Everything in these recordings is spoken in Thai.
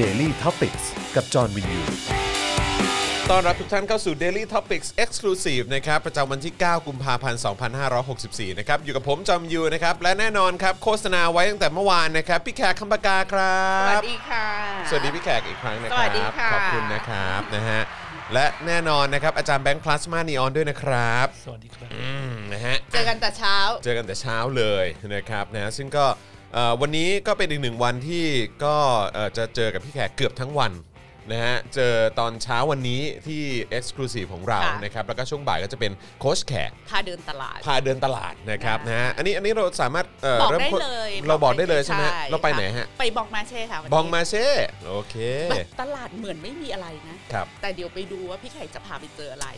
Daily t o p i c กกับจอห์นวินยูต้อนรับทุกท่านเข้าสู่ Daily Topics Exclusive นะครับประจำวันที่ 9 กุมภาพันธ์ 2564 นะครับ อยู่กับผมจอมยูนะครับ และแน่นอนครับ โฆษณาไว้ตั้งแต่เมื่อวานนะครับ พี่แขกคำปากาครับ สวัสดีค่ะ สวัสดีพี่แขกอีกครั้งนะคสรัวัสดีบค่ะ ขอบคุณนะครับนะฮะและแน่นอนนะครับ อาจารย์แบงค์พลาสมานีออนด้วยนะครับสวัสดีครับ อืมนะฮะ เจอกันแต่เช้า เจอกันแต่เช้าเลยนะครับนะซึ่งก็เอ่อ วันนี้ก็เป็นอีกหนึ่งวันที่ก็เอ่อจะเจอกับพี่แขกเกือบทั้งวันนะฮะเจอตอนเช้าวันนี้ที่ Exclusive ของเราค่ะนะครับแล้วก็ช่วงบ่ายก็จะเป็นโค้ชแขกพาเดินตลาด พาเดินตลาดนะครับค่ะนะฮะอันนี้อันนี้เราสามารถเอ่อบอกเริ่มได้โฆษเลยเราบอกได้เลยใช่ไหมใช่เราไปไหนฮะ ไปบองมาเช่ค่ะวันนี้บองมาเช่โอเคแบบตลาดเหมือนไม่มีอะไรนะ ครับ แต่เดี๋ยวไปดูว่าพี่แขกจะพาไปเจออะไร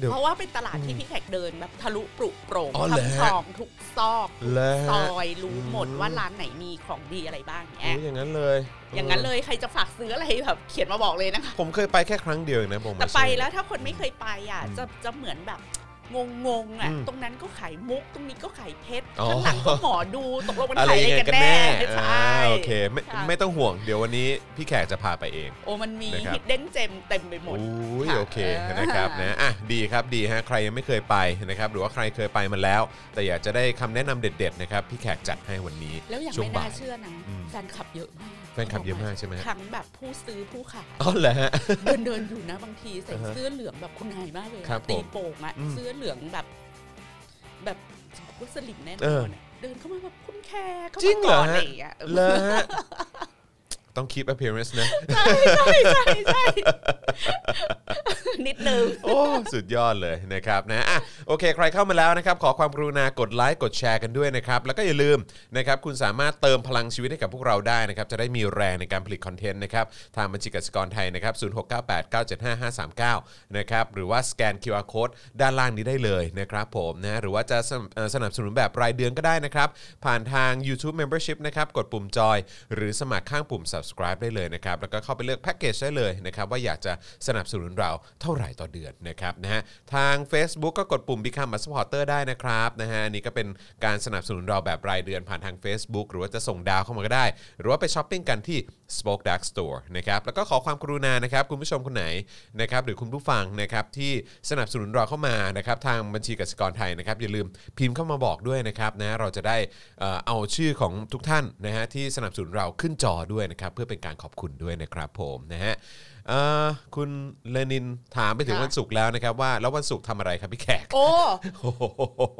เดี๋ยวเพราะว่าเป็นตลาดที่พี่แขกเดินแบบทะลุปรุโปร่งอ๋อเหรอทำฮะช่องทุกซอกทุกเหรอซฮะอยรู้หมดอืมว่าร้านไหนมีของดีอะไรบ้างโอ้เงี้ยยอย่างนั้นเลย อย่างนั้นเลยใครจะฝากซื้ออะไรแบบเขียนมาบอกเลยนะคะผมเคยไปแค่ครั้งเดียวเองนะบองมาแต่เช่ไปแล้วถ้าคนไม่เคยไปอะอืมจะจะเหมือนแบบ งงๆอะอืมตรงนั้นก็ขายมุก ตรงนี้ก็ขายเพชรอ๋อข้างหลังก็หมอดูตกลงมันอะไรขายอะไรยังไงกันกันแน่แน่ใช่อ่าโอเคไม่ค่ะไม่ต้องห่วงเดี๋ยววันนี้พี่แขกจะพาไปเอง โอ้มันมีนะครับฮิดเด้นเจมเต็มไปหมดโอ้ยค่ะโอเคเออนะครับนะอะดีครับดีฮะใครยังไม่เคยไปนะครับหรือว่าใครเคยไปมาแล้ว แต่อยากจะได้คำแนะนำเด็ด ๆ นะครับ พี่แขกจัดให้วันนี้แล้วอย่างช่วงไม่บ่าน่ายเชื่อนะอืมแฟนคลับเยอะมากแฟนคลับเยอะมากใช่ไหมฮะทั้งแบบผู้ซื้อผู้ขายอ๋อเหรอฮะเดินเดินอยู่นะบางทีใส่อ่าฮะเสื้อเหลืองแบบคุณนายมากเลยอะครับตีผมโป่งอะอืมเสื้อเหลืองแบบ แบบกุสลิมแน่นเอออนอะเดินเข้ามาแบบคุณแค่เข้าจริมางเหรก่ออนฮะอะไรอย่างเงี้ย ต้อง keep appearance นะใช่ใช่ใช่ใช่นิดนึงโอ้สุดยอดเลยนะครับนะอะโอเค ใครเข้ามาแล้วนะครับ ขอความกรุณากดไลค์กดแชร์กันด้วยนะครับ แล้วก็อย่าลืมนะครับคุณสามารถเติมพลังชีวิตให้กับพวกเราได้นะครับ จะได้มีแรงในการผลิตคอนเทนต์นะครับ ทางบัญชีกสิกรไทยนะครับ0698975539นะครับหรือว่าสแกน QR Code ด้านล่างนี้ได้เลยนะครับผมนะหรือว่าจะสนับเอ่อสนับสนุนแบบรายเดือนก็ได้นะครับ ผ่านทาง YouTube Membership นะครับกดปุ่มจอย หรือสมัครข้างปุ่ม subscribe ได้เลยนะครับแล้วก็เข้าไปเลือกแพ็กเกจได้เลยนะครับว่าอยากจะสนับสนุนเราเท่าไหร่ต่อเดือนนะครับนะฮะทาง Facebook ก็กดปุ่ม Become a supporter ได้นะครับนะฮะอันนี่ก็เป็นการสนับสนุนเราแบบรายเดือนผ่านทาง Facebook หรือว่าจะส่งดาวเข้ามาก็ได้ หรือว่าไปช้อปปิ้งกันที่ SpokeDark Store นะครับแล้วก็ขอความกรุณานะครับคุณผู้ชมคนไหนนะครับหรือคุณผู้ฟังนะครับที่สนับสนุนเราเข้ามานะครับทางบัญชีกสิกรไทยนะครับอย่าลืมพิมพ์เข้ามาบอกด้วยนะครับนะเราจะได้อ่อเอาชื่อของทุกท่านนะฮะที่สนับสนุนเราขึ้นจอด้วยนะครับเพื่อเป็นการขอบคุณด้วยนะครับผมนะฮะเอ่อคุณเลนินถามไปถึงค่ะวันศุกร์แล้วนะครับว่าแล้ววันศุกร์ทำอะไรครับพี่แขก โอ้โอ้โห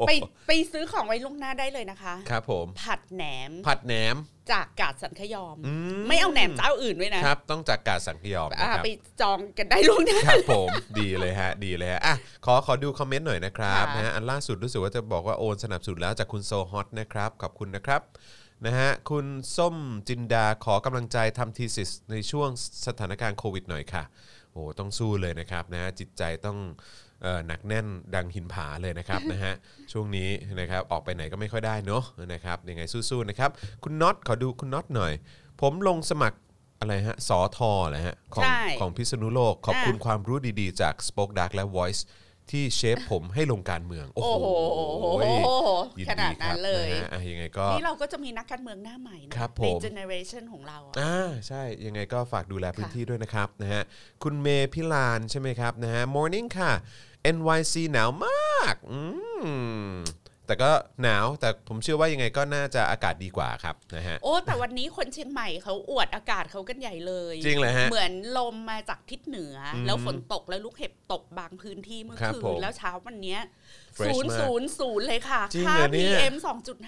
ไปไปซื้อของไว้ล่วงหน้าได้เลยนะคะครับผมผัดแหนม ผัดแหนมจากกาดสันขยอมอืมไม่เอาแหนมเจ้าอื่นด้วยนะครับ ต้องจากการสังขยอมนะอ่าครับไปจองกันได้ล่วงหน้าครับผมดีเลยฮะดีเลยฮะอะขอขอดูคอมเมนต์หน่อยนะครับค่ะนะฮะอันล่าสุดรู้สึกว่าจะบอกว่าโอนสนับสนุนแล้วจากคุณโซฮอตนะครับขอบคุณนะครับ นะฮะคุณส้มจินดาขอกำลังใจทำทีสิสในช่วงสถานการณ์โควิดหน่อยค่ะโอ้ต้องสู้เลยนะครับนะฮะจิตใจต้องเอ่อหนักแน่นดังหินผาเลยนะครับนะฮะช่วงนี้นะครับออกไปไหนก็ไม่ค่อยได้เนอะนะครับยังไงสู้ๆนะครับคุณน็อตขอดูคุณน็อตหน่อย ผมลงสมัครอะไรฮะสอทอเหรอฮะของใช่ ของพิษณุโลกขอบคุณความรู้ดีๆ จาก Spoke Dark และ Voice ที่เชฟผมให้ลงการเมือง โอ้โอ้โหโหยิขนาดคนั้รับนเลย นะฮะอะยังไงก็ นี่เราก็จะมีนักการเมืองหน้าใหม่นะครับผม ในเจเนอเรชันของเราอะ อ่าใช่ยังไงก็ฝากดูแลพื้นที่ด้วยนะครับนะฮะคุณเมพิลานใช่ไหมครับนะฮะ morning ค่ะ NYC หนาวมากอืม แต่ก็หนาวแต่ผมเชื่อว่ายังไงก็น่าจะอากาศดีกว่าครับนะฮะ โอ้แต่วันนี้คนเชียงใหม่เขาอวดอากาศเขากันใหญ่เลยจริงเหรอฮะ เหมือนลมมาจากทิศเหนืออมแล้วฝนตกแล้วลูกเห็บตกบางพื้นที่เมื่อครับคืผนมแล้วเช้าวันเนี้ย Fresh ศูนย์มากศูนย์ศูนย์เลยค่ะจริงค่า เหรอเนี่ย PM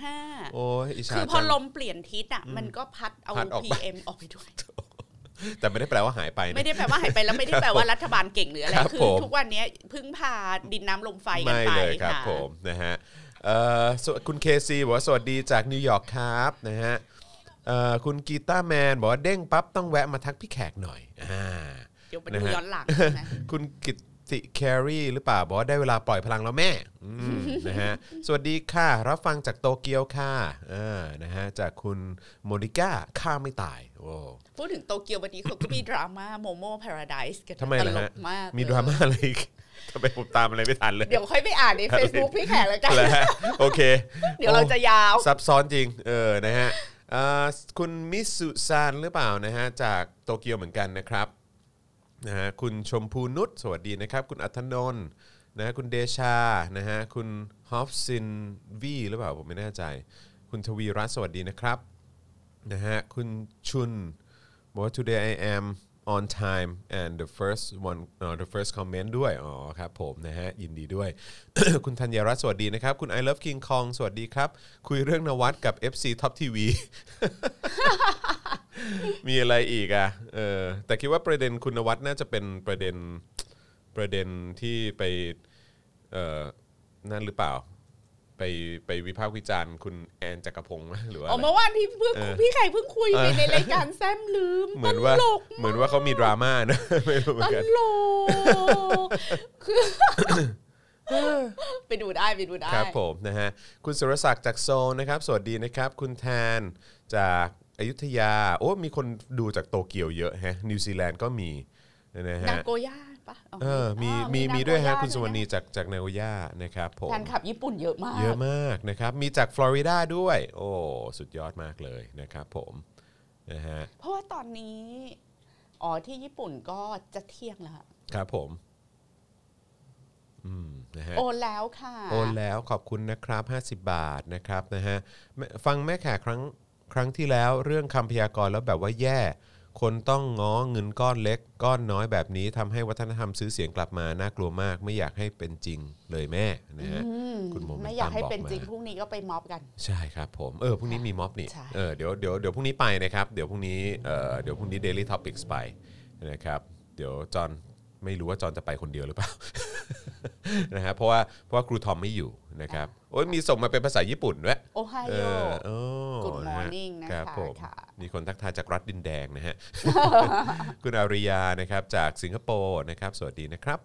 2.5โอ้ยอิจฉาคือพอจัง ลมเปลี่ยนทิศอะมันก็พัดเอา พัดออกไป PM ออกไปด้วย แต่ไม่ได้แปลว่าหายไปนะ ไม่ได้แปลว่าหายไปแล้วไม่ได้แปลว่ารัฐบาลเก่งหรืออะไรครับคือผม ทุกวันเนี้ยพึ่งพาดินน้ำลมไฟกันไม่ไปเลยครับะผมนะฮะเอ่อสว คุณเคซีบอกว่าสวัสดีจากนิวยอร์กครับนะฮะเอ่อคุณกีตาร์แมนบอกว่าเด้งปั๊บต้องแวะมาทักพี่แขกหน่อยอ่าเดี๋ยวไปนะดูฮะย้อนหลังนะคุณกิตติแครีหรือเปล่าบอกว่าได้เวลาปล่อยพลังแล้วแม่อืมนะฮะสวัสดีค่ะ รับฟังจากโตเกียวค่ะอ่านะฮะจากคุณโมนิก้าข้าไม่ตายโอ้พูดถึงโตเกียววันนี้เขาก็มีดราม่าโมโมพาราไดส์กันทำไมตล่ะลฮะกมากมีดราม่าอะไรอีก ทำไมผมตามอะไรไม่ทันเลย เดี๋ยวค่อยไปอ่านใน Facebook พี่แขกแล้วกันแล้วฮะโอเค เดี๋ยวเราจะยาว ซับซ้อนจริง เออ นะฮะเอ่อคุณมิสุซานหรือเปล่านะฮะ จากโตเกียวเหมือนกันนะครับ นะฮะ คุณชมพูนุชสวัสดีนะครับ คุณอัธนนท์นะฮะคุณเดชา นะฮะ คุณฮอฟซินวีหรือเปล่า ผมไม่แน่ใจ คุณทวีรัตน์สวัสดีนะครับ นะฮะ คุณชุนบอกว่า today I am on time and the first one uh, the first comment ด้วย อ๋อครับผมนะฮะ ยินดีด้วย คุณธัญรัตน์สวัสดีนะครับ คุณ I love King Kong สวัสดีครับ คุยเรื่องนวัดกับ FC Top TV มีอะไรอีกอะเออแต่คิดว่าประเด็นคุณนวัดน่าจะเป็นประเด็นประเด็นที่ไปเอ่อนั่นหรือเปล่า ไปไปวิพากษ์วิจารณ์คุณแอนจักรพงศ์ไหมหรือว่าอ๋ออะไร เมื่อวานพี่เพิ่งเออ พี่ไข่เพิ่งคุยไปเออในรายการแซมลืมเหมือนว่าตลกเหมือนว่าเขามีดราม่านะ ไม่รู้เหมืตอนกัน ลกคือไปดูได้ไปดูได้ ครับผมนะฮะคุณสุรศักดิ์จากโซลนะครับ สวัสดีนะครับ คุณแทนจากอยุธยา โอ้ มีคนดูจากโตเกียวเยอะแฮะนิวซีแลนด์ก็มีนะนาฮะโกย่า ปะเออมีอ๋อมีนามีโกด้วยฮะาคุณสวนีด้วยจากจากนาโกย่านะครับผนะมแฟนคลับญี่ปุ่นเยอะมาก เยอะมากนะครับมีจากฟลอริดาด้วย โอ้สุดยอดมากเลยนะครับผมนะฮะเพราะว่าตอนนี้ อ๋อที่ญี่ปุ่นก็จะเที่ยงแล้วครับผมอืมนะฮะโอนแล้วค่ะโอนแล้วขอบคุณนะครับ 50 บาทนะครับนะฮะแม่ฟังแม่แขกครั้งครั้งที่แล้วเรื่องคำพยากรณ์แล้วแบบว่าแย่ คนต้องง้อเงินก้อนเล็ก ก้อนน้อยแบบนี้ทำให้วัฒนธรรมซื้อเสียงกลับมาน่ากลัวมาก ไม่อยากให้เป็นจริงเลยแม่นะฮะอืมคุณโมเมนตัมไม่อยากให้เป็นบอกมาจริงพรุ่งนี้ก็ไปม็อบกัน ใช่ครับผมเออพรุ่งนี้มีม็อบนี่ใช่ เออเดี๋ยวเดี๋ยวเดี๋ยวพรุ่งนี้ไปนะครับ เดี๋ยวพรุ่งนี้เอ่อเดี๋ยวพรุ่งนี้ Daily Topics ไปนะครับ เดี๋ยวจอห์น ไม่รู้ว่าจอห์นจะไปคนเดียวหรือเปล่า นะฮะเพราะว่าเพราะว่าครูทอมไม่อยู่นะครับโอ้ยมีส่งมาเป็นภาษาญี่ปุ่นด้วยโอไฮเอโออโอ้ Good นะฮะ morning นะคะครับผมค่ะมีคนทักทายจากรัฐดินแดงนะฮะ คุณอาริยานะครับจากสิงคโปร์นะครับ สวัสดีนะครับ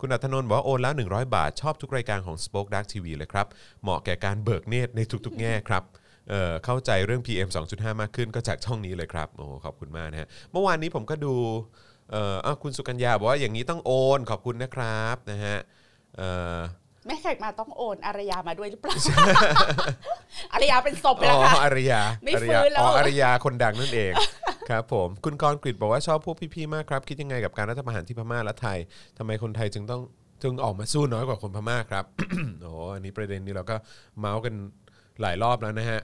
คุณอัธนนท์บอกว่าโอนแล้ว 100 บาท ชอบทุกรายการของ Spoke Dark TV เลยครับ เหมาะแก่การเบิกเนตรในทุก ๆ แง่ครับเอ่อเข้าใจเรื่อง PM 2.5 มากขึ้นก็จากช่องนี้เลยครับ โอ้ขอบคุณมากนะฮะ เมื่อวานนี้ผมก็ดู เอ่ออ้าวคุณสุกัญญาบอกว่าอย่างนี้ต้องโอนขอบคุณนะครับนะฮะเอ่อแม่แขกมาต้องโอนอารยามาด้วยหรือเปล่า อารยาเป็นศพไปอ๋แล้วอค่ะ อารยาไม่อารฟื้ยานแล้ว อ๋ออารยาคนดังนั่นเอง ครับผม คุณกรณ์กฤษบอกว่าชอบพวกพี่ๆมากครับ คิดยังไงกับการรัฐประหารที่พม่าและไทยทำไมคนไทยจึงต้องจึงออกมาสู้น้อยกว่าคนพม่าครับ โอ้อันนี้ประเด็นนี้เราก็เมาส์กันหลายรอบแล้วนะฮะ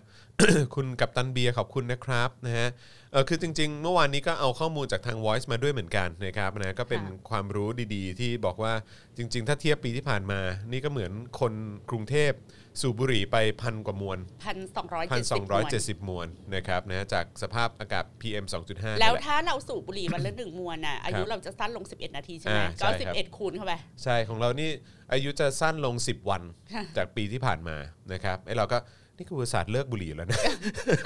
คุณกัปตันเบียร์ขอบคุณนะครับนะฮะเออคือจริง ๆ เมื่อวานนี้ก็เอาข้อมูลจากทาง Voice มาด้วยเหมือนกันนะครับนะก็เป็นความรู้ดีๆ ที่บอกว่าจริง ๆ ถ้าเทียบปีที่ผ่านมา นี่ก็เหมือนคนกรุงเทพสูบบุหรี่ไปพันกว่ามวลพันสองร้อยพันเจ็ดสสิอบงร้อยเจ็ดสิบมวลนะครับนะจากสภาพอากาศ PM 2.5 แล้วนี่หะถ้าเราสูบบุหรี่วันละหนึ่งมวนอะอายุครับเราจะสั้นลง 11 นาทีใช่ไหมอ่าใช่ก็ครับ11 คูณเข้าไป ใช่ของเรานี่อายุจะสั้นลง 10 วันจากปีที่ผ่านมานะครับไอ้เราก็ นี่คืออุตสาสตร์เลิกบุหรี่แล้วนะ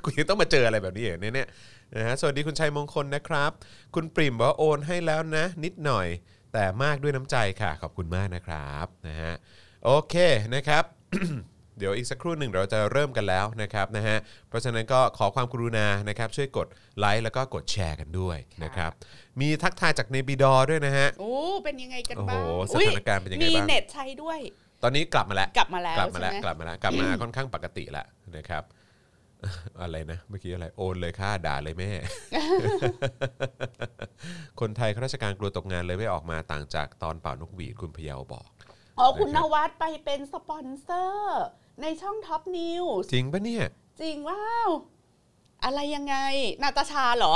กูยังต้องมาเจออะไรแบบนี้อย่างเนี่ยเนี่ยนะฮะสวัสดีคุณชัยมงคลนะครับ คุณปริมบอกว่าโอนให้แล้วนะ นิดหน่อย แต่มากด้วยน้ำใจค่ะ ขอบคุณมากนะครับนะฮะโอเคนะครับ เดี๋ยวอีกสักครู่หนึ่งเราจะเริ่มกันแล้วนะครับนะฮะเพราะฉะนั้นก็ขอความกรุณานะครับ ช่วยกดไลค์แล้วก็กดแชร์กันด้วยนะครับมีทักทายจากเนปิดอว์ด้วยนะฮะโอ้เป็นยังไงกันโอ้โหบ้างสถานการณ์เป็นยังไงมีบ้าง เน็ตใช้ด้วย ตอนนี้กลับมาแล้วกลับมาแล้วกลับมาแล้วใช่ไหมกลับมาแล้วกลับมาค่อนข้างปกติแล้วนะครับ อะไรนะเมื่อกี้อะไรโอนเลยค่าด่าเลยแม่ คนไทยข้าราชการกลัวตกงานเลยไม่ออกมาต่างจากตอนเป่านกหวีดคุณพะเยาบอกอ๋อคุณนะนครับวัดไปเป็นสปอนเซอร์ ในช่อง Top News จริงปะเนี่ย จริงว้าว อะไรยังไง นาตาชาเหรอ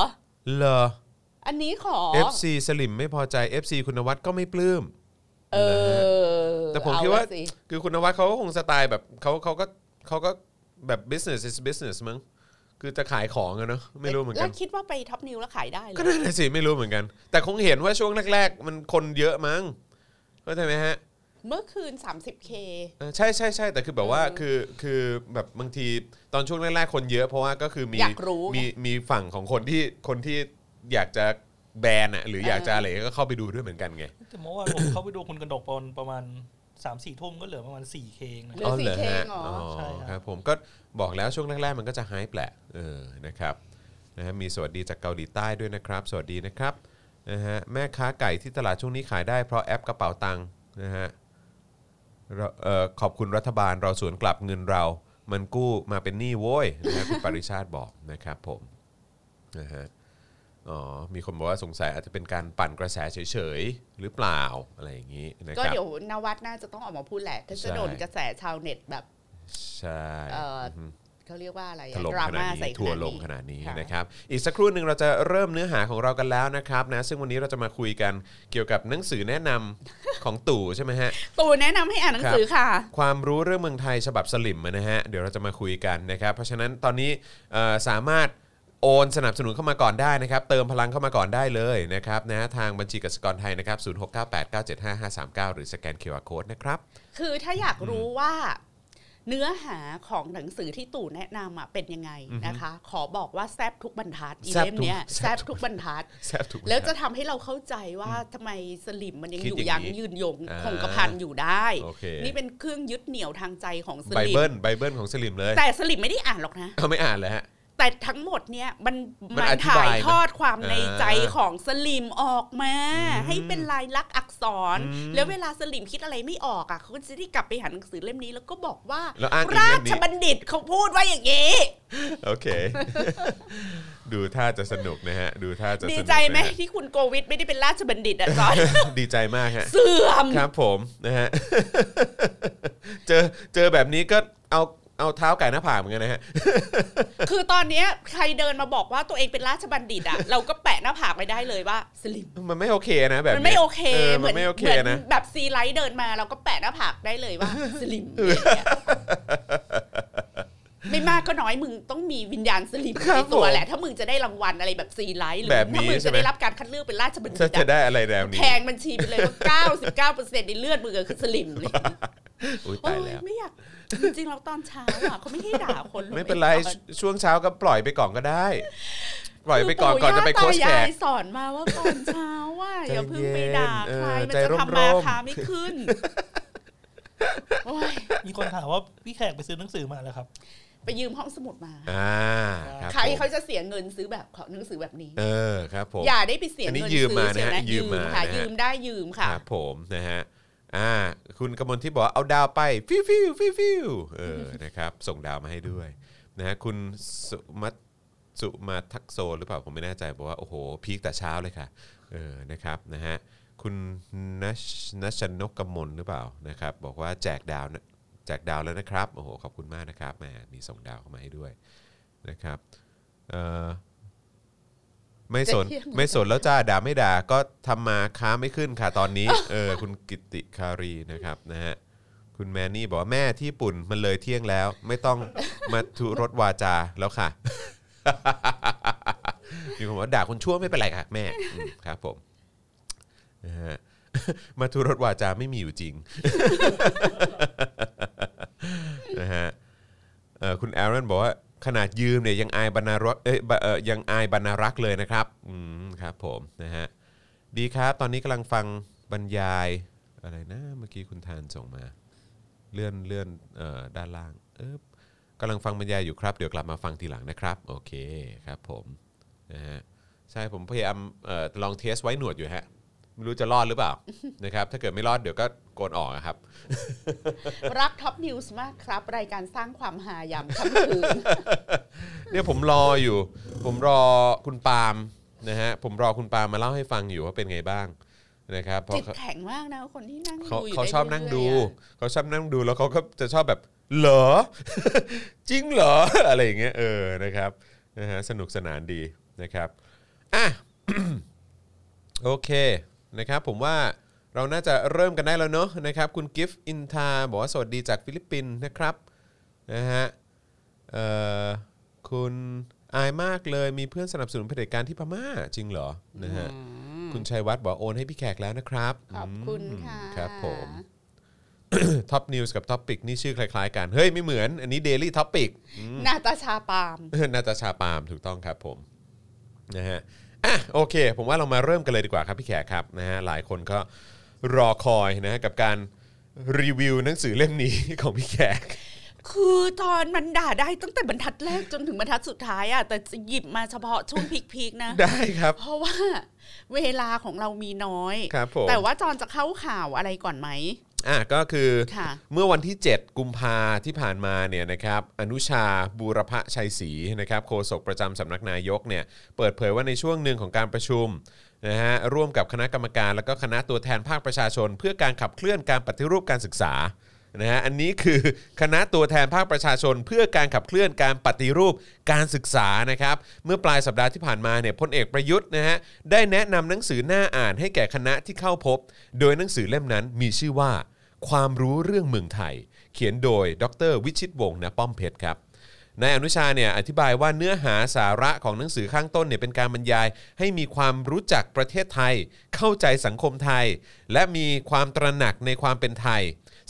เหรอ อันนี้ขอ FC สลิมไม่พอใจ FC คุณนวัดก็ไม่ปลื้มเออ แต่ผมเอคิดว่าละสิคือคุณนวัดเขาก็คงสไตล์แบบเขาเขาก็เขาก็แบบ business is business มั้งคือจะขายของอะเนอะไม่รู้เหมือนแล้กัวนคิดว่าไปท็อปนิวแล้วขายได้เหรก็อนั่นแหละสิไม่รู้เหมือนกัน แต่คงเห็นว่าช่วงแรกๆ มันคนเยอะมั้งเข้าใจไหมฮะ เมื่อคืน 30K เออใช่ใช่ใช่แต่คือแบบว่าเออคือคือแบบบางทีตอนช่วงแรกๆคนเยอะเพราะว่าก็คือมีอยากรู้ไง มีมีฝั่งของคนที่คนที่อยากจะแบนอะหรืออยากจะอะไรก็เข้าไปดูด้วยเหมือนกันไง แต่เมื่อวานผม เข้าไปดูคุณกระดกตอนประมาณ สามสี่ทุ่มก็เหลือประมาณสี่เคงนะเหลือสี่เคงเหรอใช่ครับครับผมก็บอกแล้วช่วงแรกๆมันก็จะไฮป์แหละเออนะครับนะฮะมีสวัสดีจากเกาหลีใต้ด้วยนะครับ สวัสดีนะครับนะฮะแม่ค้าไก่ที่ตลาดช่วงนี้ขายได้เพราะแอปกระเป๋าตังค์นะฮะเราเอ่อขอบคุณรัฐบาลเราสวนกลับเงินเรา มันกู้มาเป็นหนี้โว้ยนะฮะคุณปริชาติบอกนะครับผมนะฮะ อ๋อ มีคนบอกว่าสงสัยอาจจะเป็นการปั่นกระแสเฉยๆ หรือเปล่าอะไรอย่างนี้นะก็ครับเดี๋ยวนวัดน่าจะต้องออกมาพูดแหละถ้าใช่จะโดนกระแสชาวเน็ตแบบ ใช่เอ่ออือฮึเขาเรียกว่าอะไรอะถล่มดราขนาดม่านี้ใส่ทัวร์ขนาดลงขนาดนี้ค่ะนะครับอีกสักครู่หนึ่งเราจะเริ่มเนื้อหาของเรากันแล้วนะครับนะซึ่งวันนี้เราจะมาคุยกันเกี่ยวกับหนังสือแนะนำของตู่ใช่ไหมฮะตูแนะนำให้อ่านหนังสือค่ะ ความรู้เรื่องเมืองไทยฉบับสลิมนะฮะเดี๋ยวเราจะมาคุยกันนะครับ เพราะฉะนั้นตอนนี้เอ่อสามารถ โอนสนับสนุนเข้ามาก่อนได้นะครับ เติมพลังเข้ามาก่อนได้เลยนะครับนะทางบัญชีกสิกรไทยนะครับ0698975539หรือสแกน QR Code นะครับ คือถ้าอยากรู้ว่าเนื้อหาของหนังสือที่ตู่แนะนำอะเป็นยังไงนะคะ ขอบอกว่าแซบทุกบรรทัดอีแซ่บเล่มทุกเนี้ยแซ่แซบบทุทุกกบรรทัดแซ่บทุกแล้วจะทำให้เราเข้าใจว่าทำไมสลิมมันยังคิดอยู่อย่างยันี้งยืนยงอ่าคงกระพันอยู่ได้โอเคนี่เป็นเครื่องยึดเหนี่ยวทางใจของสไบลิมเบิลไบเบิลของสลิมเลย แต่สลิมไม่ได้อ่านหรอกนะเขาไม่อ่านเลยฮะ แต่ทั้งหมดเนี่ยมันมันมันอธิบายถ่ายทอดความในใจอ่าของสลิมออกมาอืมให้เป็นลายลักษณ์อักษรอืมแล้วเวลาสลิมคิดอะไรไม่ออกอะเขาก็จะได้กลับไปหาหนังสือเล่มนี้แล้วก็บอกว่าแล้วอ้างอิงราเล่มนี้ชบัณฑิตเขาพูดว่าอย่างนี้ โอเค ดูท่าจะสนุกนะฮะ ดูท่าจะสนุกดีใจไหมนะฮะที่คุณโกวิทไม่ได้เป็นราชบัณฑิตอะจอยดีใจมากฮะเสื่อมครับผมนะฮะเจอเจอแบบนี้ก็เอา เอาเท้าไก่หน้าผากเหมือนกันนะฮะ คือตอนเนี้ยใครเดินมาบอกว่าตัวเองเป็นราชบัณฑิตอะเราก็แปะหน้าผากไปได้เลยว่าสลิมมันไม่โอเคนะแบบมันนี้ยไม่โอเคอเหมัมือนนไม่โอเคเหมือนนะแบบซีไลท์เดินมาเราก็แปะหน้าผากได้เลยว่าสลิมอย่างเงี้ย ไม่มากก็น้อยมึงต้องมีวิญญาณสลิมครัในบตัวผมแหละ ถ้ามึงจะได้รางวัลอะไรแบบซีไลท์หรือแบบนี้ถ้ามึงใช่จะไหมได้รับการคัดเลือกเป็นราชบัณฑิถ้าตจะอะได้อะไรแนวนี้แทงบัญชีไปเลยว่า99%ในเลือดมึงอะคือสลิมเลยอุ้ยโอ้ตายยแล้วไม่อยากจริงๆเราตอนเช้าอะเขาไม่ให้ด่าคนหอกไม่เป็นไรตอช่วงเช้าก็ปล่อยไปก่อนก็ได้ปล่อยไปก่อนคือก่อนจะไปโค้ชปู่แขย่ากตายายสอนมาว่าตอนเช้าว่าใจอย่าเพิ่งไปด่าเย็นใครเออมันใจจะร่มๆทำมาค้าไม่ขึ้นโอ้ยมีคนถามว่าพี่แขกไปซื้อหนังสือมาแล้วครับ ไปยืมห้องสมุดมาอ่าครับใครผมเขาจะเสียเงินซื้อแบบของหนังสือแบบนี้ เออครับผมอย่าได้ไปเสียอันนี้เงินยืมมาซื้อนะฮะเสียืมมาค่ะนะฮะยืมได้ยืมค่ะครับผมนะฮะอ่าคุณกมลที่บอกว่าเอาดาวไปฟิวฟิวฟิวฟิวเออนะครับส่งดาวมาให้ด้วยนะฮะคุณสุมัตสุมาทักโซหรือเปล่าผมไม่แน่ใจบอกว่าโอ้โหพีคแต่เช้าเลยค่ะเออนะครับนะฮะคุณนัชนัชนกกมลหรือเปล่านะครับบอกว่าแจกดาวนะ แจกดาวแล้วนะครับโอ้โหขอบคุณมากนะครับแหมมีส่งดาวเข้ามาให้ด้วยนะครับเอ่อไม่สนจะเที่ยงไม่สนแล้วจ้าด่าไม่ด่าก็ทำมาค้าไม่ขึ้นค่ะตอนนี้เออคุณกิติคารีนะครับนะฮะคุณแมนนี่บอกว่าแม่ที่ญี่ปุ่นมันเลยเที่ยงแล้ว ไม่ต้องมาทุรถวาจาแล้วค่ะมีคนบอกว่าด่าคนชั่วไม่เป็นไรค่ะแม่อืมครับผมนะฮะมาทุรถวาจาไม่มีอยู่จริง นะฮะคุณแอรอนบอกว่าขนาดยืมเนี่ยยังอายบรรณารักเอ้ยยังอายบรรณารักษ์เลยนะครับอืมครับผมนะฮะดีครับ ตอนนี้กำลังฟังบรรยายอะไรนะเมื่อกี้คุณทานส่งมาเลื่อนเลื่อนเอ่อด้านล่างเอ๊บกำลังฟังบรรยายอยู่ครับ เดี๋ยวกลับมาฟังทีหลังนะครับ โอเคครับผมนะฮะใช่ผมพยายามเอ่อลอง test ไว้หนวดอยู่ฮะ ไม่รู้จะรอดหรือเปล่า นะครับถ้าเกิดไม่รอดเดี๋ยวก็โกนออกอะครับ รัก Top News มากครับ รายการสร้างความฮายามค่ำคืนเนี่ยผมรออยู่ ผมรอคุณปาล์มนะฮะผมรอคุณปาล์มมาเล่าให้ฟังอยู่ว่าเป็นไงบ้างนะครับเพราะจิตเขาแข็งมากนะคนที่นั่งเขาดูอยู่เขาได้ชอบนั่งดู เรื่อยๆอะเขาชอบนั่งดูแล้วเขาก็จะชอบแบบเหรอ จริงเหรอ อะไรอย่างเงี้ยเออนะครับนะฮะสนุกสนานดีนะครับอะ โอเค นะครับผมว่าเราน่าจะเริ่มกันได้แล้วเนอะนะครับคุณกิฟต์อินทาบอกว่าสวัสดีจากฟิลิปปินส์นะครับนะฮะเอ่อคุณอายมากเลยมีเพื่อนสนับสนุนเผด็จการที่พม่าจริงเหรอนะฮะคุณชัยวัฒน์บอกว่าโอนให้พี่แขกแล้วนะครับขอบคุณค่ะอืมครับผมท็อปนิวส์กับ Topic นี่ชื่อคล้ายๆกันเฮ้ยไม่เหมือน อันนี้ Daily Topic นาตาชาปาล์มนาตาชาปาล์มถูกต้องครับผมนะฮะ อะโอเค ผมว่าเรามาเริ่มกันเลยดีกว่าครับพี่แขกครับนะฮะหลายคนก็รอคอยนะฮะกับการรีวิวหนังสือเล่มนี้ ของพี่แขก คือตอนมันด่าได้ตั้งแต่บรรทัดแรกจนถึงบรรทัดสุดท้ายอะแต่จะหยิบมาเฉพาะช่วงพีคๆนะ ได้ครับ เพราะว่าเวลาของเรามีน้อย ครับผม แต่ว่าจอนจะเข้าข่าวอะไรก่อนไหม อะก็คือค่ะเมื่อวันที่ 7 กุมภาที่ผ่านมาเนี่ยนะครับอนุชาบูรพชัยศรีนะครับโฆษกประจำสำนักนายกเนี่ยเปิดเผยว่าในช่วงหนึ่งของการประชุมนะฮะร่วมกับคณะกรรมการ แล้วก็คณะตัวแทนภาคประชาชน เพื่อการขับเคลื่อนการปฏิรูปการศึกษานะฮะอันนี้คือคณะตัวแทนภาคประชาชน เพื่อการขับเคลื่อนการปฏิรูปการศึกษานะครับเมื่อปลายสัปดาห์ที่ผ่านมาเนี่ยพลเอกประยุทธ์นะฮะได้แนะนำหนังสือน่าอ่านให้แก่คณะที่เข้าพบ โดยหนังสือเล่มนั้นมีชื่อว่า ความรู้เรื่องเมืองไทย เขียนโดยดรวิชิตวงศ์ ณ ป้อมเพชรครับนายอนุชาเนี่ยอธิบายว่าเนื้อหาสาระของหนังสือข้างต้นเนี่ยเป็นการบรรยาย ให้มีความรู้จักประเทศไทย เข้าใจสังคมไทย และมีความตระหนักในความเป็นไทย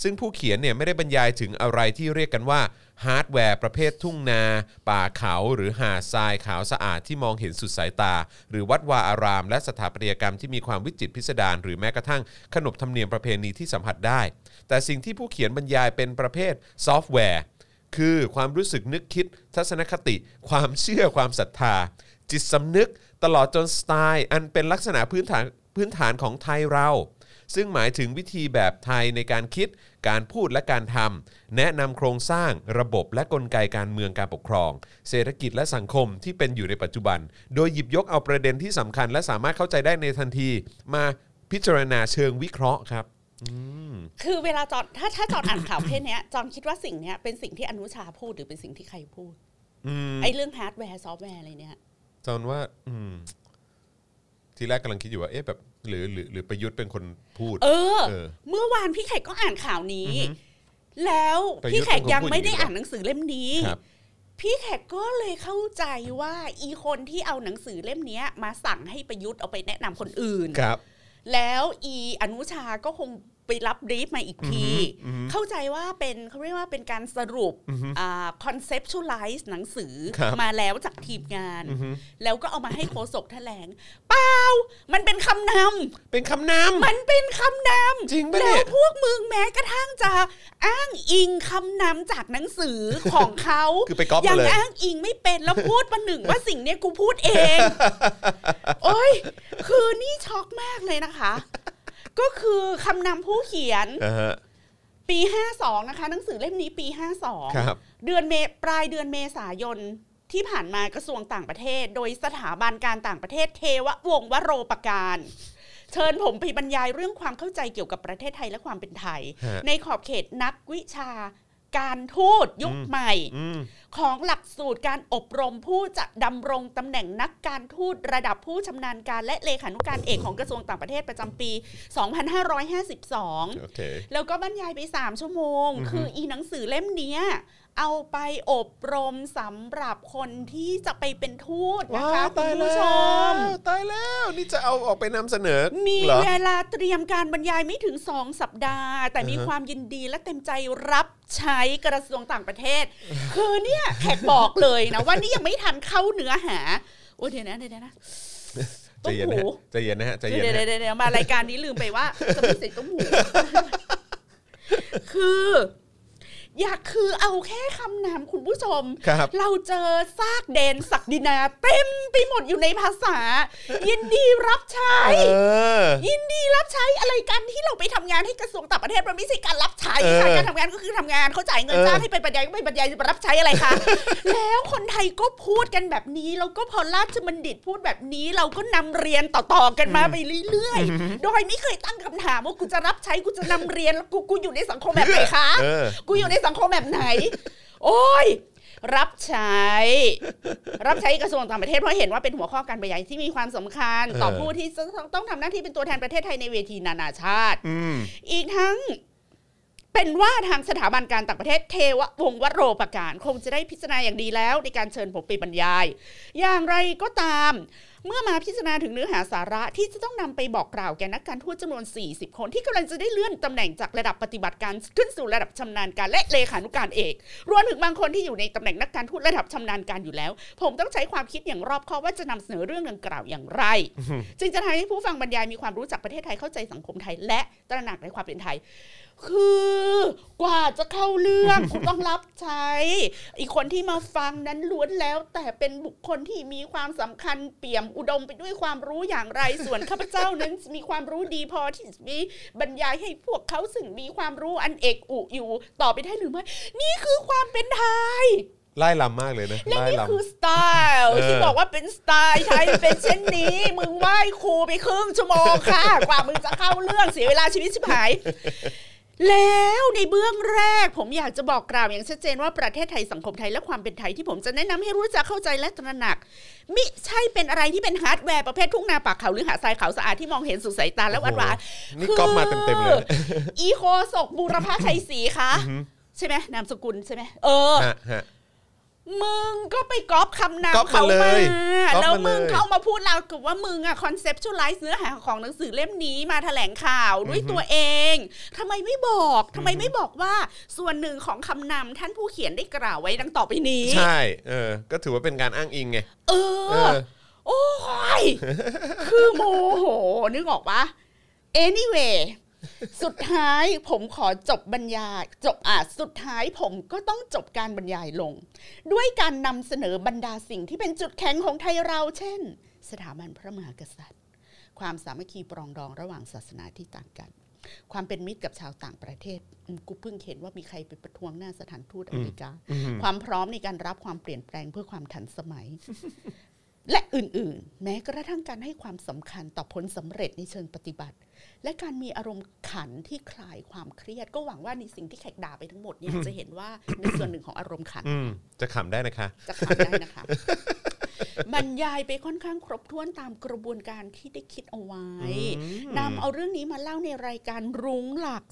ซึ่งผู้เขียนเนี่ยไม่ได้บรรยายถึงอะไรที่เรียกกันว่า ฮาร์ดแวร์ประเภททุ่งนา ป่าเขาหรือหาดทรายขาวสะอาดที่มองเห็นสุดสายตา หรือวัดวาอาราม และสถาปัตยกรรมที่มีความวิจิตรพิสดารหรือแม้กระทั่งขนบธรรมเนียมประเพณีที่สัมผัสได้ แต่สิ่งที่ผู้เขียนบรรยายเป็นประเภทซอฟต์แวร์ คือความรู้สึกนึกคิด ทัศนคติ ความเชื่อความศรัทธา จิตสำนึกตลอดจนสไตล์ อันเป็นลักษณะพื้นฐานพื้นฐานของไทยเรา ซึ่งหมายถึงวิธีแบบไทยในการคิด การพูดและการทำแนะนำโครงสร้างระบบและกลไกการเมืองการปกครอง เศรษฐกิจและสังคมที่เป็นอยู่ในปัจจุบัน โดยหยิบยกเอาประเด็นที่สำคัญ และสามารถเข้าใจได้ในทันที มาพิจารณาเชิงวิเคราะห์ครับคือเวลาจอนถ้าถ้าจอนอ่านข่าวประเภทเนี้ยจอนคิดว่าสิ่งเนี้ยเป็นสิ่งที่อนุชาพูดหรือเป็นสิ่งที่ใครพูดอืมไอ้เรื่องฮาร์ดแวร์ซอฟต์แวร์อะไรเนี่ยจอนว่า อืม ทีแรกกำลังคิดอยู่ว่าเอ๊ะแบบ หรือหรือหรือประยุทธ์เป็นคนพูด เออ เออ เมื่อวานพี่แขกก็อ่านข่าวนี้แล้วประยุทธ์พี่แขกยังไม่ได้เป็นคนพูดอย่างนี้อ่านหนังสือเล่มนี้ ครับ พี่แขกก็เลยเข้าใจว่าอีคนที่เอาหนังสือเล่มเนี้ย มาสั่งให้ประยุทธ์เอาไปแนะนำคนอื่น ครับ แล้วอีอนุชาก็คง ไปรับบรีฟมาอีกทีอือฮึเข้าใจว่าเป็นเขาเรียกว่าเป็นการสรุปอ่า conceptualize หนังสือครับมาแล้วจากทีมงานอือฮึแล้วก็เอามาให้โฆษกแถลง เปล่า มันเป็นคำนำเป็นคำนมันเป็นคำนำจริงปะเนี่แล้ยวพวกมึงแม้กระทั่งจะอ้างอิงคำนำจากหนังสือของเขาคือไปก๊อปยัมาเลยอ้างอิงไม่เป็นแล้วพูดประหนึ่งว่าสิ่งเนี้ยกูพูดเอง โอ้ยคือนี่ช็อกมากเลยนะคะ ก็คือคำนำผู้เขียนำอ่าฮะ ปี 52 นะคะ หนังสือเล่มนี้ปี52ครับเดือนเมปลายเดือนเมษายนที่ผ่านมากระทรวงต่างประเทศ โดยสถาบันการต่างประเทศเทววงศ์วโรปการ เชิญผมไปบรรยายเรื่องความเข้าใจเกี่ยวกับประเทศไทยและความเป็นไทย ฮะ ในขอบเขตนักวิชา การทูตยุคอืมใหม่อืมของหลักสูตรการอบรมผู้จะดำรงตำแหน่งนักการทูตระดับผู้ชำนาญการและเลขานุการเอกของกระทรวงต่างประเทศประจำปี 2552โอเคแล้วก็บรรยายไป 3 ชั่วโมงอือฮึคืออีหนังสือเล่มเนี้ย เอาไปอบรมสำหรับคนที่จะไปเป็นทูตนะคะคุณผู้ชมตายแล้วนี่จะเอาออกไปนำเสนอ มีเหรอเวลาเตรียมการบรรยายไม่ถึง 2 สัปดาห์ แต่มีอ่าฮะความยินดีและเต็มใจรับใช้กระทรวงต่างประเทศ คือเนี่ยแขกบอกเลยนะว่านี่ยังไม่ทันเข้าเนื้อหา โอ้ยเดี๋ยวนะเดี๋ยวนะใจเย็นนะฮะใจเย็นนะฮะใจเดี๋เย็ยนวนะเดี๋ยวฮะเดี๋ยวมารายการนี้ลืมไปว่าจะไม่ใส่ตุ้มหูคือ อยากคือเอาแค่คำนามคุณผู้ชมครับเราเจอซากเดนศักดินาเต็มไปหมดอยู่ในภาษา ยินดีรับใช้เออยินดีรับใช้อะไรกันที่เราไปทำงานให้กระทรวงต่างประเทศมันไม่ใช่การรับใช้เออค่ะการทำงานก็คือทำงานเขาจ่ายเงินเออจ้างให้ไปบรรยายก็ไปบรรยายจะมารับใช้อะไรคะแล้วคนไทยก็พูดกันแบบนี้แล้วก็พอราชบัณฑิตพูดแบบนี้เราก็นำเรียนต่อๆกันมาไปเรื่อยๆ โดยไม่เคยตั้งคำถามว่ากูจะรับใช้กูจะนำเรียนแล้วกูกูอยู่ในสังคมแบบไหนคะเออกูอยู่ในสังคมแบบไหน โอ้ย รับใช้ รับใช้กระทรวงต่างประเทศเพราะเห็นว่าเป็นหัวข้อการบรรยายที่มีความสำคัญ ต่อเออผู้ที่ต้องต้องทำหน้าที่เป็นตัวแทนประเทศไทยในเวทีนานาชาติอืมอีกทั้งเป็นว่าทางสถาบันการต่างประเทศเทววงศ์วโรปการ คงจะได้พิจารณาอย่างดีแล้วในการเชิญผมไปบรรยาย อย่างไรก็ตาม เมื่อมาพิจารณาถึงเนื้อหาสาระที่จะต้องนำไปบอกกล่าวแก่นักการทูตจำนวน 40 คนที่กำลังจะได้เลื่อนตำแหน่งจากระดับปฏิบัติการขึ้นสู่ระดับชำนาญการและเลขานุการเอกรวมถึงบางคนที่อยู่ในตำแหน่งนักการทูตระดับชำนาญการอยู่แล้ว ผมต้องใช้ความคิดอย่างรอบคอบว่าจะนำเสนอเรื่องดังกล่าวอย่างไร จึงจะทำให้ผู้ฟังบรรยายมีความรู้จักประเทศไทยเข้าใจสังคมไทย และตระหนักในความเป็นไทยคือกว่าจะเข้าเรื่องคุณต้องรับใช้ อีกคนที่มาฟังนั้นล้วนแล้ว แต่เป็นบุคคลที่มีความสำคัญเปี่ยมอุดมไปด้วยความรู้อย่างไรส่วนข้าพเจ้านั้นมีความรู้ดีพอที่จะมีบรรยายให้พวกเขาซึ่งมีความรู้อันเอกอุอยู่ต่อไปได้หรือไม่นี่คือความเป็นไทยไล่ลำมากเลยนะและไล่นี่ลำคือสไตล์เออที่บอกว่าเป็นสไตล์ไทยเป็นเช่นนี้ มึงไหว้ครูไปครึ่งชั่วโมงค่ะ กว่ามึงจะเข้าเรื่องเสียเวลาชีวิตชิบหาย แล้วในเบื้องแรก ผมอยากจะบอกกล่าวอย่างชัดเจนว่าประเทศไทยสังคมไทยและความเป็นไทยที่ผมจะแนะนำให้รู้จักเข้าใจและตระหนัก มิใช่เป็นอะไรที่เป็นฮาร์ดแวร์ประเภททุ่งนาป่าเขาหรือหาดทรายขาวสะอาดที่มองเห็นสู่สายตาและหวานหวานนี่ก๊อปมาเต็มๆเลยอีโคศกบูรพาชัยศรีคะใช่ไหมนามสกุลใช่ไหมเออฮะฮะ มึงก็ไปก๊อปคำนามก๊อปมาเขาเลมายก๊อปมาแล้วมึงเลยเข้ามาพูดเรากับว่ามึงอะคอนเซปชวลไลซ์เนื้อหาของหนังสือเล่มนี้มาแถลงข่าวด้วยตัวเองทำไมไม่บอกทำไมไม่บอกว่าส่วนหนึ่งของคำนำท่านผู้เขียนได้กล่าวไว้ดังต่อไปนี้ ใช่เออ ก็ถือว่าเป็นการอ้างอิงไงเอเอออโอ้ยคือโมโหนึกออกปะ anyway สุดท้ายผมขอจบบรรยายจบอะสุดท้ายผมก็ต้องจบการบรรยายลง ด้วยการนำเสนอบรรดาสิ่งที่เป็นจุดแข็งของไทยเรา เช่น สถาบันพระมหากษัตริย์ ความสามัคคีปรองดองระหว่างศาสนาที่ต่างกัน ความเป็นมิตรกับชาวต่างประเทศอืมกูเพิ่งเห็นว่ามีใครไปประท้วงหน้าสถานทูตอเมริกา ความพร้อมในการรับความเปลี่ยนแปลงเพื่อความทันสมัย และอื่นๆ แม้กระทั่งการให้ความสำคัญต่อผลสำเร็จในเชิงปฏิบัติ และการมีอารมณ์ขันที่คลายความเครียด ก็หวังว่าในสิ่งที่แขกด่าไปทั้งหมดเนี่ยจะเห็นว่าในส่วนหนึ่งของอารมณ์ขันอืมจะขำได้นะคะ จะขันได้นะคะ บรรยายไปค่อนข้างครบถ้วนตามกระบวนการที่ได้คิดเอาไว้นำเอาเรื่องนี้มาเล่าในรายการรุ้งหลัก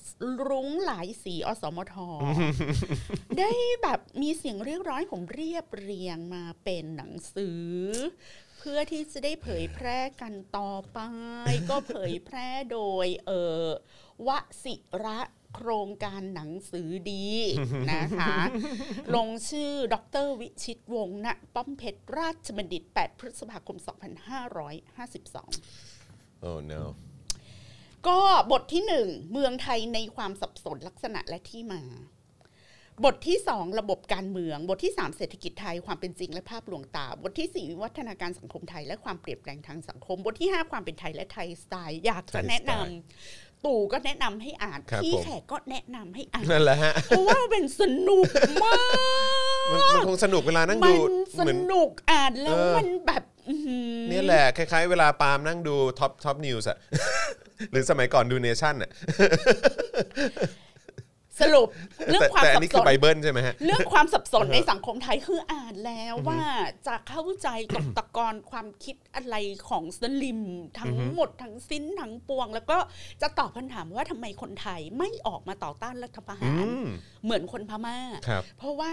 รุ้งหลายสีอสมทได้แบบมีเสียงเรียกร้องให้ผมเรียบเรียงมาเป็นหนังสือ เพื่อที่จะได้เผยแพร่กันต่อไป ก็เผยแพร่โดย เออวสิระ โครงการหนังสือดีนะคะ ลงชื่อดรวิชิตวงศ์ณป้อมเพชรราชบัณฑิต 8 พฤษภาคม 2552โอ้ no ก็บทที่หนึ่งเมืองไทยในความสับสนลักษณะและที่มา บทที่สองระบบการเมือง บทที่สามเศรษฐกิจไทยความเป็นจริงและภาพลวงตา บทที่สี่วิวัฒนาการสังคมไทยและความเปลี่ยนแปลงทางสังคม บทที่ห้าความเป็นไทยและไทยสไตล์ อยากจะไทยสไตล์แนะนำ ตู่ก็แนะนำให้อ่านครับพี่ผมแขกก็แนะนำให้อ่านนั่นแหละฮะเพราะว่ามันเป็นสนุกมากมันมันคงสนุกเวลานั่งมัดูนสเหมือนนุกอ่านแล้วเออมันแบบอื้อหือเนี่ยแหละคล้ายๆ เวลาปาล์มนั่งดูท็อปท็อปนิวส์อะหรือสมัยก่อนดูเนชั่นอะ สรุปเรื่องแต่ความแต่อัสันบนี้สคือนไบเบิลใช่ไหมฮะเรื่องความสับสนในสังคมไทยคืออ่านแล้วว่าจะเข้าใจตกตะกอนความคิดอะไรของสลิมทั้งหมดทั้งสิ้นทั้งปวง แล้วก็จะตอบคำถามว่าทำไมคนไทยไม่ออกมาต่อต้านรัฐประหารอืมเหมือนคนพม่าครับเพราะว่า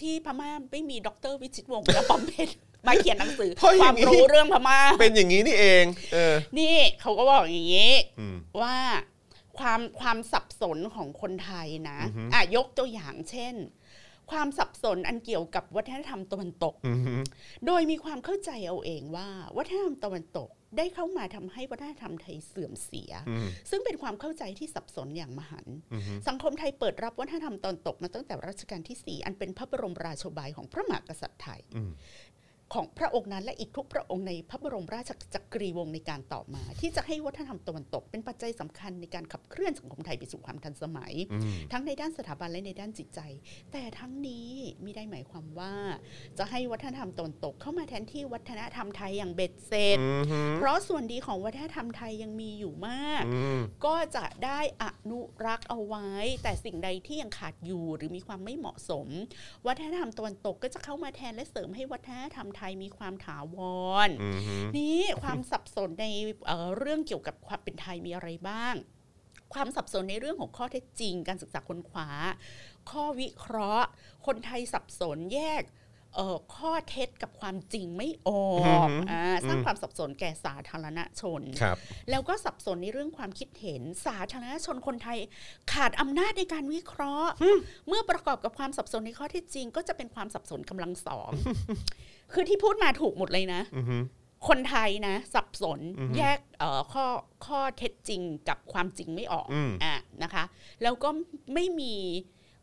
ที่พม่าไม่มีดรวิชิตวงศ์และปอมเพชรมาเขียนหนังสือเพราะอคย่างวามนี้รู้เรื่องพม่าเป็นอย่างนี้นี่เอง เออ นี่เขาก็บอกอย่างนี้อืมว่า ความความสับสนของคนไทยนะอะยกตัวอย่างเช่น ความสับสนอันเกี่ยวกับวัฒนธรรมตะวันตกอือฮึโดยมีความเข้าใจเอาเองว่า วัฒนธรรมตะวันตกได้เข้ามาทำให้วัฒนธรรมไทยเสื่อมเสียอืมซึ่งเป็นความเข้าใจที่สับสนอย่างมหันต์อือฮึสังคมไทยเปิดรับวัฒนธรรมตะวันตกมาตั้งแต่รัชกาลที่ 4 อันเป็นพระบรมราโชบายของพระมหากษัตริย์ไทยอืม ของพระองค์นั้นและอีกทุกพระองค์ในพระบรมราชจักรีวงศ์ในการต่อมา ที่จะให้วัฒนธรรมตะวันตก เป็นปัจจัยสำคัญในการขับเคลื่อนสังคมไทยไปสู่ความทันสมัยอืมทั้งในด้านสถาบันและในด้านจิตใจ แต่ทั้งนี้ไม่ได้หมายความว่า จะให้วัฒนธรรมตะวันตกเข้ามาแทนที่วัฒนธรรมไทยอย่างเบ็ดเสร็จอือฮึเพราะส่วนดีของวัฒนธรรมไทยยังมีอยู่มากอืมก็จะได้อนุรักษ์เอาไว้ แต่สิ่งใดที่ยังขาดอยู่หรือมีความไม่เหมาะสม วัฒนธรรมตะวันตกก็จะเข้ามาแทนและเสริมให้วัฒนธรรมไทยมีความถาวรอือฮึนี่ความสับสนในเอ่อเรื่องเกี่ยวกับความเป็นไทยมีอะไรบ้าง ความสับสนในเรื่องของข้อเท็จจริง การศึกษาค้นคว้า ข้อวิเคราะห์ คนไทยสับสนแยกเอ่อ ข้อเท็จกับความจริงไม่ออกอ่าสร้างความสับสนแก่สาธารณชนครับแล้วก็สับสนในเรื่องความคิดเห็นสาธารณชนคนไทย ขาดอำนาจในการวิเคราะห์ เมื่อประกอบกับความสับสนในข้อเท็จจริง ก็จะเป็นความสับสนกำลังสอง คือที่พูดมาถูกหมดเลยนะอือฮึคนไทยนะ สับสนอือฮึแยกเอ่อข้อข้อเท็จจริงกับความจริงไม่ออกอืมอะนะคะ แล้วก็ไม่มี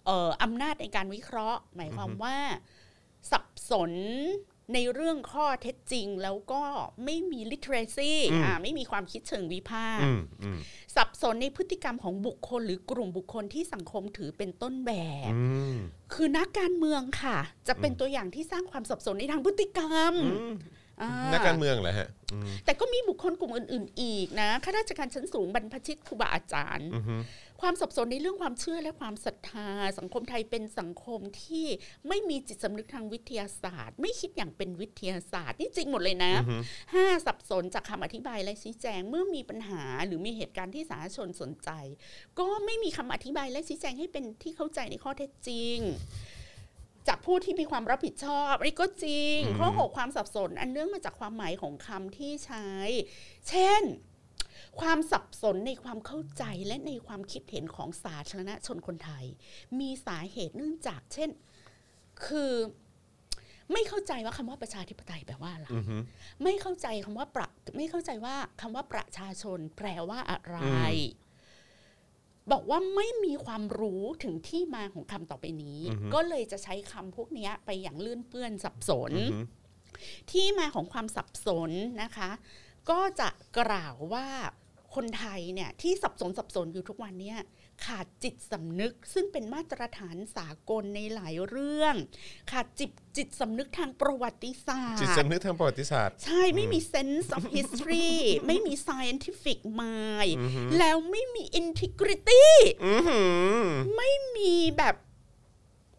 เอ่ออำนาจในการวิเคราะห์ หมายความว่า สับสนในเรื่องข้อเท็จจริงแล้วก็ไม่มี literacy อืมอ่าไม่มีความคิดเชิงวิพากษ์อืมอืมสับสนในพฤติกรรมของบุคคลหรือกลุ่มบุคคลที่สังคมถือเป็นต้นแบบอืมคือนักการเมืองค่ะ จะเป็นอืมตัวอย่างที่สร้างความสับสนในทางพฤติกรรมอืมอ่านักการเมืองเหรอฮะอืมแต่ก็มีบุคคลกลุ่มอื่น ๆ อีกนะข้าราชการชั้นสูงบรรพชิตครูบาอาจารย์อือฮึ ความสับสนในเรื่องความเชื่อและความศรัทธา สังคมไทยเป็นสังคมที่ไม่มีจิตสำนึกทางวิทยาศาสตร์ ไม่คิดอย่างเป็นวิทยาศาสตร์นี่จริงหมดเลยนะอือฮึห้าสับสนจากคำอธิบายและชี้แจงเมื่อมีปัญหาหรือมีเหตุการณ์ที่สาธารณชนสนใจ ก็ไม่มีคำอธิบายและชี้แจงให้เป็นที่เข้าใจในข้อเท็จจริงจากผู้ที่มีความรับผิดชอบอันนี้ก็จริงอืมข้อหกความสับสน อันเนื่องมาจากความหมายของคำที่ใช้ เช่น ความสับสนในความเข้าใจและในความคิดเห็นของสาธารณชนคนไทย มีสาเหตุเนื่องจากเช่น คือไม่เข้าใจว่าคำว่าประชาธิปไตยแปลว่าอะไรอือฮึไม่เข้าใจคำว่าประไม่เข้าใจว่าคำว่าประชาชนแปลว่าอะไร บอกว่าไม่มีความรู้ถึงที่มาของคำต่อไปนี้อือฮึก็เลยจะใช้คำพวกเนี้ยไปอย่างลื่นเปื้อนสับสนอือฮึที่มาของความสับสนนะคะ ก็จะกล่าวว่า คนไทยเนี่ยที่สับสนสับสนอยู่ทุกวันเนี้ขาดจิตสำนึกซึ่งเป็นมาตรฐานสากลในหลายเรื่อง ขาดจิตจิตสำนึกทางประวัติศาสตร์ จิตสำนึกทางประวัติศาสตร์ ใช่ไม่มี sense of history ไม่มี scientific mind อือฮึแล้วไม่มี integrity อือหือไม่มีแบบ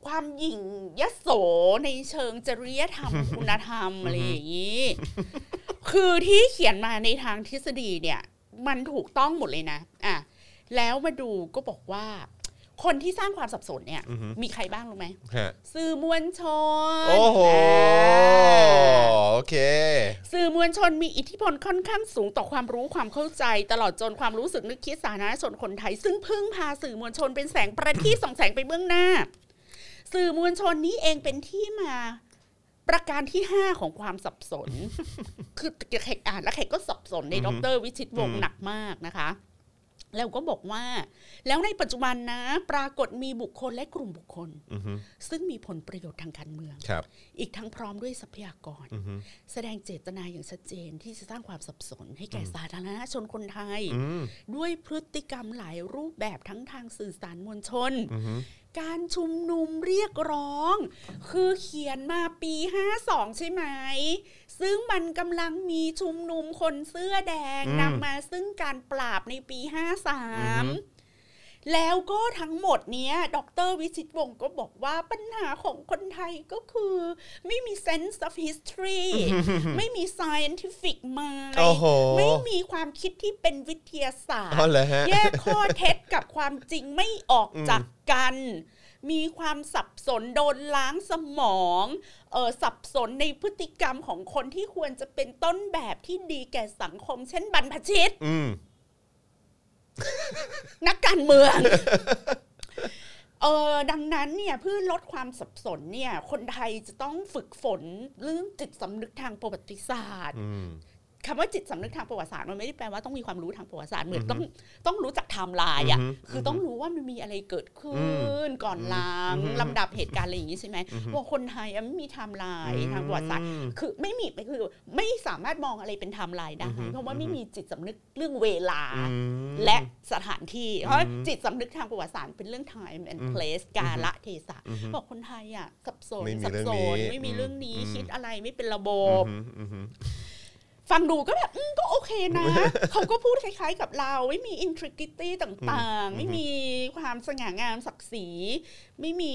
ความหยิ่งยโสในเชิงจริยธรรมคุณธรรมอะไรอย่างนี้ คือที่เขียนมาในทางทฤษฎีเนี่ย มันถูกต้องหมดเลยนะ อะ แล้วมาดูก็บอกว่า คนที่สร้างความสับสนเนี่ย อือฮึ มีใครบ้างรู้ไหมฮะสื่อมวลชนโอ้โห อ่าโอเค สื่อมวลชนมีอิทธิพลค่อนข้างสูงต่อความรู้ความเข้าใจ ตลอดจนความรู้สึกนึกคิดสาธารณชนคนไทย ซึ่งพึ่งพาสื่อมวลชนเป็นแสงประทีปส่องแสงไปเบื้องหน้า สื่อมวลชนนี้เองเป็นที่มา ประการที่ 5 ของความสับสน คือแขกอ่านแล้วแขกก็สับสนในอือดฮึรวิชิตวงอืศ์มหนักมากนะคะ แล้วก็บอกว่า แล้วในปัจจุบันนะ ปรากฏมีบุคคลและกลุ่มบุคคลอือฮึซึ่งมีผลประโยชน์ทางการเมืองครับอีกทั้งพร้อมด้วยทรัพยากรอือฮึแสดงเจตนาอย่างชัดเจนที่จะสร้างความสับสน ให้แก่สาธารณชนคนไทยอืมด้วยพฤติกรรมหลายรูปแบบทั้งทางสื่อสารมวลชนอือฮึ การชุมนุมเรียกร้อง คือเขียนมาปี 52 ใช่ไหม ซึ่งมันกำลังมีชุมนุมคนเสื้อแดงนำมาซึ่งการปราบในปี 53 แล้วก็ทั้งหมดเนี้ย ดรวิชิตวงศ์ก็บอกว่าปัญหาของคนไทยก็คือ ไม่มี sense of history ไม่มี scientific mind โอ้โหไม่มีความคิดที่เป็นวิทยาศาสตอ๋อร์เหรอฮะแยกข้อเท็จกับความจริงไม่ออกจากกันมีความสับสนโดนล้างสมองเออสับสนในพฤติกรรมของคนที่ควรจะเป็นต้นแบบที่ดีแก่สังคม เช่นบรรพชิตอืม นักการเมืองเออดังนั้นเนี่ยเพื่อลดความสับสนเนี่ย คนไทยจะต้องฝึกฝนเรื่องจิตสำนึกทางประวัติศาสตร์ คำว่าจิตสำนึกทางประวัติศาสตร์มันไม่ได้แปลว่าต้องมีความรู้ทางประวัติศาสตร์เหมือนต้องต้องรู้จักไทม์ไลน์อะอือฮึคือต้องรู้ว่ามันมีอะไรเกิดขึ้น อือ ก่อนหลังอืมลำดับเหตุการณ์อะไรอย่างนี้ใช่ไหมว่าคนไทยอะไม่มีไทม์ไลน์ทางประวัติศาสตร์อืมคือไม่มีคือไม่สามารถมองอะไรเป็นไทม์ไลน์ได้อือฮึเพราะว่าไม่มีจิตสำนึกเรื่องเวลาอืมและสถานที่เพราะอืมจิตสำนึกทางประวัติศาสตร์เป็นเรื่อง time and อืม place กาละเทศะอือฮึบอกคนไทยอะสับสนไม่มีสับเรื่องสนี้นไม่มีเรื่องนี้อืมคิดอะไรไม่เป็นระบอืบมอืมอืม ฟังดูก็แบบอืมก็โอเคนะ เขาก็พูดคล้ายๆกับเรา ไม่มี integrity ต่างอืมๆไม่มีความสง่างามศักดิ์ศรี ไม่มี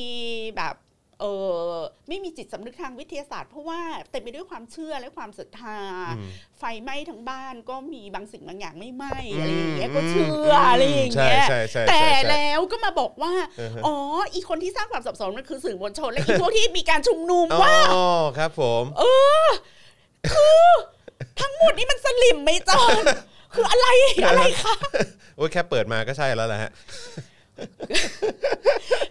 แบบเออไม่มีจิตสำนึกทางวิทยาศาสตร์เพราะว่าเต็มไปด้วยความเชื่อและความศรัทธาอืมไฟไหม้ทั้งบ้านก็มีบางสิ่งบางอย่างไม่ไหม้อืมอะไรอย่างเงี้ยก็เชื่ออะไรอย่างเงี้ยใช่ใช่ใช่แต่ใช่ใช่แล้วก็มาบอกว่าอือฮะอ๋อ อีคนที่สร้างความสับสนมันคือสื่อมวลชน และอีพวกที่มีการชุมนุมอ๋อว่าครับผม ทั้งหมดนี้มันสลิมไหมจอนคืออะไรอะไรคะโอ้ยแค่เปิดมาก็ใช่แล้วแหละฮะ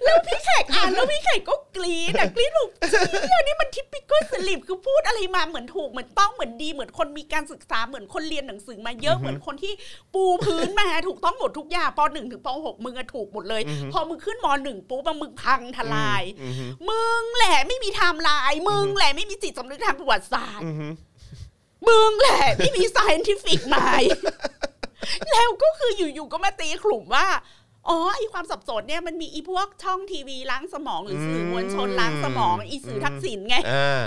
แล้วพี่แขกอ่านแล้วพี่แขกก็กรี๊ดอะกรี๊ดบอกเชี่ยนี่มัน typical สลิ่มคือพูดอะไรมาเหมือนถูกเหมือนต้องเหมือนดีเหมือนคนมีการศึกษาเหมือนคนเรียนหนังสือมาเยอะเหมือนคนที่ปูพื้นมาถูกต้องหมดทุกอย่างปหนึ่งถึงปหกมึงอะถูกหมดเลย พอมึงขึ้นมหนึ่งปุ๊บอะมึงพังทลายอือฮึมึงแหละไม่มีไทม์ไลน์มึงแหละไม่มีจิตสำนึกทางประวัติศาสตร์อือฮึ มึงแหละไม่มี scientific หมายแล้วก็คืออยู่ๆก็มาตีขลุมว่าอ๋อไอความสับสนเนี่ยมันมีอีพวกช่องทีวีล้างสมองหรือสื่อมวลชนล้างสมอง อีสื่อทักษิณไงอ่า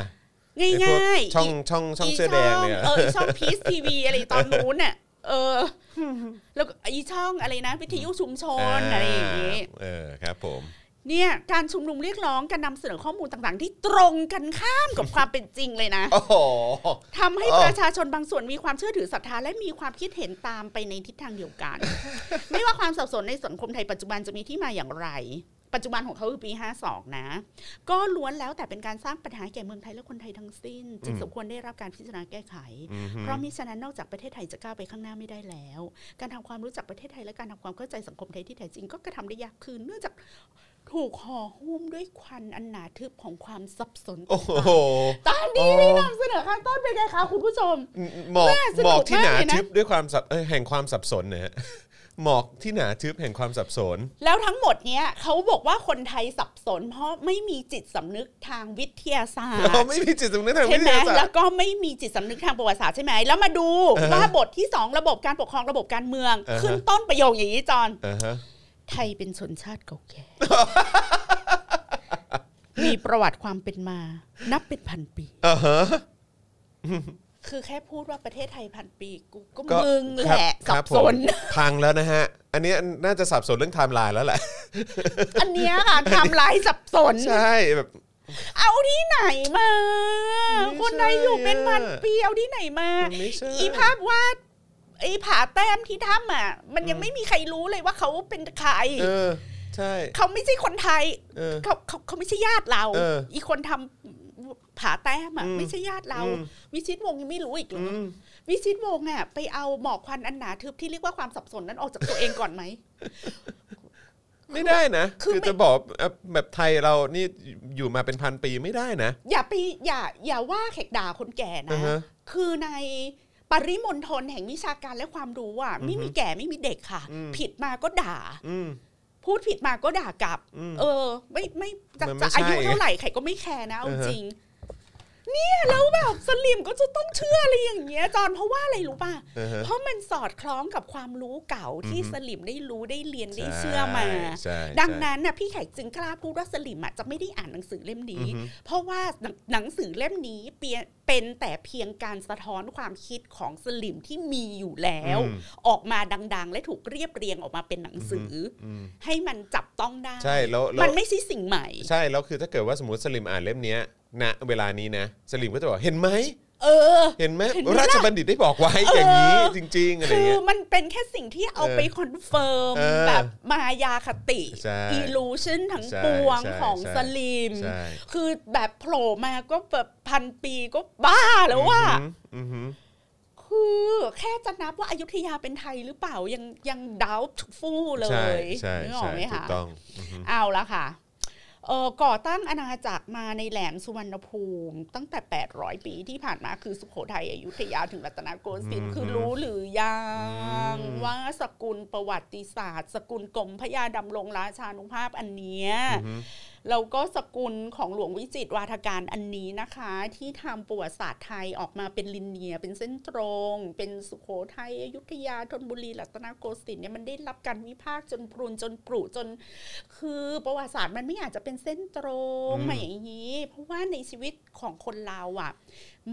ง่ายไอ้พวกง่ายช่องช่องช่องเสื้อแดงเนี่ยเอออีช่องพีซทีวีอะไรตอนนู้นเนี่ยเออ แล้วก็อีช่องอะไรนะ วิทยุชุมชนอะไรอย่างงี้เออครับผม เนี่ยการชุมนุมเรียกร้องการนำเสนอข้อมูลต่างๆ ที่ตรงกันข้ามกับความเป็นจริงเลยนะโอ้โหทำให้อ๋อประชาชนบางส่วนมีความเชื่อถือศรัทธาและมีความคิดเห็นตามไปในทิศทางเดียวกัน ไม่ว่าความสับสนในสังคมไทยปัจจุบันจะมีที่มาอย่างไร ปัจจุบันของเขาคือปี 52 นะ ก็ล้วนแล้วแต่เป็นการสร้างปัญหาแก่เมืองไทยและคนไทยทั้งสิ้น จึงสมควรได้รับการพิจารณาแก้ไขอือฮึเพราะมิฉะนั้นนอกจากประเทศไทยจะก้าวไปข้างหน้าไม่ได้แล้ว การทำความรู้จักประเทศไทยและการทำความเข้าใจสังคมไทยที่แท้จริงก็กระทำได้ยากขึ้นเนื่องจาก ถูกห่อหุ้มด้วยควันอันหนาทึบของความสับสนโอ้โหตอนนี้ที่นำเสนอข้างต้นเป็นไงคะคุณผู้ชมหมอกน่าสนุกหมอกที่หนามากเลยนะทึบด้วยความสับเอ้ยแห่งความสับสนนะฮะหมอกที่หนาทึบแห่งความสับสน แล้วทั้งหมดเนี้ยเขาบอกว่าคนไทยสับสน เพราะไม่มีจิตสำนึกทางวิทยาศาสตเราร์ไม่มีจิตสำนึกทางใช่วิทไหมยาศาสตแล้วร์ก็ไม่มีจิตสำนึกทางประวัติศาสตร์ใช่ไหมแล้วมาดูอ่าฮะว่าบทที่สองระบบการปกครองระบบการเมืองอ่าฮะขึ้นต้นประโยคอย่างนี้จอนอ่าฮะ ไทยเป็นชนชาติเก่าแก่ มีประวัติความเป็นมา นับเป็นพันปีอ่าฮะ คือแค่พูดว่าประเทศไทยพันปีกูก็ก็มึงแหละครัสับบผมสน พังแล้วนะฮะ อันนี้น่าจะสับสนเรื่องไทม์ไลน์แล้วแหละ อันเนี้ยค่ะทำลายสับสน ใช่แบบ เอาที่ไหนมา ไม่คนไทยอยู่เป็นพันใช่ปีเอาที่ไหนมา มันไม่ใช่ อีภาพวาด ไอ้ผาแต้มที่ถ้ำอะ มันยังไม่มีใครรู้เลยว่าเขาเป็นใครเออ ใช่ เขาไม่ใช่คนไทยเออ เขาเขาเขาไม่ใช่ญาติเราเอออีคนทำผาแต้มอะอืมไม่ใช่ญาติเรา อืม วิชิตวงศ์ยังไม่รู้อีกเหรอือมวิชิตวงศ์อะไปเอาหมอกควันอันหนาทึบที่เรียกว่าความสับสนนั้นออกจากตัวเองก่อนไหม ไม่ได้นะ คืคืออไม่ จะบอกเอ่อแบบไทยเรานี่อยู่มาเป็นพันปีไม่ได้นะ อย่าไปอย่าอย่าว่าแขกด่าคนแก่อืนะอฮะ คือใน ปริมณฑลแห่งวิชาการและความรู้อะไม่มีแก่ไม่มีเด็กค่ะอืมผิดมาก็ด่าอืมพูดผิดมาก็ด่ากลับอืมเออ ไม่ไม่จะมันไม่จะอายุใช่เท่าไหร่ใครก็ไม่แคร์นะเอาอือฮะจริง เนี่ยแล้วแบบสลิมก็จะต้องเชื่ออะไรอย่างเงี้ยจอนเพราะว่าอะไรรู้ป่ะอือฮะเพราะมันสอดคล้องกับความรู้เก่าที่อือฮึสลิมได้รู้ได้เรียนได้ใช่เชื่อมาใช่ดังใช่นั้นน่ะพี่แขกจึงกล้าพูดว่าสลิมอะจะไม่ได้อ่านหนังสือเล่มนี้อือฮึเพราะว่าหนังหนังสือเล่มนี้เปียเป็นแต่เพียงการสะท้อนความคิดของสลิมที่มีอยู่แล้วอืมออกมาดัง ๆ และถูกเรียบเรียงออกมาเป็นหนังสือออืมให้มันจับต้องได้ใช่แล้วแล้วมันไม่ใช่สิ่งใหม่ ใช่แล้วคือถ้าเกิดว่าสมมติสลิ่มอ่านเล่มเนี้ย ณเวลานี้นะสลิ่มก็จะบอกเห็นไหมเออ เห็นไหมเห็นไหมล่ะ ราชบัณฑิตได้บอกไว้อย่างนี้จริงๆอะไรคือเงี้ย มันเป็นแค่สิ่งที่เอาเออไปคอนเฟิร์มเออแบบมายาคติใช่ illusion ทั้งใช่ปวงใช่ของใช่สลิ่ม ใช่ คือแบบโผล่มาก็แบบพันปีก็บ้าแล้วว่า อือหือคือแค่จะนับว่าอายุทยาเป็นไทยหรือเปล่ายังยังดาวฟู่เลใช่ยใช่นึกออใช่กไหมถูคะกต้องอือหือเอาละค่ะเออ ก่อตั้งอาณาจักรมาในแหลมสุวรรณภูมิ ตั้งแต่ 800 ปีที่ผ่านมาคือสุโขทัยอยุธยาถึงรัตนโกสินทร์คือรู้หรือยังว่าสกุลประวัติศาสตร์ สกุลกรมพระยาดำรงราชานุภาพอันเนี้ยอือหือ แล้วก็สกุลของหลวงวิจิตรวาทการอันนี้นะคะ ที่ทำประวัติศาสตร์ไทยออกมาเป็น linear เป็นเส้นตรง เป็นสุโขทัยอยุธยาธนบุรีรัตนโกสินทร์เนี่ยมันได้รับการวิพากษ์จนพรุนจนปรุจน คือประวัติศาสตร์มันไม่อาจจะเป็นเส้นตรงอืมมาอย่างนี้ เพราะว่าในชีวิตของคนเราอะ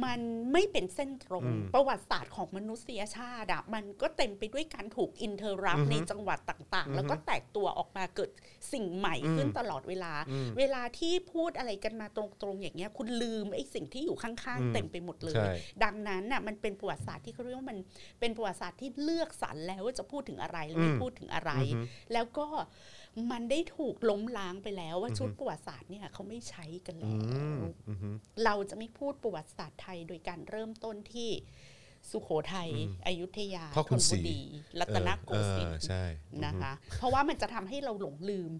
มันไม่เป็นเส้นตรงอืมประวัติศาสตร์ของมนุษยชาติอะมันก็เต็มไปด้วยการถูก interrupt อือฮึในจังหวัดต่างอือฮึๆแล้วก็แตกตัวออกมาเกิดสิ่งใหม่ขึ้นอืมตลอดเวลาอืมเวลาที่พูดอะไรกันมาตรงๆ อย่างเงี้ย คุณลืมไอ้สิ่งที่อยู่ข้างอืมๆเต็มไปหมดเลยใช่ดังนั้นน่ะมันเป็นประวัติศาสตร์ที่เขาเรียกว่ามันเป็นประวัติศาสตร์ที่เลือกสรรแล้วว่าจะพูดถึงอะไรหรือไม่อืมพูดถึงอะไรอือหือแล้วก็ มันได้ถูกล้มล้างไปแล้วว่าอือฮึชุดประวัติศาสตร์เนี่ยเขาไม่ใช้กันอืแล้วมอือหือเราจะไม่พูดประวัติศาสตร์ไทยโดยการเริ่มต้นที่สุโขทัยอยุธยาพ่อคุณธนศรีบุรีรัตนโกสินทเออร์ใช่นะคะเพราะว่ามันจะทำให้เราหลงลืม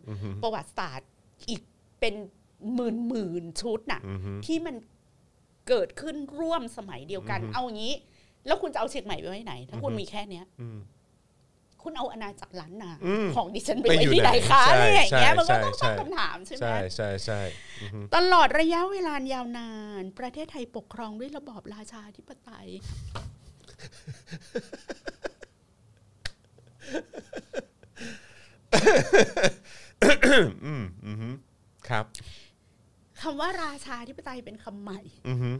ประวัติศาสตร์อีกเป็นหมื่นหมื่นๆชุดน่ะอือฮึที่มันเกิดขึ้นร่วมสมัยเดียวกัน เอาอย่างนี้ แล้วคุณจะเอาเชียงใหม่ไปไว้ไหน ถ้าคุณมีแค่เนี้ยอืม คุณเอาอาณาจักรล้านนาอืมของดิฉันไปไปไว้อยู่ที่ไหนคะไหนอะไรอย่างเงี้ยใช่มันก็ต้องใช่ตั้งคำถามใช่ไหมใช่ใช่ใช่อือฮึตลอดระยะเวลายาวนาน ประเทศไทยปกครองด้วยระบอบราชาธิปไตยอืมอือฮึครับคำว่าราชาธิปไตยเป็นคำใหม่อือฮึ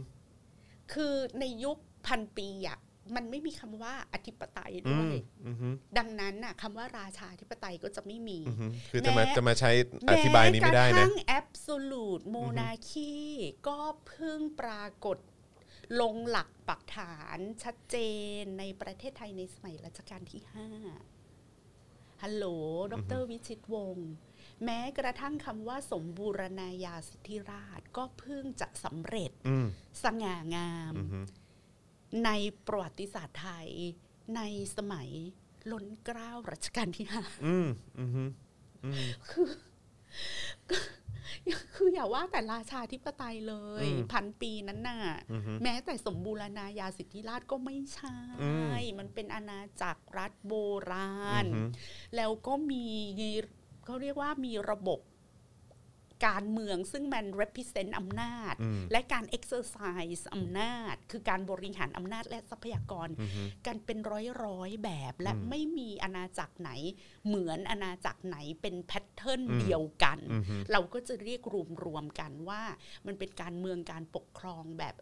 คือในยุคพันปีอะ มันไม่มีคำว่าอธิปไตยอืด้วมยอือฮึดังนั้นน่ะคำว่าราชาธิปไตยก็จะไม่มีอือฮึคือจะมาแม้จะมาใช้อธิบายนี้ไม่ได้แกระนะทั่ง absolute monarchy ก็เพิ่งปรากฏลงหลักปักฐานชัดเจนในประเทศไทยในสมัยรัชกาลที่5ฮัลโหล ดรวิชิตวงศ์แม้กระทั่งคำว่าสมบูรณาญาสิทธิราชก็เพิ่งจะสำเร็จอืมสง่างามอือฮึ ในประวัติศาสตร์ไทยในสมัยล้นเกล้ารัชกาลที่ห้าอืมอือฮึอืมคือคืออย่าว่าแต่ราชาธิปไตยเลยอืมพันปีนั้นน่ะอือฮึแม้แต่สมบูรณาญาสิทธิราชก็ไม่ใช่อืมมันเป็นอาณาจักรรัฐโบราณอือฮึแล้วก็มีเขาเรียกว่ามีระบบ การเมืองซึ่งมัน represent อำนาจอืมและการ exercise อำนาจ คือการบริหารอำนาจและทรัพยากรอือฮึกันเป็นร้อยร้อยๆแบบและอืมไม่มีอาณาจักรไหน เหมือนอาณาจักรไหนเป็นแพทเทิร์นอืมเดียวกันอือฮึเราก็จะเรียกรวมๆกันว่ามันเป็นการเมืองการปกครองแบบ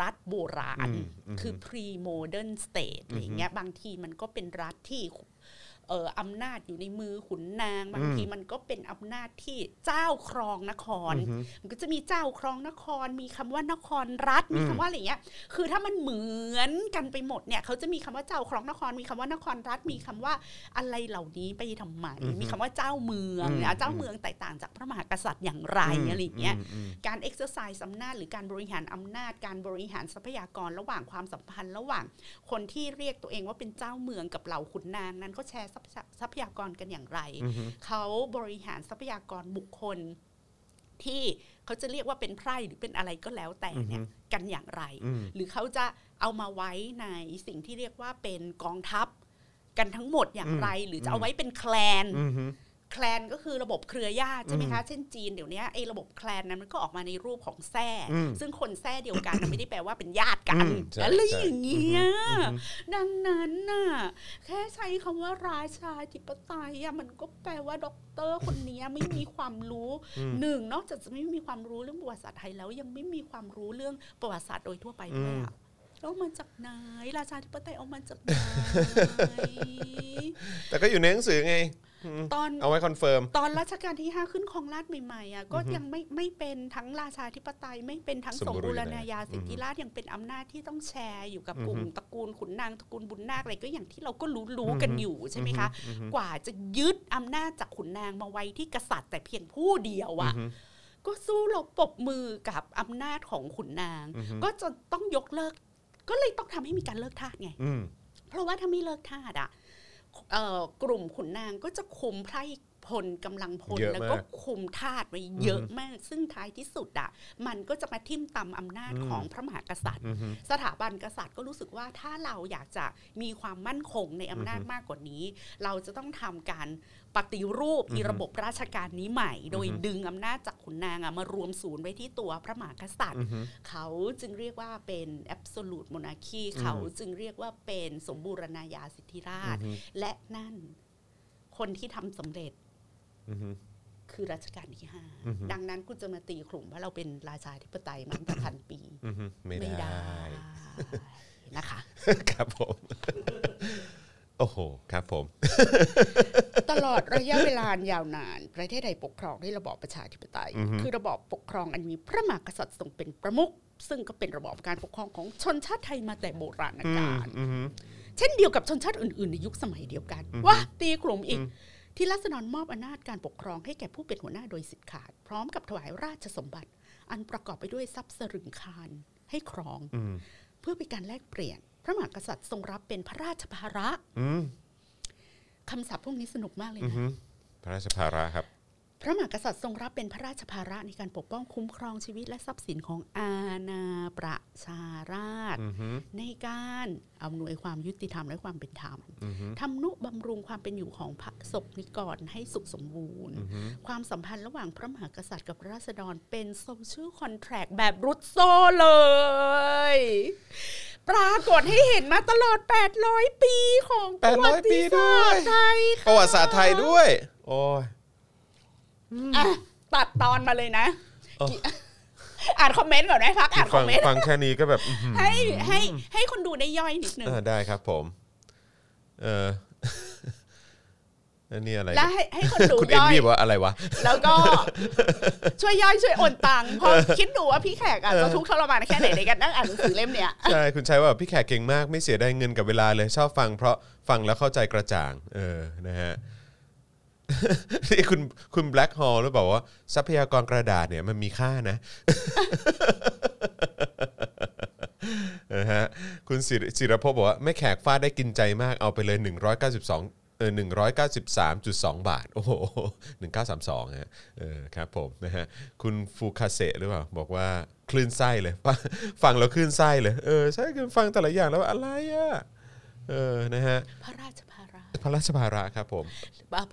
รัฐโบราณอืมอืมคือ pre modern state อะไรอย่างเงี้ยบางทีมันก็เป็นรัฐที่เอ่ออำนาจอยู่ในมือขุนนาง บางทีมันก็เป็นอำนาจที่เจ้าครองนครอือฮึมันก็จะมีเจ้าครองนคร มีคำว่านครรัฐ มีคำว่าอะไรอย่างเงี้ย คือถ้ามันเหมือนกันไปหมดเนี่ยเขาจะมีคำว่าเจ้าครองนคร มีคำว่านครรัฐ มีคำว่าอะไรเหล่านี้ไปทำไมมีคำว่าเจ้าเมืองอืมเนี่ยเจ้าเมืองแตกต่างจากพระมหากษัตริย์อย่างไรอะไรอย่างเงี้ยอืมการ exercise อำนาจหรือการบริหารอำนาจ การบริหารทรัพยากรระหว่างความสัมพันธ์ระหว่าง คนที่เรียกตัวเองว่าเป็นเจ้าเมืองกับเหล่าขุนนางนั้นก็แชร์ทรัพยาทรัพยากรกันอย่างไรอือฮึเขาบริหารทรัพยากรบุคคลที่เขาจะเรียกว่าเป็นไพร่หรือเป็นอะไรก็แล้วแต่เนี่ยกันอย่างไรอืมหรือเขาจะเอามาไว้ในสิ่งที่เรียกว่าเป็นกองทัพ กันทั้งหมดอย่างไร หรือจะเอาไว้เป็นแคลนอือฮึ clan ก็คือระบบเครือญาติใช่ไหมคะ เช่นจีนเดี๋ยวนี้ไอ้ระบบ clan นั้นมันก็ออกมาในรูปของแซ่อืมซึ่งคนแซ่เดียวกันน่ะไม่ได้แปลว่าเป็นญาติกันอืมใช่อะไรใช่อย่างเงี้ยอืมดังนั้นน่ะแค่ใช้คำว่าราชาธิปไตยอะมันก็แปลว่าด็อกเตอร์คนนี้ไม่มีความรู้หนึ่งนอกจากจะไม่มีความรู้เรื่องประวัติศาสตร์ไทยแล้วยังไม่มีความรู้เรื่องประวัติศาสตร์โดยทั่วไปด้วยอะแล้วเอามาจากไหนราชาธิปไตยเอามาจากไหนแต่ก็อยู่ในหนังสือไง ตอนเอาไว้คอนเฟิร์มตอนรัชกาลที่ 5 ขึ้นครองราชย์ใหม่ๆอะก็ยังไม่ไม่เป็นทั้งราชาธิปไตยไม่เป็นทั้งสสมมบูบูรรณาณาญาญาสิทธิราชย์ยังเป็นอำนาจที่ต้องแชร์อยู่กับกลุ่มอือฮึตระกูลขุนนางตระกูลบุญนาคอะไรก็อย่างที่เราก็รู้รู้กันอือฮึอยู่ใช่ไหมคะอือฮึกว่าจะยึดอำนาจจากขุนนางมาไว้ที่กษัตริย์ แต่เพียงผู้เดียวอะอือฮึก็สู้รบปรบมือกับอำนาจของขุนนางอือฮึก็จะต้องยกเลิก ก็เลยต้องทำให้มีการเลิกทาสไงอืมเพราะว่าถ้าไม่เลิกทาสอะเอ่อ กลุ่มขุนนางก็จะคุมไพร่พลกำลังพลเยอะมากแล้วก็คุมทาสไว้เยอะมาก ซึ่งท้ายที่สุดอะมันก็จะมาทิ่มตำอำนาจอืมของพระมหากษัตริย์อือฮึสถาบันกษัตริย์ก็รู้สึกว่าถ้าเราอยากจะมีความมั่นคงในอำนาจมากกว่านี้ เราจะต้องทำการ ปฏิรูปอีระบบราชการนี้ใหม่ โดยดึงอำนาจจากขุนนางอะมารวมศูนย์ไว้ที่ตัวพระมหากษัตริย์อือฮึเขาจึงเรียกว่าเป็น absolute monarchy อืมเขาจึงเรียกว่าเป็นสมบูรณาญาสิทธิราชอือฮึและนั่นคนที่ทำสำเร็จอือฮึคือรัชกาลที่ห้าอือฮึดังนั้นคุณจะมาตีกลุ่มว่าเราเป็นราชาธิปไตยมาตั้งแต่พันปีอือฮึไม่ไม่ได้ได้นะคะ ครับผม โอ้โห ครับผม ตลอดระยะเวลายาวนาน ประเทศไทยปกครองด้วยระบอบประชาธิปไตยอือฮึคือระบอบปกครองอันมีพระมหากษัตริย์ทรงเป็นประมุขซึ่งก็เป็นระบอบการปกครองของชนชาติไทยมาแต่โบราณอืมกาลอือฮึเช่นเดียวกับชนชาติอื่นๆ ในยุคสมัยเดียวกันอือฮึว่าตีกลุ่มอีกอืมที่รัษฎรมอบอำนาจการปกครองให้แก่ผู้เป็นหัวหน้าโดยสิทธิขาด พร้อมกับถวายราชสมบัติ อันประกอบไปด้วยทรัพย์สรึงคารให้ครองอืมเพื่อเป็นการแลกเปลี่ยน พระมหากษัตริย์ทรงรับเป็นพระราชภาระอืมคำศัพท์พวกนี้สนุกมากเลยอือนะฮึพระราชภาระครับ พระมหากษัตริย์ทรงรับเป็นพระราชภาระในการปกป้องคุ้มครองชีวิตและทรัพย์สินของอาณาประชาราษฎร์อือฮึในการอำนวยความยุติธรรมและความเป็นธรรมอือฮึทำนุบำรุงความเป็นอยู่ของพระศกนิกรให้สุขสมบูรณ์อือฮึความสัมพันธ์ระหว่างพระมหากษัตริย์กับราษฎรเป็น social contract แบบรุสโซเลย ปรากฏให้เห็นมาตลอด 800 ปีของประวั800ปีติด้ศาวย สตร์ไทย 800 ปีด้วยประวัติศาสตร์ไทยด้วย โอ้ย อะตัดตอนมาเลยนะเออ อ่านคอมเมนต์ก่อนไหมพักอ่านคฟัอมเมนต์ฟังแค่นี้ก็แบบอื้อหือให้ให้ให้คนดูได้ย่อยนิดนึง เออได้ครับผม เออ อันนี้อะไร และให้ให้คนดูคุณเอ็มย่อยมี่บอกว่าอะไรวะ แล้วก็ ช่วยย่อยช่วยโอนตังค์เพราะคิดดูว่าพี่แขกอะจะทุกข์ทรมานแค่ไหนในการนั่งอ่านหนังสือเล่มเนี้ย ใช่ คุณใช้ว่าพี่แขกเก่งมากไม่เสียดายเงินกับเวลาเลย ชอบฟังเพราะฟังแล้วเข้าใจกระจ่าง เออนะฮะ นี่คุณคุณแบล็กฮอลหรือเปล่าว่าทรัพยากรกระดาษเนี่ยมันมีค่านะ นะฮะคุณศิรศิรภพบอกว่าแม่แขกฟาดได้กินใจมากเอาไปเลย 192 เออ193.2บาท โอ้โห1932ฮะเออครับผมนะฮะคุณฟูคาเซหรือเปล่า บอกว่าคลื่นไส้เลยฟังฟังแล้วคลื่นไส้เลยเออใช่คือฟังแต่ละอย่างแล้วอะไรอะเออนะฮะพระราชภาระพระราชภาระครับผม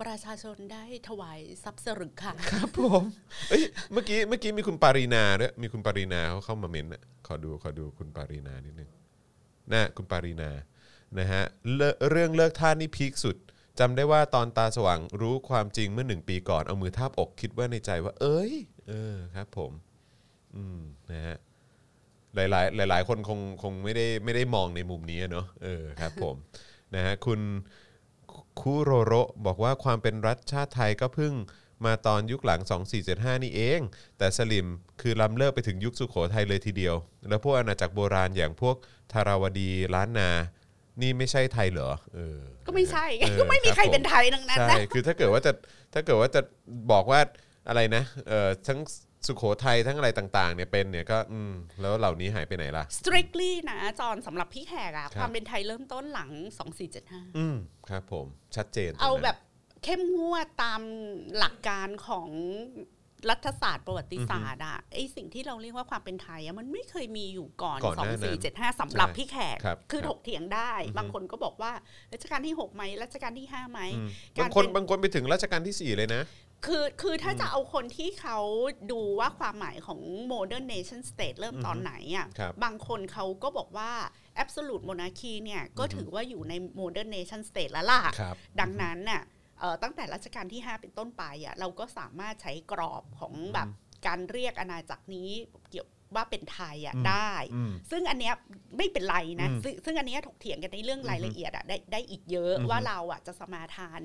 ประชาชนได้ถวายทรัพย์สฤงคารครับผมเอ้ยเมื่อกี้เมื่อกี้มีคุณปารีนาด้วยมีคุณปารีนาเขาเข้ามาเมนต์อะขอดูขอดูคุณปารีนานิดนึงนะคุณปารีนานะฮะเลิเรื่องเลิกท่านี่ peak สุด จำได้ว่าตอนตาสว่างรู้ความจริงเมื่อหนึ่งปีก่อนเอามือทาบอกคิดว่าในใจว่า เอ้ย เออครับ ผม อืมนะฮะหลาย ๆ หลาย ๆ คนคงคงไม่ได้ไม่ได้มองในมุมนี้เนาะเออครับ ผม นะฮะคุณคูโรโรบอกว่าความเป็นรัฐชาติไทยก็เพิ่งมาตอนยุคหลัง 2475 นี่เอง แต่สลิมคือล้ำเลิกไปถึงยุคสุขโขทัยเลยทีเดียว แล้วพวกอาณาจักรโบราณอย่างพวกธาราวดีล้านนา นี่ไม่ใช่ไทยเหรอเออ ก็ไม่ใช่ไงเออก็ไม่มีใครครับผมเป็นไทยทั้งนั้นใช่นะ คือถ้าเกิดว่าจะถ้าเกิดว่าจะบอกว่าอะไรนะเออทั้งสุขโขทัยทั้งอะไรต่าง ๆ เนี่ยเป็นเนี่ยก็อืมแล้วเหล่านี้หายไปไหนล่ะ strictly นะจอนสำหรับพี่แขกอะครับความเป็นไทยเริ่มต้นหลัง 2475 อืมครับผมชัดเจนตรงนั้นเอาแบบเข้มงวดตามหลักการของ รัฐศาสตร์ประวัติศาสตร์อะไอสิ่งที่เราเรียกว่าความเป็นไทยอะมันไม่เคยมีอยู่ก่อนก่อนหน้านั้น2475สำหรับใช่พี่แขกครับคือครับถกเถียงได้อือฮึบางคนก็บอกว่ารัชกาลที่6ไหมรัชกาลที่5ไหมอืมการบางคนเป็นบางคนไปถึงรัชกาลที่4เลยนะคือคือถ้าจะเอาคนที่เขาดูว่าความหมายของ modern nation state เริ่มตอนไหนอะครับบางคนเขาก็บอกว่า absolute monarchy เนี่ยก็ถือว่าอยู่ใน modern nation state แล้วล่ะครับดังนั้นน่ะเอ่อ ตั้งแต่รัชกาลที่ 5 เป็นต้นไปอะเราก็สามารถใช้กรอบของแบบการเรียกอาณาจักรนี้เกี่ยวว่าเป็นไทยอะอืมได้อืมซึ่งอันเนี้ยไม่เป็นไรนะอืมซึ่งซึ่งอันเนี้ยถกเถียงกันในเรื่องรายละเอียดอะได้ได้อีกเยอะอือฮึว่าเราอะจะสมาทาน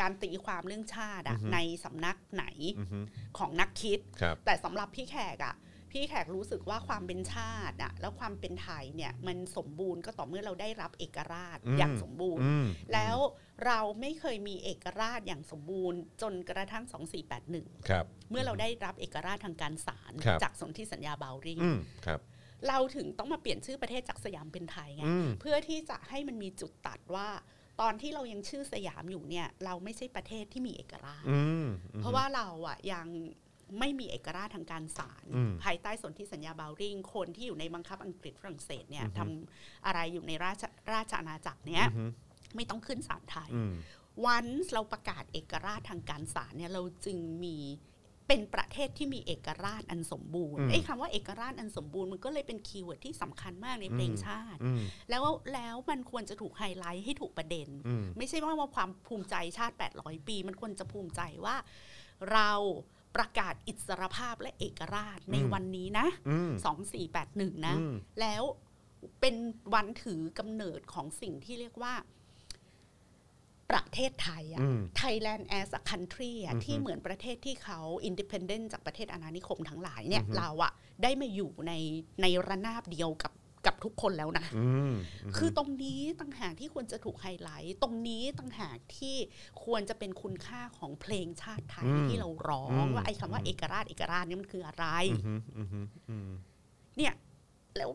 การตีความเรื่องชาติอะอือฮึในสำนักไหนอือฮึของนักคิดครับแต่สำหรับพี่แขกอะ พี่แขกรู้สึกว่าความเป็นชาติอะแล้วความเป็นไทยเนี่ยมันสมบูรณ์ก็ต่อเมื่อเราได้รับเอกราชอืมอย่างสมบูรณ์อืมแล้วเราไม่เคยมีเอกราชอย่างสมบูรณ์ จนกระทั่ง 2481ครับเมื่อเราได้รับเอกราชทางการศาลครับจากสนธิสัญญาบาวริงอืมครับเราถึงต้องมาเปลี่ยนชื่อประเทศจากสยามเป็นไทยไงอืมเพื่อที่จะให้มันมีจุดตัดว่า ตอนที่เรายังชื่อสยามอยู่เนี่ย เราไม่ใช่ประเทศที่มีเอกราชอืมเพราะว่าเราอะยัง ไม่มีเอกราชทางการศาลอืมภายใต้สนธิสัญญาบาวริงคนที่อยู่ในบังคับอังกฤษฝรั่งเศสเนี่ยอือฮึทำอะไรอยู่ในราชราชอาณาจักรเนี้ยอือฮึไม่ต้องขึ้นศาลไทยอืมวันเราประกาศเอกราชทางการศาลเนี่ยเราจึงมีเป็นประเทศที่มีเอกราชอันสมบูรณ์อืมไอ้คำว่าเอกราชอันสมบูรณ์มันก็เลยเป็น keyword ที่สำคัญมากในเพลงอืมชาติอืมแล้วแล้วมันควรจะถูกไฮไลท์ให้ถูกประเด็นอืมไม่ใช่ว่าว่าความภูมิใจชาติ 800 ปี มันควรจะภูมิใจว่าเรา ประกาศอิสรภาพและเอกราชในอืมวันนี้นะอืม2481นะอืมแล้วเป็นวันถือกำเนิดของสิ่งที่เรียกว่า ประเทศไทยอะอืม Thailand as a country อะอือฮึที่เหมือนประเทศที่เขา independent จากประเทศอาณานิคมทั้งหลายเนี่ยอือฮึเราอะได้มาอยู่ในในระนาบเดียวกับ กับทุกคนแล้วนะอืมคือตรงนี้ต่างหากที่ควรจะถูกไฮไลท์ตรงนี้ต่างหากที่ควรจะเป็นคุณค่าของเพลงชาติไทยอืมที่เราร้องอืมว่าไอ้คำว่าเอกราชเอกราชนี่มันคืออะไรอืมอืมอืมเนี่ยแล้ว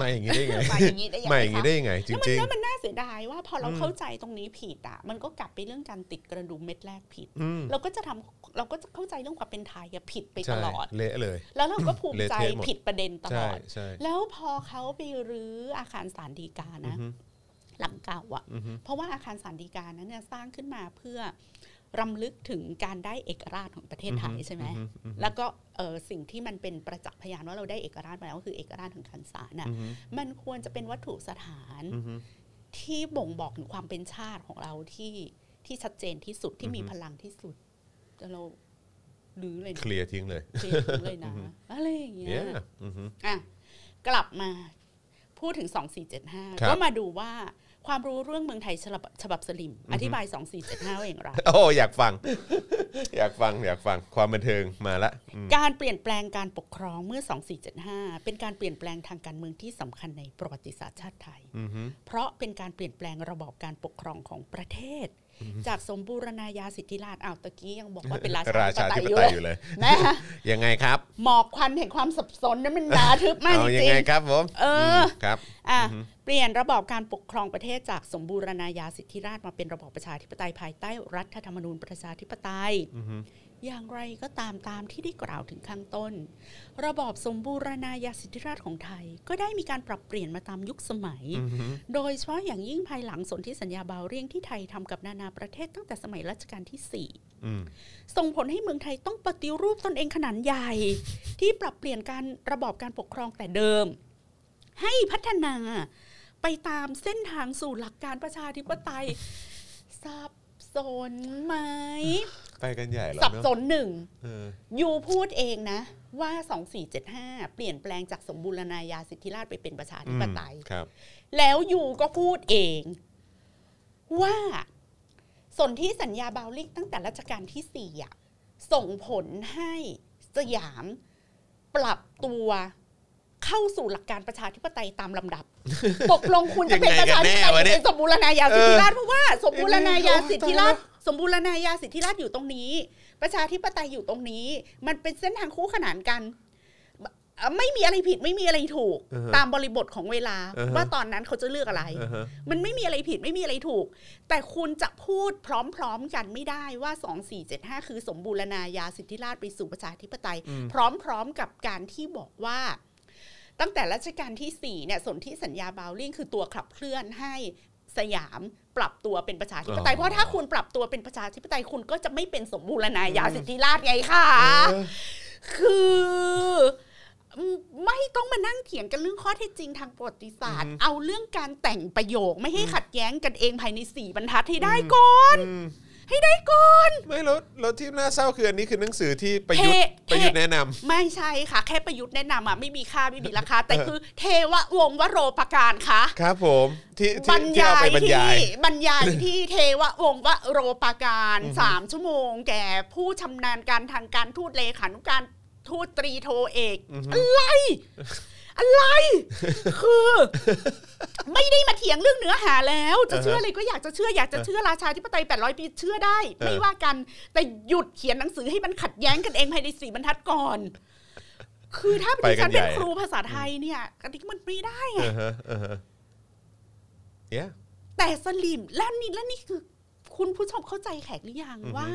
มาอย่างนี้ได้ไงมาอย่างนี้ได้ยังไงมาอย่างนี้คะได้ยังไงจแล้วมันริงแล้วมันน่าเสียดายว่าพอเราอืมเข้าใจตรงนี้ผิดอะมันก็กลับไปเรื่องการติดกระดุมเม็ดแรกผิดๆอืมเราก็จะทำเราก็จะเข้าใจเรื่องความเป็นไทยอะผิดไปตใช่ลอดเละเลย แล้วเราก็ภูมิใจเละเทะหมดผิดประเด็นตลใช่อดใช่แล้วพอเขาไปรื้ออาคารสารดีกาอืนะอฮึหลังเก่าอะอือฮึเพราะว่าอาคารสารดีกานั้นเนี่ยสร้างขึ้นมาเพื่อ รำลึกถึงการได้เอกราชของประเทศไทยใช่ไหมอือฮึอือฮึแล้วก็เออสิ่งที่มันเป็นประจักษ์พยานว่าเราได้เอกราชมาแล้วก็คือเอกราชของคันศาลน่ะอือฮึมันควรจะเป็นวัตถุสถานอือฮึที่บ่งบอกถึงความเป็นชาติของเราที่ที่ชัดเจนที่สุดที่มีอือฮึพลังที่สุดแต่เราลือเลยเคนะลียร์ทิ้งเลยเคลียร์ทิ้งเลยนะอะไรอย่างเงี้ย yeah อือฮึอะกลับมาพูดถึงครับ2475ก็มาดูว่า ความรู้เรื่องเมืองไทยฉบับฉบับสลิม อธิบาย2475ว่าอย่างไรโอ้อยากฟัง อยากฟังอยากฟังความบันเทิงมาละอืมการเปลี่ยนแปลงการปกครองเมื่อ 2475 เป็นการเปลี่ยนแปลงทางการเมืองที่สำคัญในประวัติศาสตร์ชาติไทยอือฮึเพราะเป็นการเปลี่ยนแปลงระบอบการปกครองของประเทศ จากสมบูรณาญาสิทธิราชย์อ้าวตะกี้ยังบอกว่าเป็นราชาราชาธิธิปปไตไตยยออยู่ยู่เลยนะยังไงครับ หมอกควันแห่งความสับสนนั้นมันหนาทึบมากเอาจยังริงไงครับผมเออมครับอะเปลี่ยนระบอบการปกครองประเทศจากสมบูรณาญาสิทธิราชย์มาเป็นระบอบประชาธิปไตยภายใต้รัฐธรรมนูญประชาธิปไตยอือฮึอย่างไรก็ตามตามที่ได้กล่าวถึงข้างต้น ระบอบสมบูรณาญาสิทธิราชย์ของไทย ก็ได้มีการปรับเปลี่ยนมาตามยุคสมัยอือฮึโดยเฉพาะอย่างยิ่งภายหลังสนธิสัญญาบาวเรียงที่ไทยทำกับนานาประเทศตั้งแต่สมัยรัชกาลที่4อืมส่งผลให้เมืองไทยต้องปฏิรูปตนเองขนาดใหญ่ ที่ปรับเปลี่ยนการระบอบการปกครองแต่เดิม ให้พัฒนาไปตามเส้นทางสู่หลักการประชาธิปไตยสับสนไหม ไปกันใหญ่แล้วสับเนอะสนหนึ่งเออยูพูดเองนะ ว่า 2475 เปลี่ยนแปลงจากสมบูรณาญาสิทธิราชย์ไปเป็นประชาธิปไตยครับ แล้วยูก็พูดเอง ว่าสนที่สัญญาบาวลิกตั้งแต่รัชกาลที่สี่อะส่งผลให้สยามปรับตัวเข้าสู่หลักการประชาธิปไตยตามลำดับ ตกลงคุณจะเป็นประชาธิปไตยหรือเป็นสมบูรณาญาสิทธิราชย์เพราะว่า สมบูรณาญาสิทธิราชย์ สมบูรณาญาสิทธิราชย์อยู่ตรงนี้ ประชาธิปไตยอยู่ตรงนี้ มันเป็นเส้นทางคู่ขนานกันเอ่อไม่มีอะไรผิดไม่มีอะไรถูกอือฮะตามบริบทของเวลาอือฮะว่าตอนนั้นเขาจะเลือกอะไรอ่าฮะมันไม่มีอะไรผิดไม่มีอะไรถูก แต่คุณจะพูดพร้อมๆกันไม่ได้ว่า2475คือสมบูรณาญาสิทธิราชย์ไปสู่ประชาธิปไตย พร้อมๆกับการที่บอกว่าตั้งแต่รัชกาลที่4เนี่ยสนธิสัญญาบาวลิงคือตัวขับเคลื่อนให้ สยามปรับตัวเป็นประชาธิปไตยอ๋อเพราะถ้าคุณปรับตัวเป็นประชาธิปไตยคุณก็จะไม่เป็นสมบูรณาญาสิทธิราชย์ไงคะเออคืออืมไม่ต้องมานั่งเถียงกันเรื่องข้อเท็จจริงทางประวัติศาสตร์ เอาเรื่องการแต่งประโยคไม่ให้ขัดแย้งกันเองภายในสี่บรรทัดให้ได้ก่อนอืม ให้ได้ก่อน ไม่แล้วแล้วที่น่าเศร้าคืออันนี้คือหนังสือที่ประยุทธ์เท่ประยุทธ์แนะนำไม่ใช่ค่ะ แค่ประยุทธ์แนะนำอะไม่มีค่าไม่มีราคา แต่คือเทวะวงศ์วโรปการค่ะ ครับผมที่บรที่รที่ยาเอายไปบรรที่ยายบรรยายที่เทวะวงศ์วโรปการสามชั่วโมง แก่ผู้ชำนาญการทางการทูตเลขานุการทูตตรีโทเอกอะไร อะไร คือ ไม่ได้มาเถียงเรื่องเนื้อหาแล้ว จะเชื่ออะไรก็อยากจะเชื่ออยากจะเชื่อราชาธิปไตย 800 ปีเชื่อได้ ไม่ว่ากัน แต่หยุดเขียนหนังสือให้มันขัดแย้งกันเองภายในสี่บรรทัดก่อน คือถ้าไปดิกัฉันนเป็นใหญ่ครูภาษาไทยเนี่ยอันนี้มันไม่ได้ไงอ่าฮะอ่าฮะ yeah แต่สลิมและนี่และนี่คือ คุณผู้ชมเข้าใจแขกหรือยังอือฮึว่า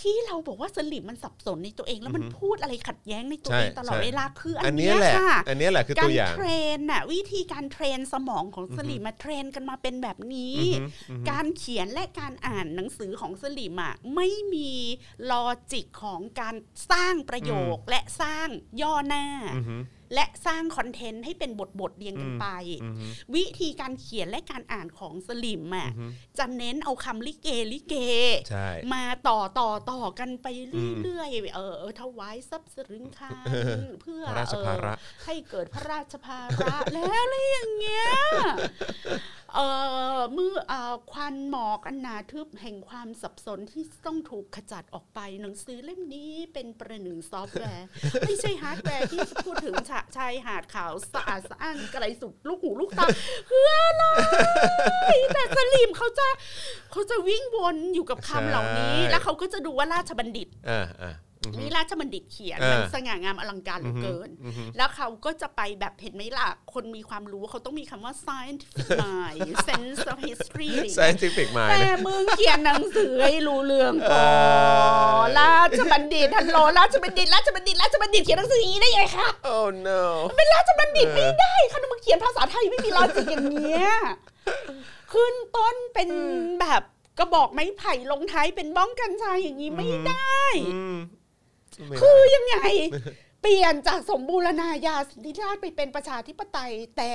ที่เราบอกว่าสลิมมันสับสนในตัวเอง แล้วมันอือฮึพูดอะไรขัดแย้งในตัวใช่เองตลอดใช่เวลาคืออัอันนเนี้เนี้ยยแหละค่ะอันเนี้ยแหละคือการตัวอย่างเทรนน่ะวิธีการ train สมองของสลิมมา train กันมาเป็นแบบนี้อือฮึอือฮึการเขียนและการอ่านหนังสือของสลิมอะไม่มี logic ของการสร้างประโยคและสร้างย่อหน้าอือฮึ และสร้าง content ให้เป็นบทบทๆเรียงกันไปอือฮึวิธีการเขียนและการอ่านของสลิมอะอือฮึจะเน้นเอาคำลิเกลิเกใช่มาต่อต่อต่อกันไปเรื่อยๆเออเออถวายทรัพย์สฤงคารเพื่อพระราชภาระเออให้เกิดพระราชภาระแล้วอะไรอย่างเงี้ย เออเมื่อเอ่อควันหมอกอันหนาทึบแห่งความสับสนที่ต้องถูกขจัดออกไปหนังสือเล่มนี้เป็นประหนึ่งซอฟต์แวร์ไม่ใช่ฮาร์ดแวร์ที่จะพูดถึงชะชายหาดขาวสะอาดสะอ้านไกลสุดลูกหูลูกตาคืออะไรแต่สลิมเขาจะเขาจะวิ่งวนอยู่กับคำเหล่านี้ใช่แล้วเขาก็จะดูว่าราชบัณฑิต อ่าอ่านี่ราชบัณฑิตเขียนอ่ามัมันสง่างามอลังการเหลือเกินอือฮึแล้วเขาก็จะไปแบบเห็นไหมล่ะ คนมีความรู้เขาต้องมีคำว่า scientific mind sense of history อะไรอย่างเงี้ย scientific mind แต่นะมึงเขียนหนังสือให้รู้เรื่องก่อนราชบัณฑิตฮัลโหลราชบัณฑิตราชบัณฑิตราชบัณฑิตเขียนหนังสืออย่างนี้ได้ไงคะ oh no เป็นราชบัณฑิตไม่ได้ค่ะมึงเขียนภาษาไทยไม่มีลอจิกอย่างเงี้ยขึ้นต้นเป็นแบบกระบอกไม้ไผ่ลงท้ายเป็นบ้องกัญชาอย่างนี้ไม่ได้อืมไม่ คือยังไง เปลี่ยนจากสมบูรณาญาสิทธิราชย์ไปเป็นประชาธิปไตย แต่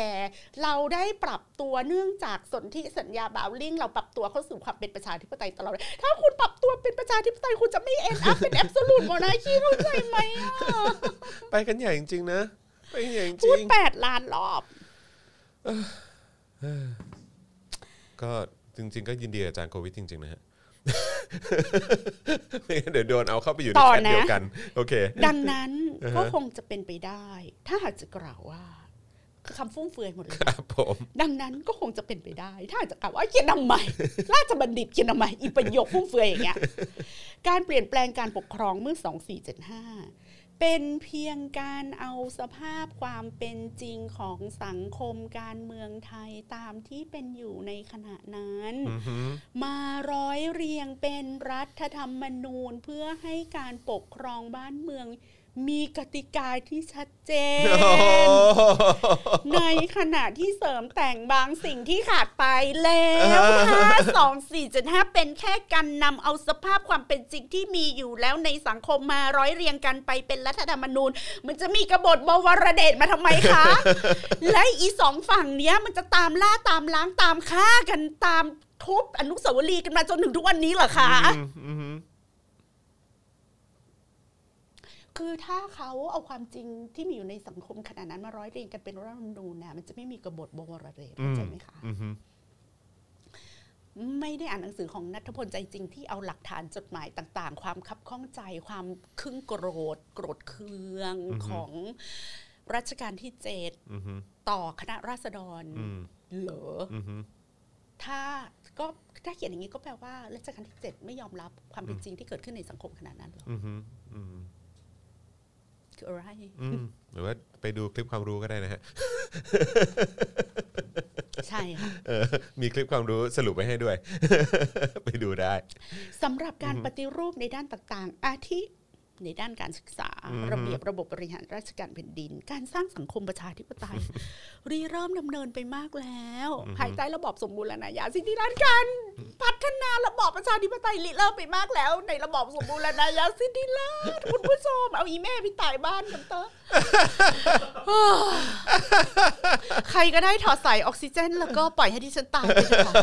เราได้ปรับตัวเนื่องจากสนธิสัญญาบาวลิงเราปรับตัวเข้าสู่ความเป็นประชาธิปไตยตลอดถ้าคุณปรับตัวเป็นประชาธิปไตยคุณจะไม่เอ็นอัพเป็นแอบสูตรโมนาคีเข้าใจไหมอะไปกันใหญ่จริงๆนะไปกันใหญ่จพูดริงแปดล้านรอบๆก็จริง ๆ ก็ยินดีกับอาจารย์โควิดจริงๆนะฮะ ไม่งั้นเดี๋ยวโดนเอาเข้าไปอยู่ในต่อแคทนะเดียวกันโอเค ดังนั้นอ่าฮะก็คงจะเป็นไปได้ ถ้าหากจะกล่าวว่าคือคำฟุ่มเฟือยหมดเลยครับผมดังนั้นก็คงจะเป็นไปได้ ถ้าจะกล่าวว่าเขียนทำไมราชบัณฑิตเขียนทำไมอีประโยคฟุ่มเฟือยอย่างเงี้ยการเปลี่ยนแปลงการปกครองเมื่อ 2475 เป็นเพียงการเอาสภาพความเป็นจริงของสังคมการเมืองไทยตามที่เป็นอยู่ในขณะนั้นอือหือมาร้อยเรียงเป็นรัฐธรรมนูญเพื่อให้การปกครองบ้านเมือง มีกติกาที่ชัดเจนโอ้โหในขณะที่เสริมแต่งบางสิ่งที่ขาดไปแล้วถ้าสองสี่จุดห้าเป็นแค่การนำเอาสภาพความเป็นจริงที่มีอยู่แล้วในสังคมมาร้อยเรียงกันไปเป็นรัฐธรรมนูญ มันจะมีกบฏบวรเดชมาทำไมคะ และอีสองฝั่งเนี้ยมันจะตามล่าตามล้างตามฆ่ากันตามทุบอนุสาวรีย์กันมาจนถึงทุกวันนี้เหรอคะ อืมอือหือ คือถ้าเขาเอาความจริงที่มีอยู่ในสังคมขนาดนั้นมาร้อยเรียงกันเป็นรัฐธรรมนูญนะมันจะไม่มีกบฏบวรเดชเข้าใจไหมคะอือหือไม่ได้อ่านหนังสือของนัทพลใจจริงที่เอาหลักฐานจดหมายต่างๆ ความคับข้องใจความครึ่งโกรธ โกรธเคืองอือฮึของรัชกาลที่เจ็ดอือหือต่อคณะราษฎรอืมเหรออือหือถ้าก็ถ้าเขียนอย่างนี้ก็แปลว่ารัชกาลที่เจ็ดไม่ยอมรับความเป็นจริงที่เกิดขึ้นในสังคมขนาดนั้นเหรออือหืออืม คืออะไรอืมหรือว่าไปดูคลิปความรู้ก็ได้นะฮะ ใช่ค่ะเออมีคลิปความรู้สรุปไว้ให้ด้วย ไปดูได้สำหรับการปฏิรูปในด้านต่างๆ อาทิ ในด้านการศึกษาอือฮึระเบียบระบบบริหารราชการแผ่นดิน การสร้างสังคมประชาธิปไตย รีเริ่มดำเนินไปมากแล้ว ภายใต้ระบอบสมบูรณาญาสิทธิราชย์การพัฒนาระบอบประชาธิปไตยริเริ่มไปมากแล้ว ในระบอบสมบูรณาญาสิทธิราชย์คุณผู้ชมเอาอีแม่พี่ตายบ้านกันเถอะใครก็ได้ถอดสายออกซิเจน แล้วก็ปล่อยให้ดิฉันตายไปเถอะ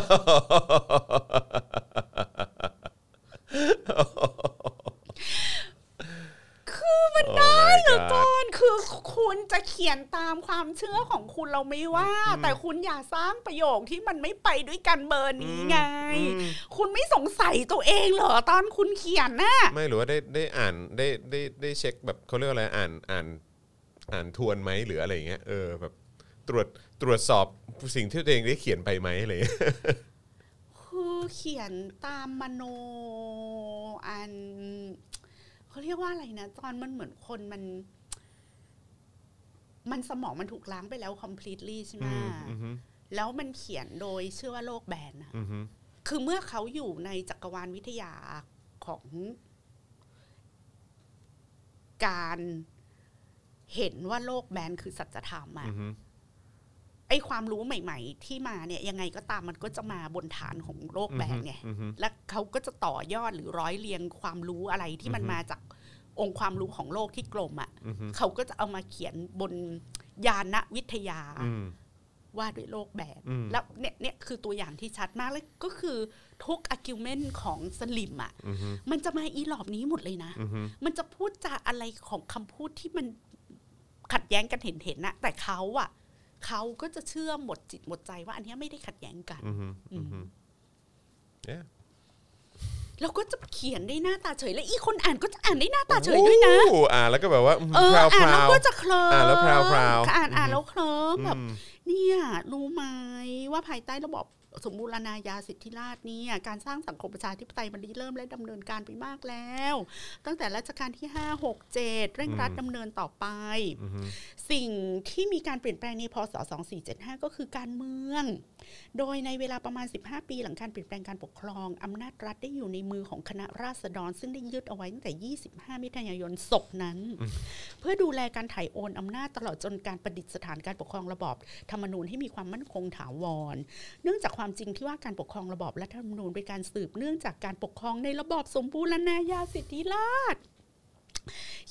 ค่ะคือมันได้เหลือเกินคือคุณจะเขียนตามความเชื่อของคุณเราไม่ว่า แต่คุณอย่าสร้างประโยคที่มันไม่ไปด้วยกันเบอร์นี้ไงอืมคุณไม่สงสัยตัวเองเหรอตอนคุณเขียนน่ะไม่หรือว่าได้ได้อ่านได้ได้ได้เช็คแบบเขาเรียกว่าอะไรอ่านอ่านอ่านทวนไหมหรืออะไรอย่างเงี้ยเออแบบตรวจตรวจสอบสิ่งที่ตัวเองได้เขียนไปไหมอะไรอย่างเงี้ยคือเขียนตามมโนอัน เขาเรียกว่าอะไรนะตอนมันเหมือนคนมัน มันสมองมันถูกล้างไปแล้ว completely ใช่ไหมอืมอือฮึแล้วมันเขียนโดยเชื่อว่าโลกแบนนะอือฮึคือเมื่อเขาอยู่ในจักรวาลวิทยาของการเห็นว่าโลกแบนคือสัจธรรมอะอือฮึ ไอ้ความรู้ใหม่ๆ ที่มาเนี่ยยังไงก็ตามมันก็จะมาบนฐานของโลกแบนไงอือฮึและเขาก็จะต่อยอดหรือร้อยเรียงความรู้อะไรที่มันอือฮึมาจากองค์ความรู้ของโลกที่กลมอะ่ะอือฮึเขาก็จะเอามาเขียนบนยานวิทยาอืมว่าด้วยโลกแบนอืมแล้วเนี่ยเนี่ยคือตัวอย่างที่ชัดมากเลยก็คือทุกอากิวเมนต์ของสลิมอะ่ะอือฮึมันจะมาอีหลอบนี้หมดเลยนะอือฮึมันจะพูดจาอะไรของคำพูดที่มันขัดแย้งกันเห็นเห็นๆนะแต่เขาอะ่ะ เขาก็จะเชื่อหมดจิตหมดใจว่าอันเนี้ยไม่ได้ขัดแย้งกัน อือฮึอือฮึ Yeah แล้วก็จะเขียนได้หน้าตาเฉย และอีคนอ่านก็จะอ่านได้หน้าตาเฉยด้วยนะโอ้อ่านแล้วก็แบบว่าอืมเออพราวอ่านแล้วๆก็จะเคลิ้มอ่านแล้วพราวๆอ่านอ่านแล้วเคลิ้มแบบอืมเนี่ยรู้ไหมว่าภายใต้ระบอบ สมบูรณาญาสิทธิราชเนี่ยการสร้างสังคมประชาธิปไตยมันได้เริ่มและดำเนินการไปมากแล้ว ตั้งแต่รัชกาลที่ 5 6 7 เร่งรัดดำเนินต่อไปอือฮึสิ่งที่มีการเปลี่ยนแปลงในพศ 2475 ก็คือการเมืองโดยในเวลาประมาณ 15 ปีหลังการเปลี่ยนแปลงการปกครอง อำนาจรัฐได้อยู่ในมือของคณะราษฎร ซึ่งได้ยึดเอาไว้ตั้งแต่ 25 มิถุนายนศกนั้น เพื่อดูแลการถ่ายโอนอำนาจตลอดจนการประดิษฐานการปกครองระบอบธรรมนูญให้มีความมั่นคงถาวร เนื่องจากความจริงที่ว่าการปกครองระบอบรัฐธรรมนูญเป็นการสืบเนื่องจากการปกครองในระบอบสมบูรณาญาสิทธิราชย์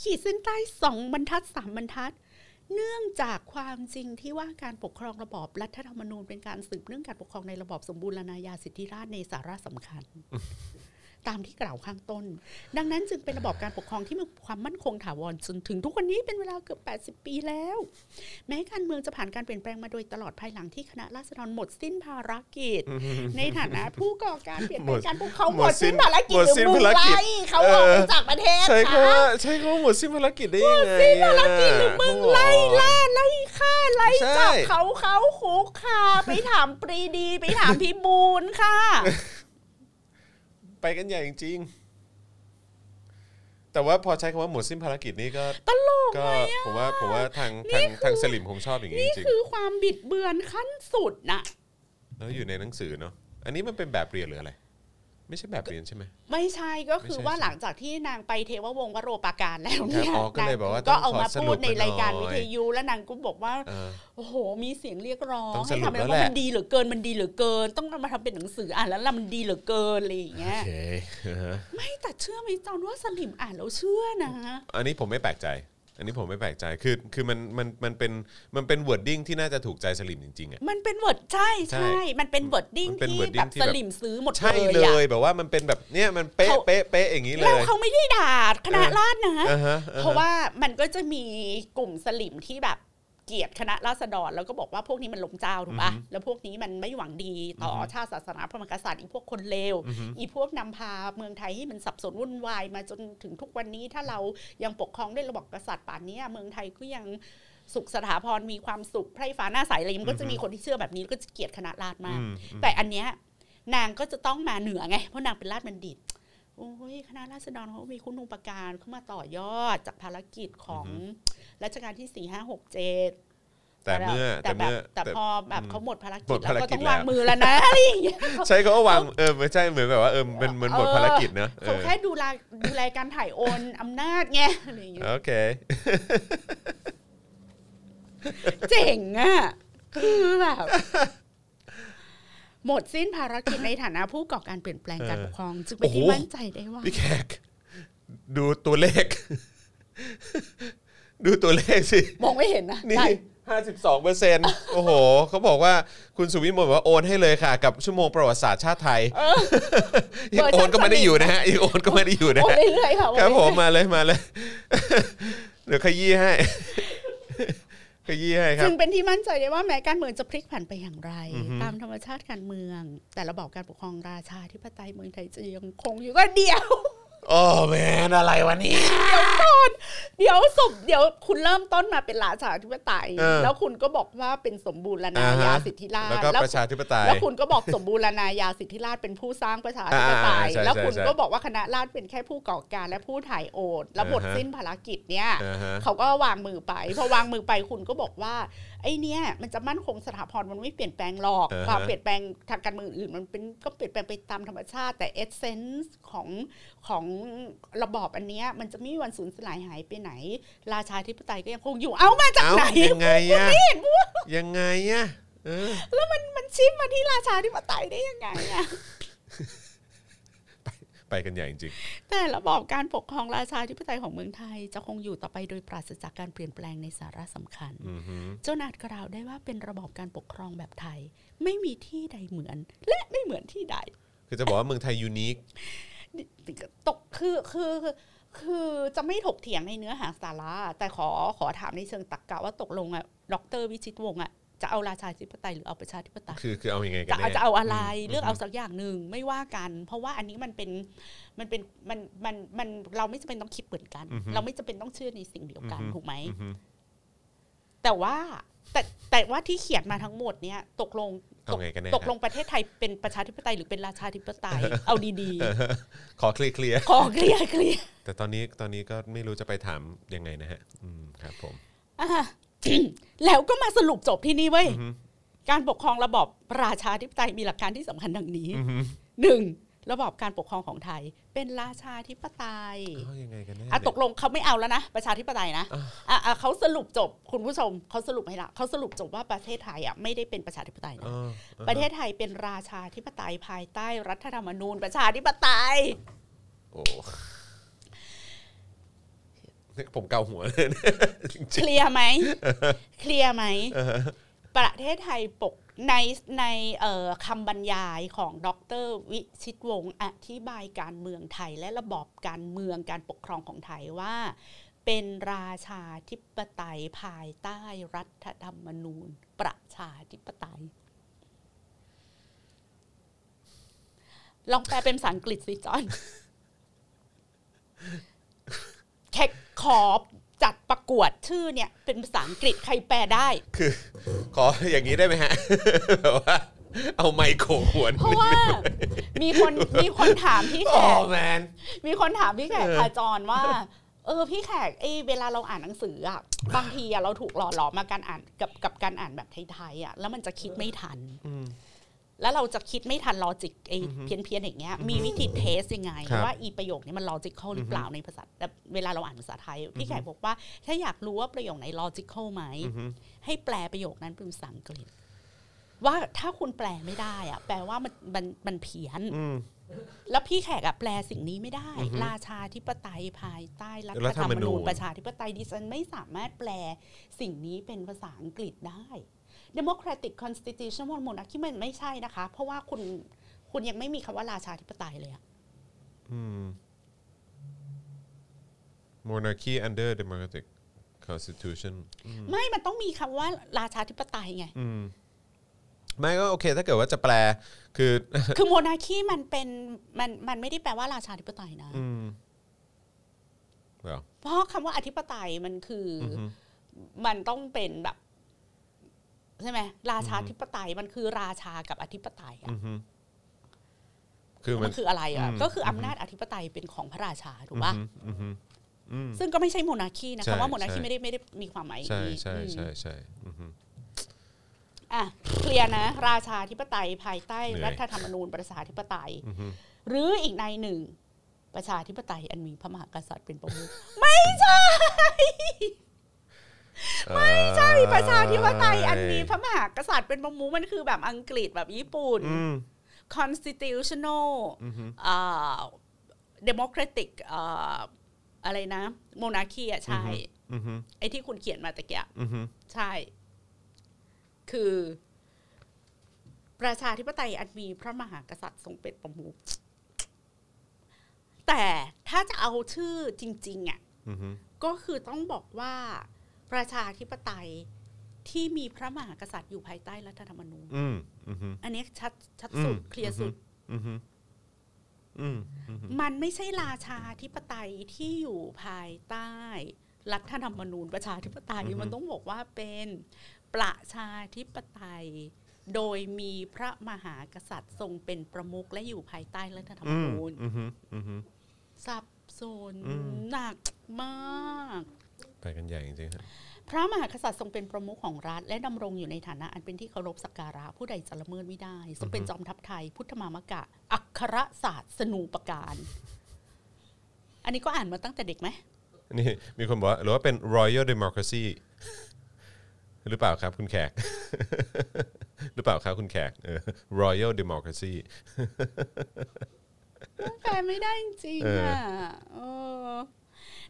ขีดเส้นใต้สองบรรทัดสามบรรทัด เนื่องจากความจริงที่ว่าการปกครองระบอบรัฐธรรมนูญเป็นการสืบเนื่องการปกครองในระบอบสมบูรณาญาสิทธิราชในสาระสำคัญ ตามที่กล่าวข้างต้น ดังนั้นจึงเป็นระบอบการปกครองที่มีความมั่นคงถาวรจนถึงทุกวันนี้เป็นเวลาเกือบ 80 ปีแล้ว แม้การเมืองจะผ่านการเปลี่ยนแปลงมาโดยตลอดภายหลังที่คณะราษฎรหมดสิ้นภารกิจ ในฐานะผู้ก่อการเปลี่ยนแปลงการปกครองหมดสิ้นภารกิจหมดหรือสิ้นมึงภารกิจไล่เขาออกไปจากประเทศใช้ค่ะคำว่าใช้คำว่าหมดสิ้นภารกิจได้ยังไงสิ้นภารกิจหรือมึงไล่ล่าล่าไล่ฆ่าไล่ใช่จับเขาเขาคุกค่ะไปถามปรีดีไปถามพี่บูนค่ะ ไปกันใหญ่จริงๆแต่ว่าพอใช้คำว่าหมดสิ้นภารกิจนี่ก็ตลกก็ไหมอะผมว่าผมว่าทางนี่ทางคือทางสลิมคงชอบอย่างนี้นี่จริงคือความบิดเบือนขั้นสุดน่ะๆแล้วอยู่ในหนังสือเนาะอันนี้มันเป็นแบบเรียนหรืออะไร ไม่ใช่แบบเรียนใช่ไหม ไม่ใช่ก็คือไม่ใช่ว่าหลังจากที่นางไปเทววงศ์วโรปาการแล้วเนี่คยรับอ๋อก็เลยบอกว่าก็ต้องเอามาขอสพูรุดปในรายการหน่วิอยทยุแล้วนางก็บอกว่าเออโอ้โหมีเสียงเรียกร้องต้องสให้รุปทำให้แล้วว่าแหละมันดีเหลือเกินมันดีเหลือเกิน ต้องเอามาทำเป็นหนังสืออ่านแล้วล่ะมันดีเหลือเกินอะไรอย่างเงี้ยโอเคอ่าฮะไม่แต่เชื่อไหมจอนว่าสลิมอ่านแล้วเชื่อนะ อันนี้ผมไม่แปลกใจ อันนี้ผมไม่แปลกใจคือคือมันมันมันเป็นมันเป็น wording ที่น่าจะถูกใจสลิมจริงๆอะ มันเป็น word ใช่ใช่ใช่ มันเป็นเวิร์ดดิ้งมันเป็นที่ wording แบบที่สแบบ ลิมซื้อหมดใช่เลยเลอะ ยแบบว่ามันเป็นแบบเนี่ยมันเป๊ะเขา เป๊ะเป๊ะอย่างนี้เลย แล้วเขาไม่ได้ด่าคณะเออราษฎรนะ อ่าฮะอ่าฮะเพราะว่ามันก็จะมีกลุ่มสลิมที่แบบ เกลียดคณะราษฎรแล้วก็บอกว่าพวกนี้มันล้มเจ้าถูกปะแล้วพวกนี้มันไม่หวังดีต่ออชาติศาสนาพระมหากษัตริย์อีพวกคนเลวอีพวกนำพาเมืองไทยให้มันสับสนวุ่นวายมาจนถึงทุกวันนี้ถ้าเรายังปกครองด้วยระบอบกษัตริย์ป่านนี้เมืองไทยก็ยังสุขสถาพรมีความสุขไพร่ฟ้าหน้าใสอะไรมันก็จะมีคนที่เชื่อแบบนี้แล้วก็จะเกลียดคณะราษฎรมากอืมอืมแต่อันเนี้ยนางก็จะต้องมาเหนือไงเพราะนางเป็นราชบัณฑิตโอ้ยคณะราษฎรเขามีคุณูปการเข้ามาต่อยอดจากภารกิจของ รัชกาลที่สี่ห้าหกเจ็ดแต่เมื่อแต่แต่แบเมื่บอแต่แต่พอแบบเขาหมดภารกิหมจดแล้วภารก็กิจต้องแล้ววางมือแล้วนะอะไรอย่างเงี้ยใช่เขาก็วางเออไม่ใช่เหมือนแบบว่าเออมันมันหมดเออภารกิจเนอะเอเขาอแค่ดูแลดูแลการถ่ายโอนอำนาจไงอะไรอย่างเงี้ยโอเคเจ๋งอะคือแบบหมดสิ้นภารกิจในฐานะผู้ก่อการเปลี่ยนแปลงการเออปกครอง จึงเป็นที่โอ้โหมั่นใจได้ว่าพี่แขกดูตัวเลข ดูตัวเลขสิมองไม่เห็นนะนี่ได้ห้าสิบสองเปอร์เซ็นต์โอ้โห เขาบอกว่าคุณสุวิมลบอกว่าโอนให้เลยค่ะ กับชั่วโมงประวัติศาสตร์ชาติไทยอีกเวอร์ชันโอนก็ไม่ได้อยู่นะฮะอีกโอนก็ไม่ได้อยู่นะโอนฮะเรื่อยๆค่ะโอนครับผมเอยมาเลยมาเลย เดี๋ยวขยี้ให้ ขยี้ให้คๆรับ จึงเป็นที่มั่นใจได้ว่าแม้การเมืองจะพลิกผันไปอย่างไรตามธรรมชาติการเมือง แต่ระบอบการปกครองราชาธิปไตยเมืองไทยจะยังคงอยู่ก็เดียว โอ้แมนอะไรวะเนี่ยเดี๋ยวสมเดี๋ยวคุณเริ่มต้นมาเป็นราชาธิปไตยเออแล้วคุณก็บอกว่าเป็นสมบูรณาอ่าฮะญาสิทธิราชแล้วก็ประชาธิปไตยแล้วคุณก็บอกสมบูรณาญาสิทธิราชเป็นผู้สร้างประชาธิปไตยอ่าๆใช่แล้วคุณใช่ก็บอกว่าคณะราษฎรเป็นแค่ผู้ก่อการและผู้ถ่ายโอนแล้วหมดอ่าฮะสิ้นภารกิจเนี่ยอ่าฮะเขาก็วางมือไปพอวางมือไปคุณก็บอกว่าไอ้เนี่ยมันจะมั่นคงสถาพรมันไม่เปลี่ยนแปลงหรอกอ่าฮะความเปลี่ยนแปลงทางการเมืองอื่นมันเป็นก็เปลี่ยนแปลงไปตามธรรมชาติ แต่เอเซนส์ของของระบอบอันเนี้ยมันจะไม่มีวันสูญสลายหายไปไหน ราชาธิปไตยก็ยังคงอยู่เอามาจากเอ้าไหนยังไงอะยังไงอะเออมันชิปมาที่ราชาธิปไตยได้ยังไงอะ ไปกันใหญ่จริงแต่ระบอบการปกครองราชาธิปไตยของเมืองไทย จะคงอยู่ต่อไปโดยปราศจากการเปลี่ยนแปลงในสาระสำคัญอือฮึเจ้านาดกล่าวได้ว่าเป็นระบอบการปกครองแบบไทย ไม่มีที่ใดเหมือน และไม่เหมือนที่ใด คือจะบอกว่าเมืองไทยยูนิคตกคือคือคือคือจะไม่ถกเถียงในเนื้อหาสาระแต่ขอขอถามในเชิงตรรกะว่าตกลงอะดรวิชิตวงศ์อะ จะเอาราชาธิปไตยหรือเอาประชาธิปไตยคือคือเอาอยัางไงกัจะนเอาแน่จะเอาอะไรมเลือกเอาสักอย่างหนึ่งไม่ว่ากัน เพราะว่าอันนี้มันเป็นมันเป็นมันมันมันเราไม่จำเป็นต้องคิดเหมือนกัน เราไม่จำเป็นต้องเชื่อในสิ่งเดียวกันถูกไหมอือฮึแต่ว่าแต่แต่ว่าที่เขียนมาทั้งหมดเนี่ยตกลงเอาไงกันแน่ตกลงประเทศไทยเป็นประชาธิปไตยหรือเป็นราชาธิปไตย เอาดีขอเคลียร์เคลียร์ๆขอเคลียร์เคลียร์แต่ตอนนี้ตอนนี้ก็ไม่รู้จะไปถามยังไงนะฮะ อืมครับผมอะ แล้วก็มาสรุปจบที่นี่เว้ยอือฮึการปกครองระบอบราชาธิปไตยมีหลักการที่สำคัญดังนี้อือฮึหนึ่งระบอบการปกครองของไทย เป็นราชาธิปไตยเอายังไงกันแน่อะเนี่ยตกลงเขาไม่เอาแล้วนะประชาธิปไตยนะอะอะอะเขาสรุปจบคุณผู้ชมเขาสรุปให้ละเขาสรุปจบว่าประเทศไทยอะไม่ได้เป็นประชาธิปไตยเอนะอออประเทศไทยเป็นราชาธิปไตยภายใต้รัฐธรรมนูญประชาธิปไตยโอ้ ผมเกาหัวเลยเนี่ยจริงเคลียร์ไหมเคลียร์ไหมประเทศไทยปกในในเอ่อคำบรรยายของดรวิชิตวงศ์อธิบายการเมืองไทยและระบอบการเมืองการปกครองของไทยว่า เป็นราชาธิปไตยภายใต้รัฐธรรมนูญ ประชาธิปไตย ลองแปลเป็นภาษาอังกฤษสิจอน แขกขอจัดประกวดชื่อเนี่ยเป็นภาษาอังกฤษใครแปลได้ๆคือ ขออย่างนี้ได้ไหมฮะแบบว่าเอาไมค์โขกหัวเพราะว่ามีคนมีคนถามพี่แขโอ้กแมนมีคนถามพี่แขกเออคาจรว่า เออพี่แขกไอ้เวลาเราอ่านหนังสืออะบางทีอะเราถูกหล่อหลอมมาการอ่านกับกับการอ่านแบบไทยๆอะแล้วมันจะคิดไม่ทัน แล้วเราจะคิดไม่ทัน logic ไอ้เพี้ยนเพี้ยนๆอย่างเงี้ยมีวิธี test ยังไงครับว่าอีประโยคนี้มัน logical หรือเปล่าในภาษาแบบเวลาเราอ่านภาษาไทย พี่แขกบอกว่า ถ้าอยากรู้ว่าประโยคไหน logical ไหมอือฮึให้แปลประโยคนั้นเป็นภาษาอังกฤษ ว่าถ้าคุณแปลไม่ได้อะแปลว่ามันมันมันเพี้ยนอืมแล้วพี่แขกอะแปลสิ่งนี้ไม่ได้อือฮึราชาธิปไตยภายใต้รัรัฐฐธธรรรรมมนูนูญญประชาธิปไตยดิฉันไม่สามารถแปลสิ่งนี้เป็นภาษาอังกฤษได้ democratic constitutional monarchy มันไม่ใช่นะคะ เพราะว่าคุณคุณยังไม่มีคำว่าราชาธิปไตยเลยอะอืม monarchy under democratic constitution ไม่มันต้องมีคำว่าราชาธิปไตยไงอืมไม่ก็โอเค ถ้าเกิดว่าจะแปลคือ คือ monarchy มันเป็นมันมันไม่ได้แปลว่าราชาธิปไตยนะ อืมเหรอเพราะคำว่าอธิปไตยมันคือออฮึมันต้องเป็นแบบ ใช่ไหมราชาธิปไตยมันคือราชากับอธิปไตยอะอือฮึคือมัมันนคืออะไรอะอืมก็คืออำนาจอธิปไตยเป็นของพระราชาถูกป่ะอือฮึอืมซึ่งก็ไม่ใช่โมนาคีนะใช่คำว่าโมนาคีใช่ไม่ได้ไม่ได้มีความหมายใช่นี้ใช่อืมใช่ใช่อือฮึอะเคลียร์นะ ราชาธิปไตยภายใต้เหนื่อยรัฐธรรมนูญประชาธิปไตยอือฮึหรืออีกในหนึ่งประชาธิปไตยอันมีพระมหากษัตริย์เป็นประมุขไม่ใช่ ไม่ใช่ประชาธิปไตยอันมีพระมหากษัตริย์เป็นประมุขมันคือแบบอังกฤษแบบญี่ปุ่นอืม constitutional อือฮึอ่า democratic อ่าอะไรนะ monarchy อะใช่อือฮึไอ้ที่คุณเขียนมาตะเกียะอือฮึใช่ คือ ประชาธิปไตยอันมีพระมหากษัตริย์ทรงเป็นประมุขแต่ถ้าจะเอาชื่อจริง ๆอะอือฮึก็คือต้องบอกว่า ประชาธิปไตยที่มีพระมหากษัตริย์อยู่ภายใต้รัฐธรรมนูญอืมอือฮึอันนี้ชัดชัดสุดอืมเคลียร์สุดอือฮึอืมอือฮึมันไม่ใช่ราชาธิปไตยที่อยู่ภายใต้รัฐธรรมนูญประชาธิปไตยอือฮึมันต้องบอกว่าเป็นประชาธิปไตย โดยมีพระมหากษัตริย์ทรงเป็นประมุขและอยู่ภายใต้รัฐธรรมอืมนูญอือฮึอือฮึสับสนอืมหนักมาก ไปกันใหญ่จริงๆฮะพระมหากษัตริย์ทรงเป็นประมุขของรัฐ และดำรงอยู่ในฐานะอันเป็นที่เคารพสักการะผู้ใดจะละเมิดไม่ได้ทรงเป็นจอมทัพไทย พุทธมามกะ อัครศาสตร์สนูปการ อันนี้ก็อ่านมาตั้งแต่เด็กไหมนี่มีคนบอกว่าหรือว่าเป็น royal democracy หรือเปล่าครับคุณแขก หรือเปล่าครับคุณแขกเออ royal democracy แปลไม่ได้จริงๆอะเออ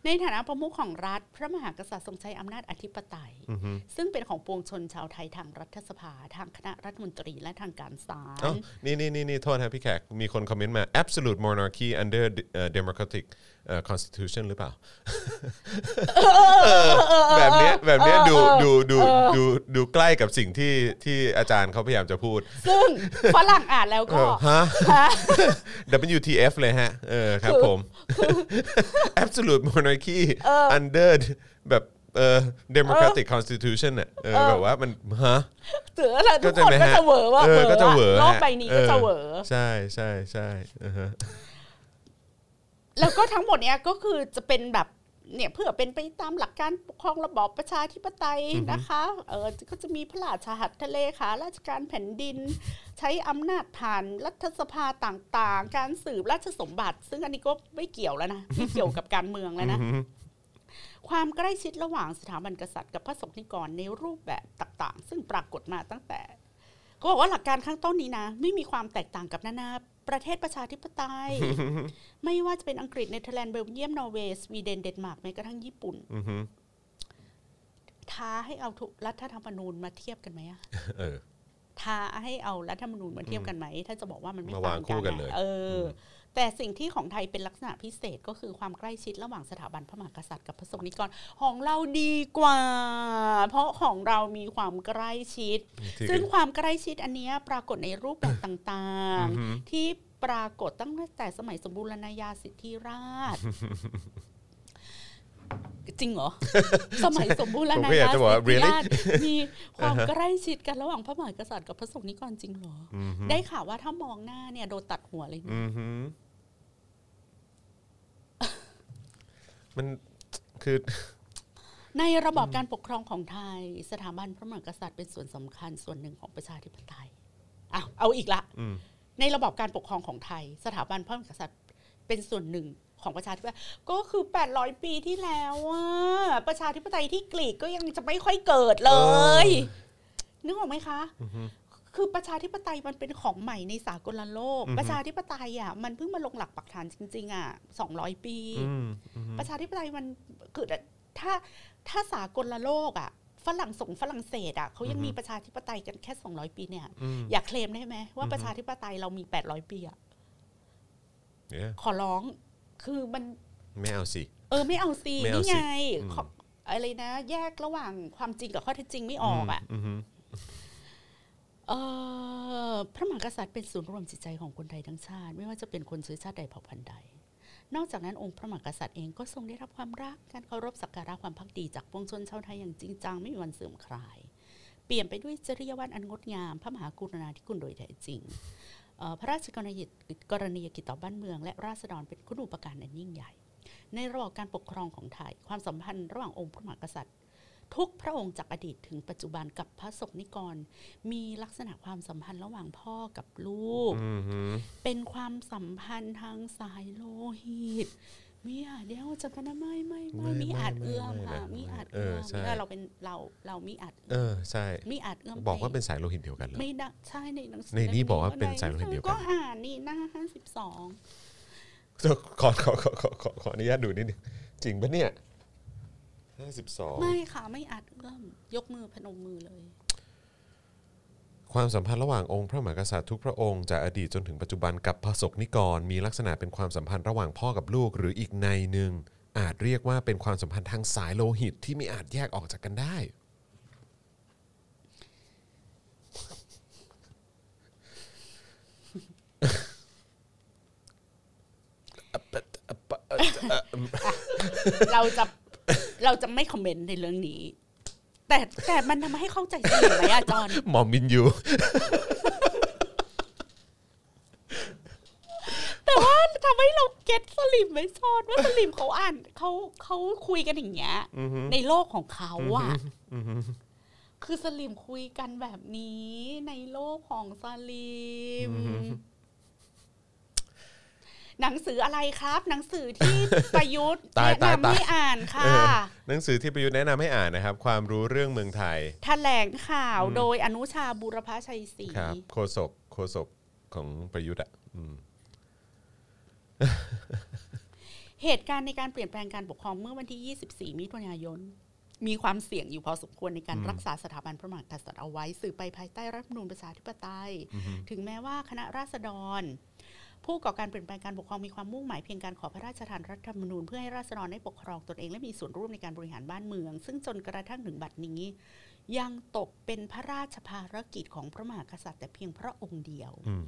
ในฐานะประมุขของรัฐ พระมหากษัตริย์ทรงใช้อำนาจอธิปไตยอือฮึซึ่งเป็นของปวงชนชาวไทยทางรัฐสภา ทางคณะรัฐมนตรีและทางการศาเอ้าลนี่นี่นี่นี่โทษครับพี่แขก มีคนคอมเมนต์มา absolute monarchy under uh, democratic uh, constitution หรือเปล่า แบบเนี้ยแบบเนี้ยดูดูดูดูดูใกล้กับสิ่งที่ที่อาจารย์เขาพยายามจะพูด ซึ่งฝรั่งอ่านแล้วเอก็อฮะฮะ WTF เลยฮะ เออครับผม absolute monarchy under แบบเออ democratic constitution อะเออเออแบบว่ามันฮะเสืออะไรทุกก็คนไหมก็ฮจะเหวอว่าเออก็จะเหวอโลกฮะใบนี้ก็จะเหวอ ใช่ใช่ใช่อือฮะ แล้วก็ทั้งหมดเนี้ยก็คือจะเป็นแบบ เนี่ยเพื่อเป็นไปตามหลักการปกครองระบอบประชาธิปไตยนะคะเออก็จะมีพระราชหัตถเลขาราชการแผ่นดิน ใช้อำนาจผ่านรัฐสภาต่างๆ การสืบราชสมบัติ ซึ่งอันนี้ก็ไม่เกี่ยวแล้วนะไม่เกี่ยวกับการเมืองแล้วนะความใกล้ชิดระหว่างสถาบันกษัตริย์กับพระสงฆ์นิกรในรูปแบบต่าง ๆ ซึ่งปรากฏมาตั้งแต่ ก็บอกว่าหลักการข้างต้นนี้นะ ไม่มีความแตกต่างกับนานาประเทศประชาธิปไตย ไม่ว่าจะเป็นอังกฤษเนเธอร์แลนด์เบลเยียมนอร์เวย์สวีเดนเดนมาร์กแม้กระทั่งญี่ปุ่นอือฮึท้าให้เอาทุกรัฐธรรมนูญมาเทียบกันไหมอะเออท้าให้เอารัฐธรรมนูญมาเทียบกันไหมถ้าจะบอกว่ามันไม่มาวางต่างคู่กันกันเลยอะเอออ แต่สิ่งที่ของไทยเป็นลักษณะพิเศษก็คือความใกล้ชิดระหว่างสถาบันพระมหากษัตริย์กับพระสงฆ์นิกรของเราดีกว่า เพราะของเรามีความใกล้ชิดที่ซึ่งความใกล้ชิดอันเนี้ยปรากฏในรูปแบบต่างๆ ที่ปรากฏตั้งแต่สมัยสมบูรณาญาสิทธิราชจริงเหรอ สมัยสมบูรผมณาก็อยากญาจะสิบอกว่าทธิ really ราชมีความใกล้ชิดกันระหว่างพระมหากษัตริย์กับพระสงฆ์นิกรจริงเหรออได้ข่าวว่าถ้ามองหน้าเนี่ยโดนตัดหัวเลยนะ อือฮึ มันคือในระบอบการปกครองของไทย สถาบันพระมหากษัตริย์เป็นส่วนสำคัญส่วนหนึ่งของประชาธิปไตยอ้าวเอาอีกละอืมในระบอบการปกครองของไทย สถาบันพระมหากษัตริย์เป็นส่วนหนึ่งของประชาธิปไตยก็คือ 800 ปีที่แล้วว่าประชาธิปไตยที่กรีกก็ยังจะไม่ค่อยเกิดเลย นึกออกไหมคะ คือประชาธิปไตยมันเป็นของใหม่ในสากลโลก ประชาธิปไตยอะมันเพิ่งมาลงหลักปักฐานจริง ๆ อะ200ปีอืมประชาธิปไตยมันคือถ้าถ้าสากลโลกอะฝรั่งสงฝรั่งเศสอะเขายังมีประชาธิปไตยกันแค่200ปีเนี่ยอืมอยากเคลมได้ไหมว่าประชาธิปไตยเรามี800ปีอะเนี่ยขอร้องคือมันไม่เอาสิเออไม่เอาสิไม่เอานี่สิไงอืมขออะไรนะ แยกระหว่างความจริงกับข้อเท็จจริงไม่ออกอะอือฮึเออ พระมหากษัตริย์เป็นศูนย์รวมจิตใจของคนไทยทั้งชาติ ไม่ว่าจะเป็นคนเชื้อชาติใดเผ่าพันธุ์ใด นอกจากนั้นองค์พระมหากษัตริย์เองก็ทรงได้รับความรักการเคารพสักการะความพักดีจากปวงชนชาวไทยอย่างจริงจังไม่มีวันเสื่อมคลาย เปลี่ยนไปด้วยจริยวัตรอันงดงาม พระมหากรุณาธิคุณโดยแท้จริงพระราชกรณียกิจกรณียกิจต่อบ้านเมืองและราษฎรเป็นคุณูปการอันยิ่งใหญ่ ในระบอบการปกครองของไทย ความสัมพันธ์ระหว่างองค์พระมหากษัตริย์ ทุกพระองค์จากอดีตถึงปัจจุบันกับพระสงฆ์นิกร มีลักษณะความสัมพันธ์ระหว่างพ่อกับลูกอือฮึเป็นความสัมพันธ์ทางสายโลหิตมีอาจเดียวจะกันนะไม่ไม่ไม่มีอาจเอื้อมค่ะมีอาจเอเอื้ออมใช่เนี่ยเราเป็นเราเรามีอาจเออใช่มีอาจเอื้อมบอกว่าไปเป็นสายโลหิตเดียวกันเลยไม่ได้ใช่ในหนังสืในนี้บอกว่าเป็นสายโลหิตเดียวกันก็อ่านนี่หน้าห้าสิบสองขอขอขอขอขอขออนุญาตดูนิดนึงจริงปะเนี่ย ห้าสิบสองไม่ค่ะไม่อาจเอื้อมยกมือพนมมือเลย ความสัมพันธ์ระหว่างองค์พระมหากษัตริย์ทุกพระองค์จากอดีตจนถึงปัจจุบันกับพระสกนิกร มีลักษณะเป็นความสัมพันธ์ระหว่างพ่อกับลูกหรืออีกในหนึ่งอาจเรียกว่าเป็นความสัมพันธ์ทางสายโลหิตที่ไม่อาจแยกออกจากกันได้ เราจะ เราจะไม่ comment ในเรื่องนี้ แต่แต่มันทำให้เข้าใจจริงไหมอะจอนหมอมมินยู แต่ว่าทำให้เรา get สลิมไม่ชอนว่าสลิมเขาอ่านเขาเขาคุยกันอย่างเงี้ยในโลกของเขาอะคือสลิมคุยกันแบบนี้ในโลกของสลิม หนังสืออะไรครับ หนังสือที่ประยุทธ์ตายแนะตายนำตายให้อ่านค่ะเออหนังสือที่ประยุทธ์แนะนำให้อ่านนะครับ ความรู้เรื่องเมืองไทยแถลงข่าวโดยอนุชาบูรพชัยศรีครับโคศกโคศกของประยุทธ์อะอืมเหตุการณ์ในการเปลี่ยนแปลงการปกครองเมื่อวันที่ 24 มิถุนายน มีความเสี่ยงอยู่พอสมควรในการรักษาสถาบันพระมหากษัตริย์เอาไว้ สืบไปภายใต้รัฐธรรมนูญประชาธิปไตย ถึงแม้ว่าคณะราษฎร ผู้ก่อการเปลี่ยนแปลงการปกครองมีความมุ่งหมายเพียงการขอพระราชทานรัฐธรรมนูญเพื่อให้ราษฎรได้ปกครองตนเองและมีส่วนร่วมในการบริหารบ้านเมือง ซึ่งจนกระทั่งถึงบัดนี้ ยังตกเป็นพระราชภารกิจของพระมหากษัตริย์แต่เพียงพระองค์เดียวอืม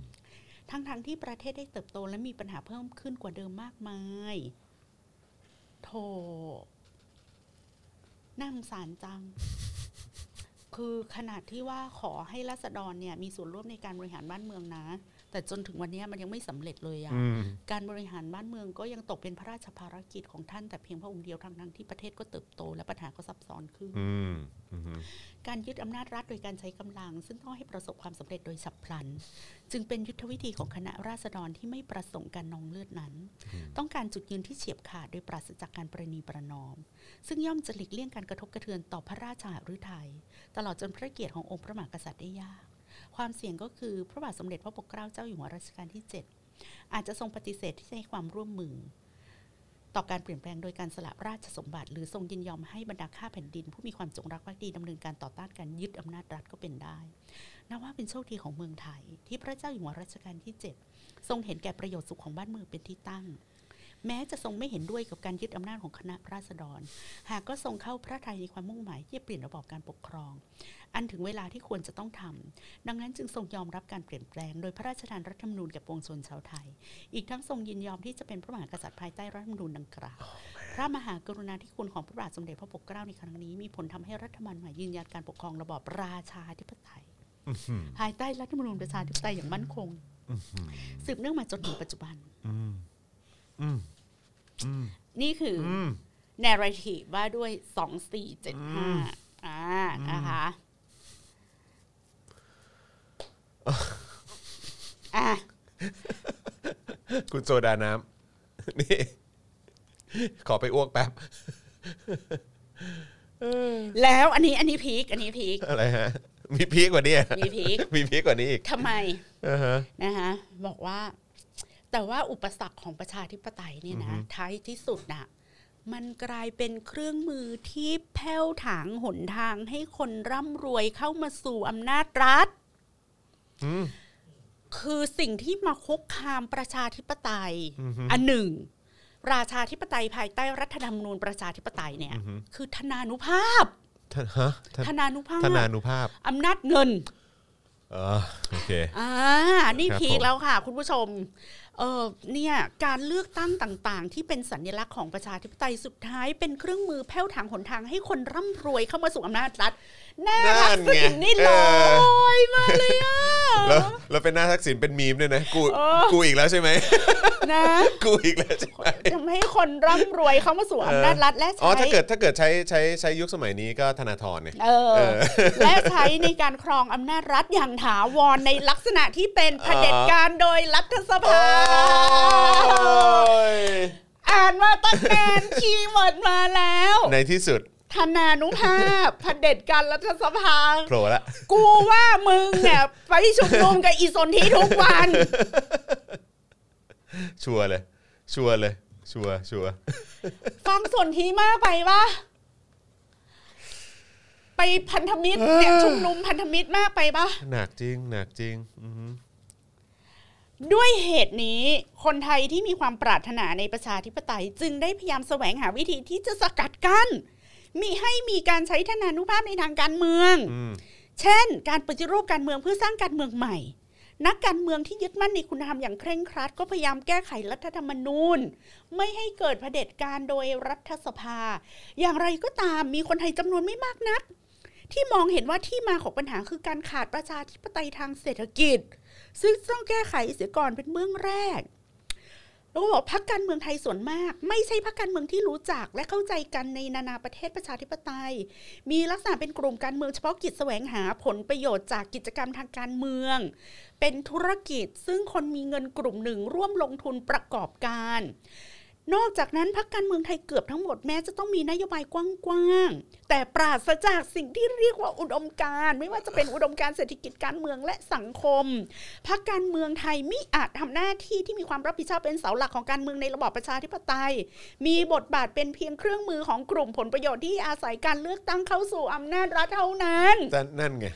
ทั้งๆทที่ประเทศได้เติบโตและมีปัญหาเพิ่มขึ้นกว่าเดิมมากมายโธ่น่าสงสารจัง คือขนาดที่ว่าขอให้รัษฎรเนี่ยมีส่วนร่วมในการบริหารบ้านเมืองนะ แต่จนถึงวันนี้มันยังไม่สำเร็จเลยอะอืมการบริหารบ้านเมืองก็ยังตกเป็นพระราชภารกิจของท่านแต่เพียงพระองค์เดียวทั้งนั้นที่ประเทศก็เติบโต และปัญหาก็ซับซ้อนขึ้นอืมอืมการยึดอำนาจรัฐโดยการใช้กำลัง ซึ่งต้องให้ประสบความสำเร็จโดยฉับพลัน จึงเป็นยุทธวิธีของคณะราษฎรที่ไม่ประสงค์การนองเลือดนั้น ต้องการจุดยืนที่เฉียบขาดโดยปราศจากการประนีประนอม ซึ่งย่อมจะหลีกเลี่ยงการกระทบกระเทือนต่อพระราชาหฤทัยตลอดจนพระเกียรติขององค์พระมหากษัตริย์ได้ยาก ความเสี่ยงก็คือพระบาทสมเด็จพระปกเกล้าเจ้าอยู่หัวรัชกาลที่ 7 อาจจะทรงปฏิเสธที่จะให้ความร่วมมือ ต่อการเปลี่ยนแปลงโดยการสละราชสมบัติ หรือทรงยินยอมให้บรรดาข้าแผ่นดิน ผู้มีความจงรักภักดีดำเนินการต่อต้านการยึดอำนาจรัฐก็เป็นได้นับว่าเป็นโชคดีของเมืองไทย ที่พระเจ้าอยู่หัวรัชกาลที่ 7 ทรงเห็นแก่ประโยชน์สุขของบ้านเมืองเป็นที่ตั้ง แม้จะทรงไม่เห็นด้วยกับการยึดอำนาจของคณะราษฎร หากก็ทรงเข้าพระทัยในความมุ่งหมายที่จะเปลี่ยนระบอบการปกครอง อันถึงเวลาที่ควรจะต้องทำดังนั้นจึงทรงยอมรับการเปลี่ยนแปลง โดยพระราชทานรัฐธรรมนูญแก่ปวงชนชาวไทย อีกทั้งทรงยินยอมที่จะเป็นพระมหากษัตริย์ภายใต้รัฐธรรมนูญดังกล่าว พระมหากรุณาธิคุณของพระบาทสมเด็จพระปกเกล้าในครั้งนี้มีผลทำให้รัฐธรรมนูญใหม่ยืนยันการปกครองระบอบราชาธิปไตยภายใต้รัฐธรรมนูญประชาธิปไตยอย่างมั่นคงสืบเนื่องมาจนถึงปัจจุบัน อืมอืมอืมนี่คือออืม narrative ว่าด้วยสองสี่เจ็ดห้าอ่านะคะอะคุณโซดาน้ำนี่ ขอไปอ้วกแป๊บ แล้วอันนี้อันนี้พีคอันนี้พีคอะไรฮะ มีพีกกว่านี้อะมีพีคมีพีกกว่านี้อีกทำไมอ่าฮะนะคะบอกว่า แต่ว่าอุปสรรคของประชาธิปไตยเนี่ยนะท้ายที่สุดน่ะมันกลายเป็นเครื่องมือที่แผ้วถางหนทางให้คนร่ำรวยเข้ามาสู่อำนาจรัฐอืมคือสิ่งที่มาคุกคามประชาธิปไตย อันหนึ่ง ราชาธิปไตยภายใต้รัฐธรรมนูญประชาธิปไตยเนี่ย คือธนานุภาพท่านฮะท่านธนานุภาพธนานุภาพอำนาจเงินเออโอเคอ่านี่ครับพีคผมแล้วค่ะ คุณผู้ชม เออเนี่ยการเลือกตั้งต่างๆ ที่เป็นสัญลักษณ์ของประชาธิปไตยสุดท้ายเป็นเครื่องมือแผ้วถางหนทางให้คนร่ำรวยเข้ามาสู่อำนาจรัฐ หน้าทักษิณนี่ลอยมาเลยอะแล้วแล้วเป็นหน้าทักษิณเป็นมีมด้วยนะกูเออกูอีกแล้วใช่ไหมนะกูอีกแล้วใช่ไหมทำให้คนร่ำรวยเข้ามาสู่อำนาจรัฐและอ๋อใช้ถ้าเกิดถ้าเกิดใช้ใช้ใช้ยุคสมัยนี้ก็ธนาธรเนี่ยเออและใช้ในการครองอำนาจรัฐอย่างถาวรในลักษณะที่เป็นเผด็จการโดยรัฐสภาโอ้ยอ่านมาตั้งนาน keyword มาแล้ว ในที่สุด ธนานุภาพเผด็จการรัฐสภาโผล่ละกูว่ามึงเนี่ยไปชุมนุมกับอีสนทีทุกวัน ชัวร์เลย ชัวร์เลย ชัวร์ชัวร์ฟังสนทีมากไปปะไปพันธมิตรเนี่ยชุมนุมพันธมิตรมากไปปะหนักจริงหนักจริง อือฮึด้วยเหตุนี้คนไทยที่มีความปรารถนาในประชาธิปไตย จึงได้พยายามแสวงหาวิธีที่จะสกัดกัน้น มีให้มีการใช้ธนานุภาพในทางการเมืองอืมเช่น การปฏิรูปการเมืองเพื่อสร้างการเมืองใหม่ นักการเมืองที่ยึดมั่นในคุณธรรมอย่างเคร่งครัด ก็พยายามแก้ไขรัฐธรรมนูญ ไม่ให้เกิดเผด็จการโดยรัฐสภา อย่างไรก็ตามมีคนไทยจำนวนไม่มากนัก ที่มองเห็นว่าที่มาของปัญหาคือการขาดประชาธิปไตยทางเศรษฐกิจ ซึ่งต้องแก้ไขเสียก่อนเป็นเมืองแรก แล้วก็บอกพรรคการเมืองไทยส่วนมาก ไม่ใช่พรรคการเมืองที่รู้จักและเข้าใจกันในนานาประเทศประชาธิปไตย มีลักษณะเป็นกลุ่มการเมืองเฉพาะกิจแสวงหาผลประโยชน์จากกิจกรรมทางการเมือง เป็นธุรกิจซึ่งคนมีเงินกลุ่มหนึ่งร่วมลงทุนประกอบการ นอกจากนั้นพรรคการเมืองไทยเกือบทั้งหมดแม้จะต้องมีนโยบายกว้างๆ แต่ปราศจากสิ่งที่เรียกว่าอุดมการไม่ว่าจะเป็นอุดมการเศรษฐกิจการเมืองและสังคมพรรคการเมืองไทยมิอาจทำหน้าที่ที่มีความรับผิดชอบเป็นเสาหลักของการเมืองในระบอบประชาธิปไตย มีบทบาทเป็นเพียงเครื่องมือของกลุ่มผลประโยชน์ที่อาศัยการเลือกตั้งเข้าสู่อำนาจรัฐเท่านั้นแต่นั่นไง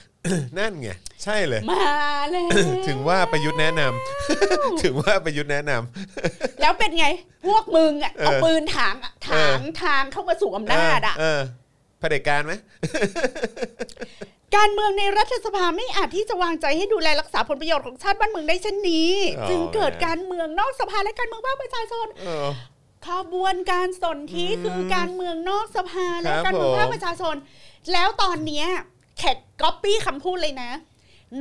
นั่นไงใช่เลย มาแล้วถึงว่าประยุทธ์แนะนำถึงว่าประยุทธ์แนะนำ แล้วเป็นไง พวกมึงอะเออ เอาปืนถางถางทางเข้ามาสู่อำนาจอะ เออเผด็จการไหมการเมืองในรัฐสภาไม่อาจที่จะวางใจให้ดูแลรักษาผลประโยชน์ของชาติบ้านเมืองได้เช่นนี้อ๋อจึงเกิดแหมการเมืองนอกสภาและการเมืองภาคประชาชน เออ ขบวนการสนธิคือการเมืองนอกสภาและครับการเมืองภาคผม ประชาชน แล้วตอนเนี้ย แขกก๊อปปี้คำพูดเลยนะ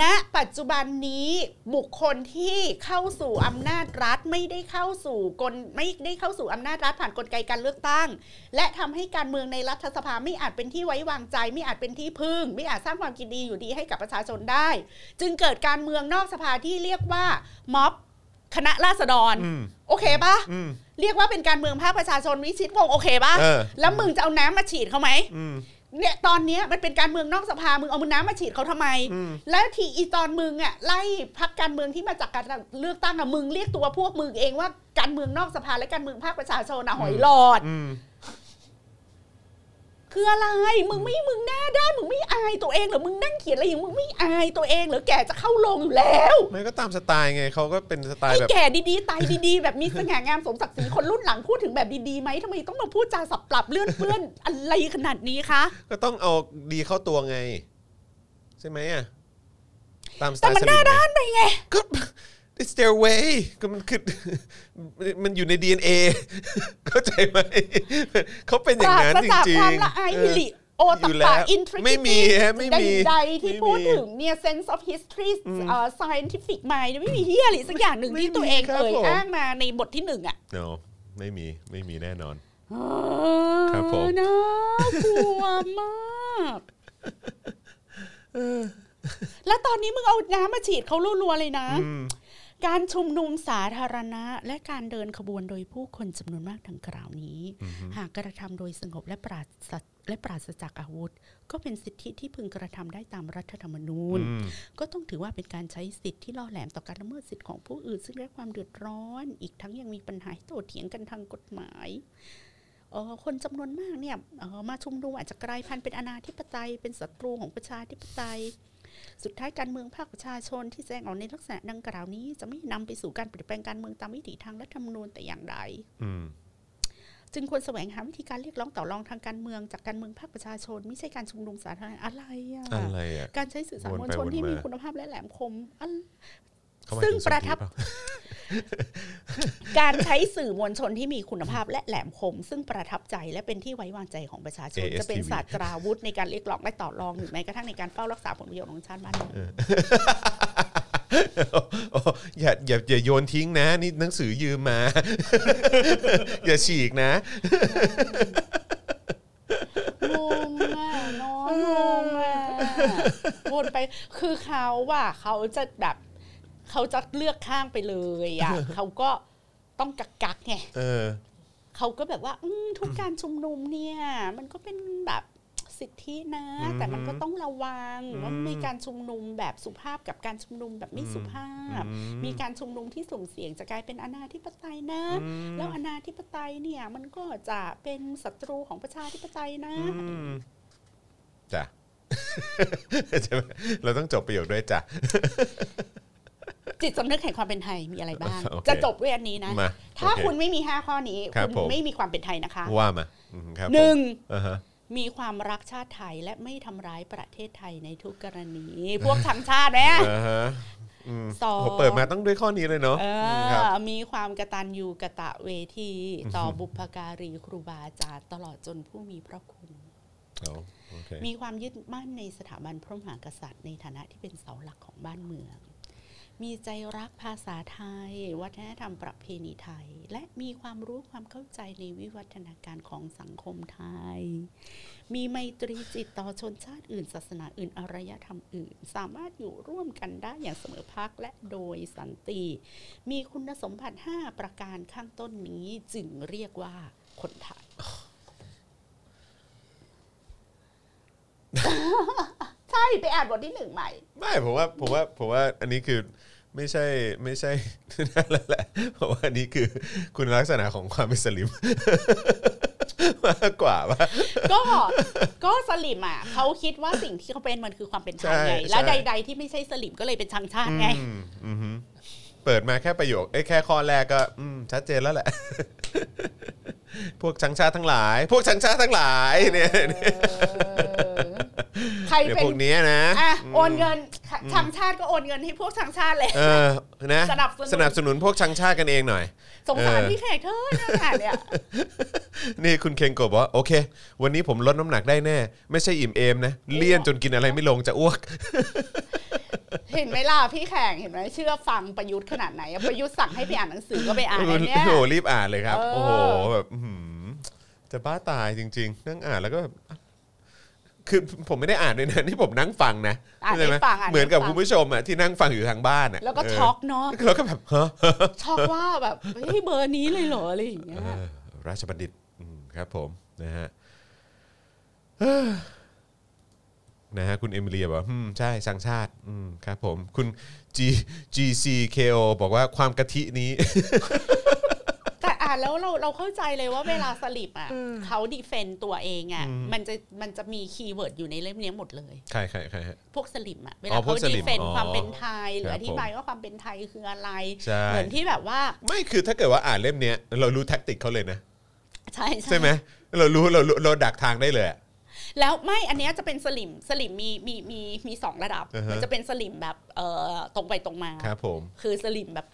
ณปัจจุบันนี้บุคคลที่เข้าสู่อำนาจรัฐไม่ได้เข้าสู่กลไม่ได้เข้าสู่อำนาจรัฐผ่านกลไกการเลือกตั้ง และทำให้การเมืองในรัฐสภาไม่อาจเป็นที่ไว้วางใจ ไม่อาจเป็นที่พึ่ง ไม่อาจสร้างความกินดีอยู่ดีให้กับประชาชนได้ จึงเกิดการเมืองนอกสภาที่เรียกว่าม็อบคณะราษฎรอืมโอเคปะอืมเรียกว่าเป็นการเมืองภาคประชาชนวิชิตงงโอเคปะเออแล้วมึงจะเอาน้ำมาฉีดเขาไหมอืม เนี่ยตอนเนี้ยมันเป็นการเมืองนอกสภามึงเอามือน้ำมาฉีดเขาทำไมอืมแล้วทีอีตอนมึงอะไล่พักการเมืองที่มาจากการเลือกตั้งอะมึงเรียกตัวพวกมึงเองว่าการเมืองนอกสภาและการเมืองภาคประชาชนอะหอยหลอดอืม คืออะไร มึงไม่ มึงหน้าด้าน มึงไม่อายตัวเองเหรอ มึงนั่งเขียนอะไรอย่างมึงไม่อายตัวเองเหรอ แกจะเข้าลงอยู่แล้วไม่ก็ตามสไตล์ไงเขาก็เป็นสไตล์ให้แบบ แก่ดีๆตายดีๆ แบบมีสง่างามสมศักดิ์ศรีคนรุ่นหลังพูดถึงแบบดีๆไหมทำไมต้องมาพูดจาสับปรับเลื่อนเปื้อน อะไรขนาดนี้คะ ก็ต้องเอาดีเข้าตัวไง ใช่ไหมอะ ตามสไตแต่ล์มันสหลิน้ามด้านไปไง ก็ it's their way ก็มันคือมันอยู่ใน DNA เข้าใจไหมเขาเป็นอปย่างรานั้นศจจากริงความๆละอายเอฮิอริโออตยู่แล้วปะ intricity ไม่มีฮะไม่มีใดๆที่ไม่มีพูดถึงเนี่ย sense of history เอ่อ scientific mind ไม่มีเฮียอะไรสักอย่างหนึ่งที่ตัวเองไม่มีครับเอ่ยผมอ้างมาในบทที่หนึ่งอะ no ไม่มีไม่มีแน่นอนเออครับผมน่ากลัวมากแล้วตอนนี้มึงเอาน้ำมาฉีดเขารัวๆเลยนะอืม การชุมนุมสาธารณะ และการเดินขบวนโดยผู้คนจำนวนมากดังกล่าวนี้ หากกระทำโดยสงบและปราศและปราศจากอาวุธ ก็เป็นสิทธิที่พึงกระทำได้ตามรัฐธรรมนูญอืมก็ต้องถือว่าเป็นการใช้สิทธิที่ล่อแหลมต่อการละเมิดสิทธิของผู้อื่น ซึ่งได้ความเดือดร้อน อีกทั้งยังมีปัญหาให้โต้เถียงกันทางกฎหมายเอ่อคนจำนวนมากเนี่ยเอ่อมาชุมนุมอาจจะกลายพันธุ์เป็นอนาธิปไตย เป็นศัตรูของประชาธิปไตย สุดท้ายการเมืองภาคประชาชนที่แสดงออกในลักษณะดังกล่าวนี้ จะไม่นำไปสู่การเปลี่ยนแปลงการเมืองตามวิถีทางรัฐธรรมนูญแต่อย่างใดอืมจึงควรแสวงหาวิธีการเรียกร้องต่อรองทางการเมืองจากการเมืองภาคประชาชน ไม่ใช่การชุมนุมสาธารณะอะไรอะอะไรอะการใช้สื่อสารวนมวลไปชนที่วนมามีมีคุณภาพและแหลมคม อันเขาหมายซึ่งถึประทับสนธิเปล่าการใช้สื่อมวลชนที่มีคุณภาพและแหลมคม ซึ่งประทับใจและเป็นที่ไว้วางใจของประชาชน ASTV จะเป็นศาสตราวุธในการเรียกร้องและต่อรองหรือแม้กระทั่งในการเฝ้ารักษาผลประโยชน์ของชาติบ้านเมืองโอ้อย่าอย่าอย่าโยนทิ้งนะ นี่หนังสือยืมมา อย่าฉีกนะงงอะน้องงงอะวนไปคือเขาว่าเขาจะแบบ เขาจะเลือกข้างไปเลยอะเขาก็ต้องกักกักๆไงเออเขาก็แบบว่าอืมทุกการชุมนุมเนี่ย มันก็เป็นแบบสิทธินะอืมแต่มันก็ต้องระวังอืมว่ามีการชุมนุมแบบสุภาพกับการชุมนุมแบบไม่สุภาพอืมมีการชุมนุมที่สุ่มเสี่ยงจะกลายเป็นอนาธิปไตยนะอืมแล้วอนาธิปไตยเนี่ย มันก็จะเป็นศัตรูของประชาธิปไตยนะอืมจ้ะใช่ไหมเราต้องจบประโยคด้วยจ้ะ จิตสำนึกแห่งความเป็นไทยมีอะไรบ้างโอเคจะจบด้วยอันนี้นะมาถ้าโอเคุณไม่มีห้าข้อนี้ครับคุณผมไม่มีความเป็นไทยนะคะ ว่ามาอืมครับผมหนึ่งอ่าฮะมีความรักชาติไทยและไม่ทำร้ายประเทศไทยในทุกกรณี พวกทั้งชาติไหมอ่าฮะอืมสองโหเปิดมาต้องด้วยข้อนี้เลยเนาะเอมครับอมีความกตัญญูกะตะเวที ต่อบุพการีครูบาอาจารย์ตลอดจนผู้มีพระคุณเอาโอเคมีความยึดมั่นในสถาบันพระมหากษัตริย์ในฐานะที่เป็นเสาหลักของบ้านเมือง มีใจรักภาษาไทย วัฒนธรรมประเพณีไทย และมีความรู้ความเข้าใจในวิวัฒนาการของสังคมไทย มีไมตรีจิตต่อชนชาติอื่น ศาสนาอื่นอารยธรรมอื่น สามารถอยู่ร่วมกันได้อย่างเสมอภาคและโดยสันติ มีคุณสมบัติ 5 ประการข้างต้นนี้จึงเรียกว่าคนไทยใช่ไปอ่านบทที่หนึ่งใหม่ ไม่ผมว่าผมว่าผมว่าอันนี้คือ ไม่ใช่ไม่ใช่นั่นแหละแหละเพราะว่าอันนี้คือคุณลักษณะของความเป็นสลิม มากกว่าว่า ก็ก็สลิมอะเขาคิดว่าสิ่งที่เขาเป็นมันคือความเป็นไทยไงใช่และใช่ใด ๆ ที่ไม่ใช่สลิมก็เลยเป็นชังชาติไงอืมอือหือเปิดมาแค่ประโยคเอ้ยแค่ข้อแรกก็ อืมชัดเจนแล้วแหละ พวกชังชาติทั้งหลาย พวกชังชาติทั้งหลายเนี่ยเออ ใครเนี่ยเป็นพวกเนี้ยนะ อะโอนเงินทางชาติก็โอนเงินให้พวกทางชาติเลย เออนะสนับสนุน สนับสนุนพวกชังชาติกันเองหน่อย สงสารเออพี่แขกเธอเนี่ยค่ะเนี่ย นี่คุณเคงกบบอกว่าโอเค วันนี้ผมลดน้ำหนักได้แน่ ไม่ใช่อิ่มเอมนะ เลี่ยนจนกินอะไรไม่ลงจะอ้วก เห็นไหมล่ะพี่แขกเห็นไหมเชื่อฟังประยุทธ์ขนาดไหนอะประยุทธ์สั่งให้ไปอ่านหนังสือก็ไปอ่านอันเนี้ยโอ้โหรีบอ่านเลยครับ เออ โอ้โหแบบอื้อหือจะบ้าตายจริง ๆ นั่งอ่านแล้วก็แบบ คือผมไม่ได้อ่านด้วยนะนี่ผมนั่งฟังนะอ่านเข้าใจไหมให้ฟังอ่านเหมือนกับให้ฟังคุณผู้ชมอะที่นั่งฟังอยู่ทางบ้านอะแล้วก็เช็อกเนาะแล้วก็แบบฮะช็อกว่าแบบเฮ้ยเบอร์นี้เลยเหรออะไรอย่างเงี้ย เออราชบัณฑิตอืมครับผมนะฮะนะฮะคุณเอมิเลียบอกว่าอืมใช่สังชาติอืมครับผมคุณ G GCKO บอกว่าความกะทินี้ แต่อ่านแล้วเราเราเข้าใจเลยว่าเวลาสลิปอะเขาดีเฟนต์ตัวเองอะ มันจะมันจะมี keyword อยู่ในเล่มเนี้ยหมดเลยใครใครใครฮะพวกสลิมอะ อ๋อพวกสลิมอ๋อ เวลาเขา defend ความเป็นไทยหรืออธิบายว่าความเป็นไทยคืออะไรใช่เหมือนที่แบบว่า ไม่คือถ้าเกิดว่าอ่านเล่มเนี้ยเรารู้ tactic เขาเลยนะ ใช่ใช่ไหมเรารู้เรารู้เราดักทางได้เลยอะแล้วไม่อันเนี้ยจะเป็นสลิมสลิมมีมีมีมีสองระดับอ่าฮะมันจะเป็นสลิมแบบเอ่อตรงไปตรงมาครับผมคือสลิมแบบ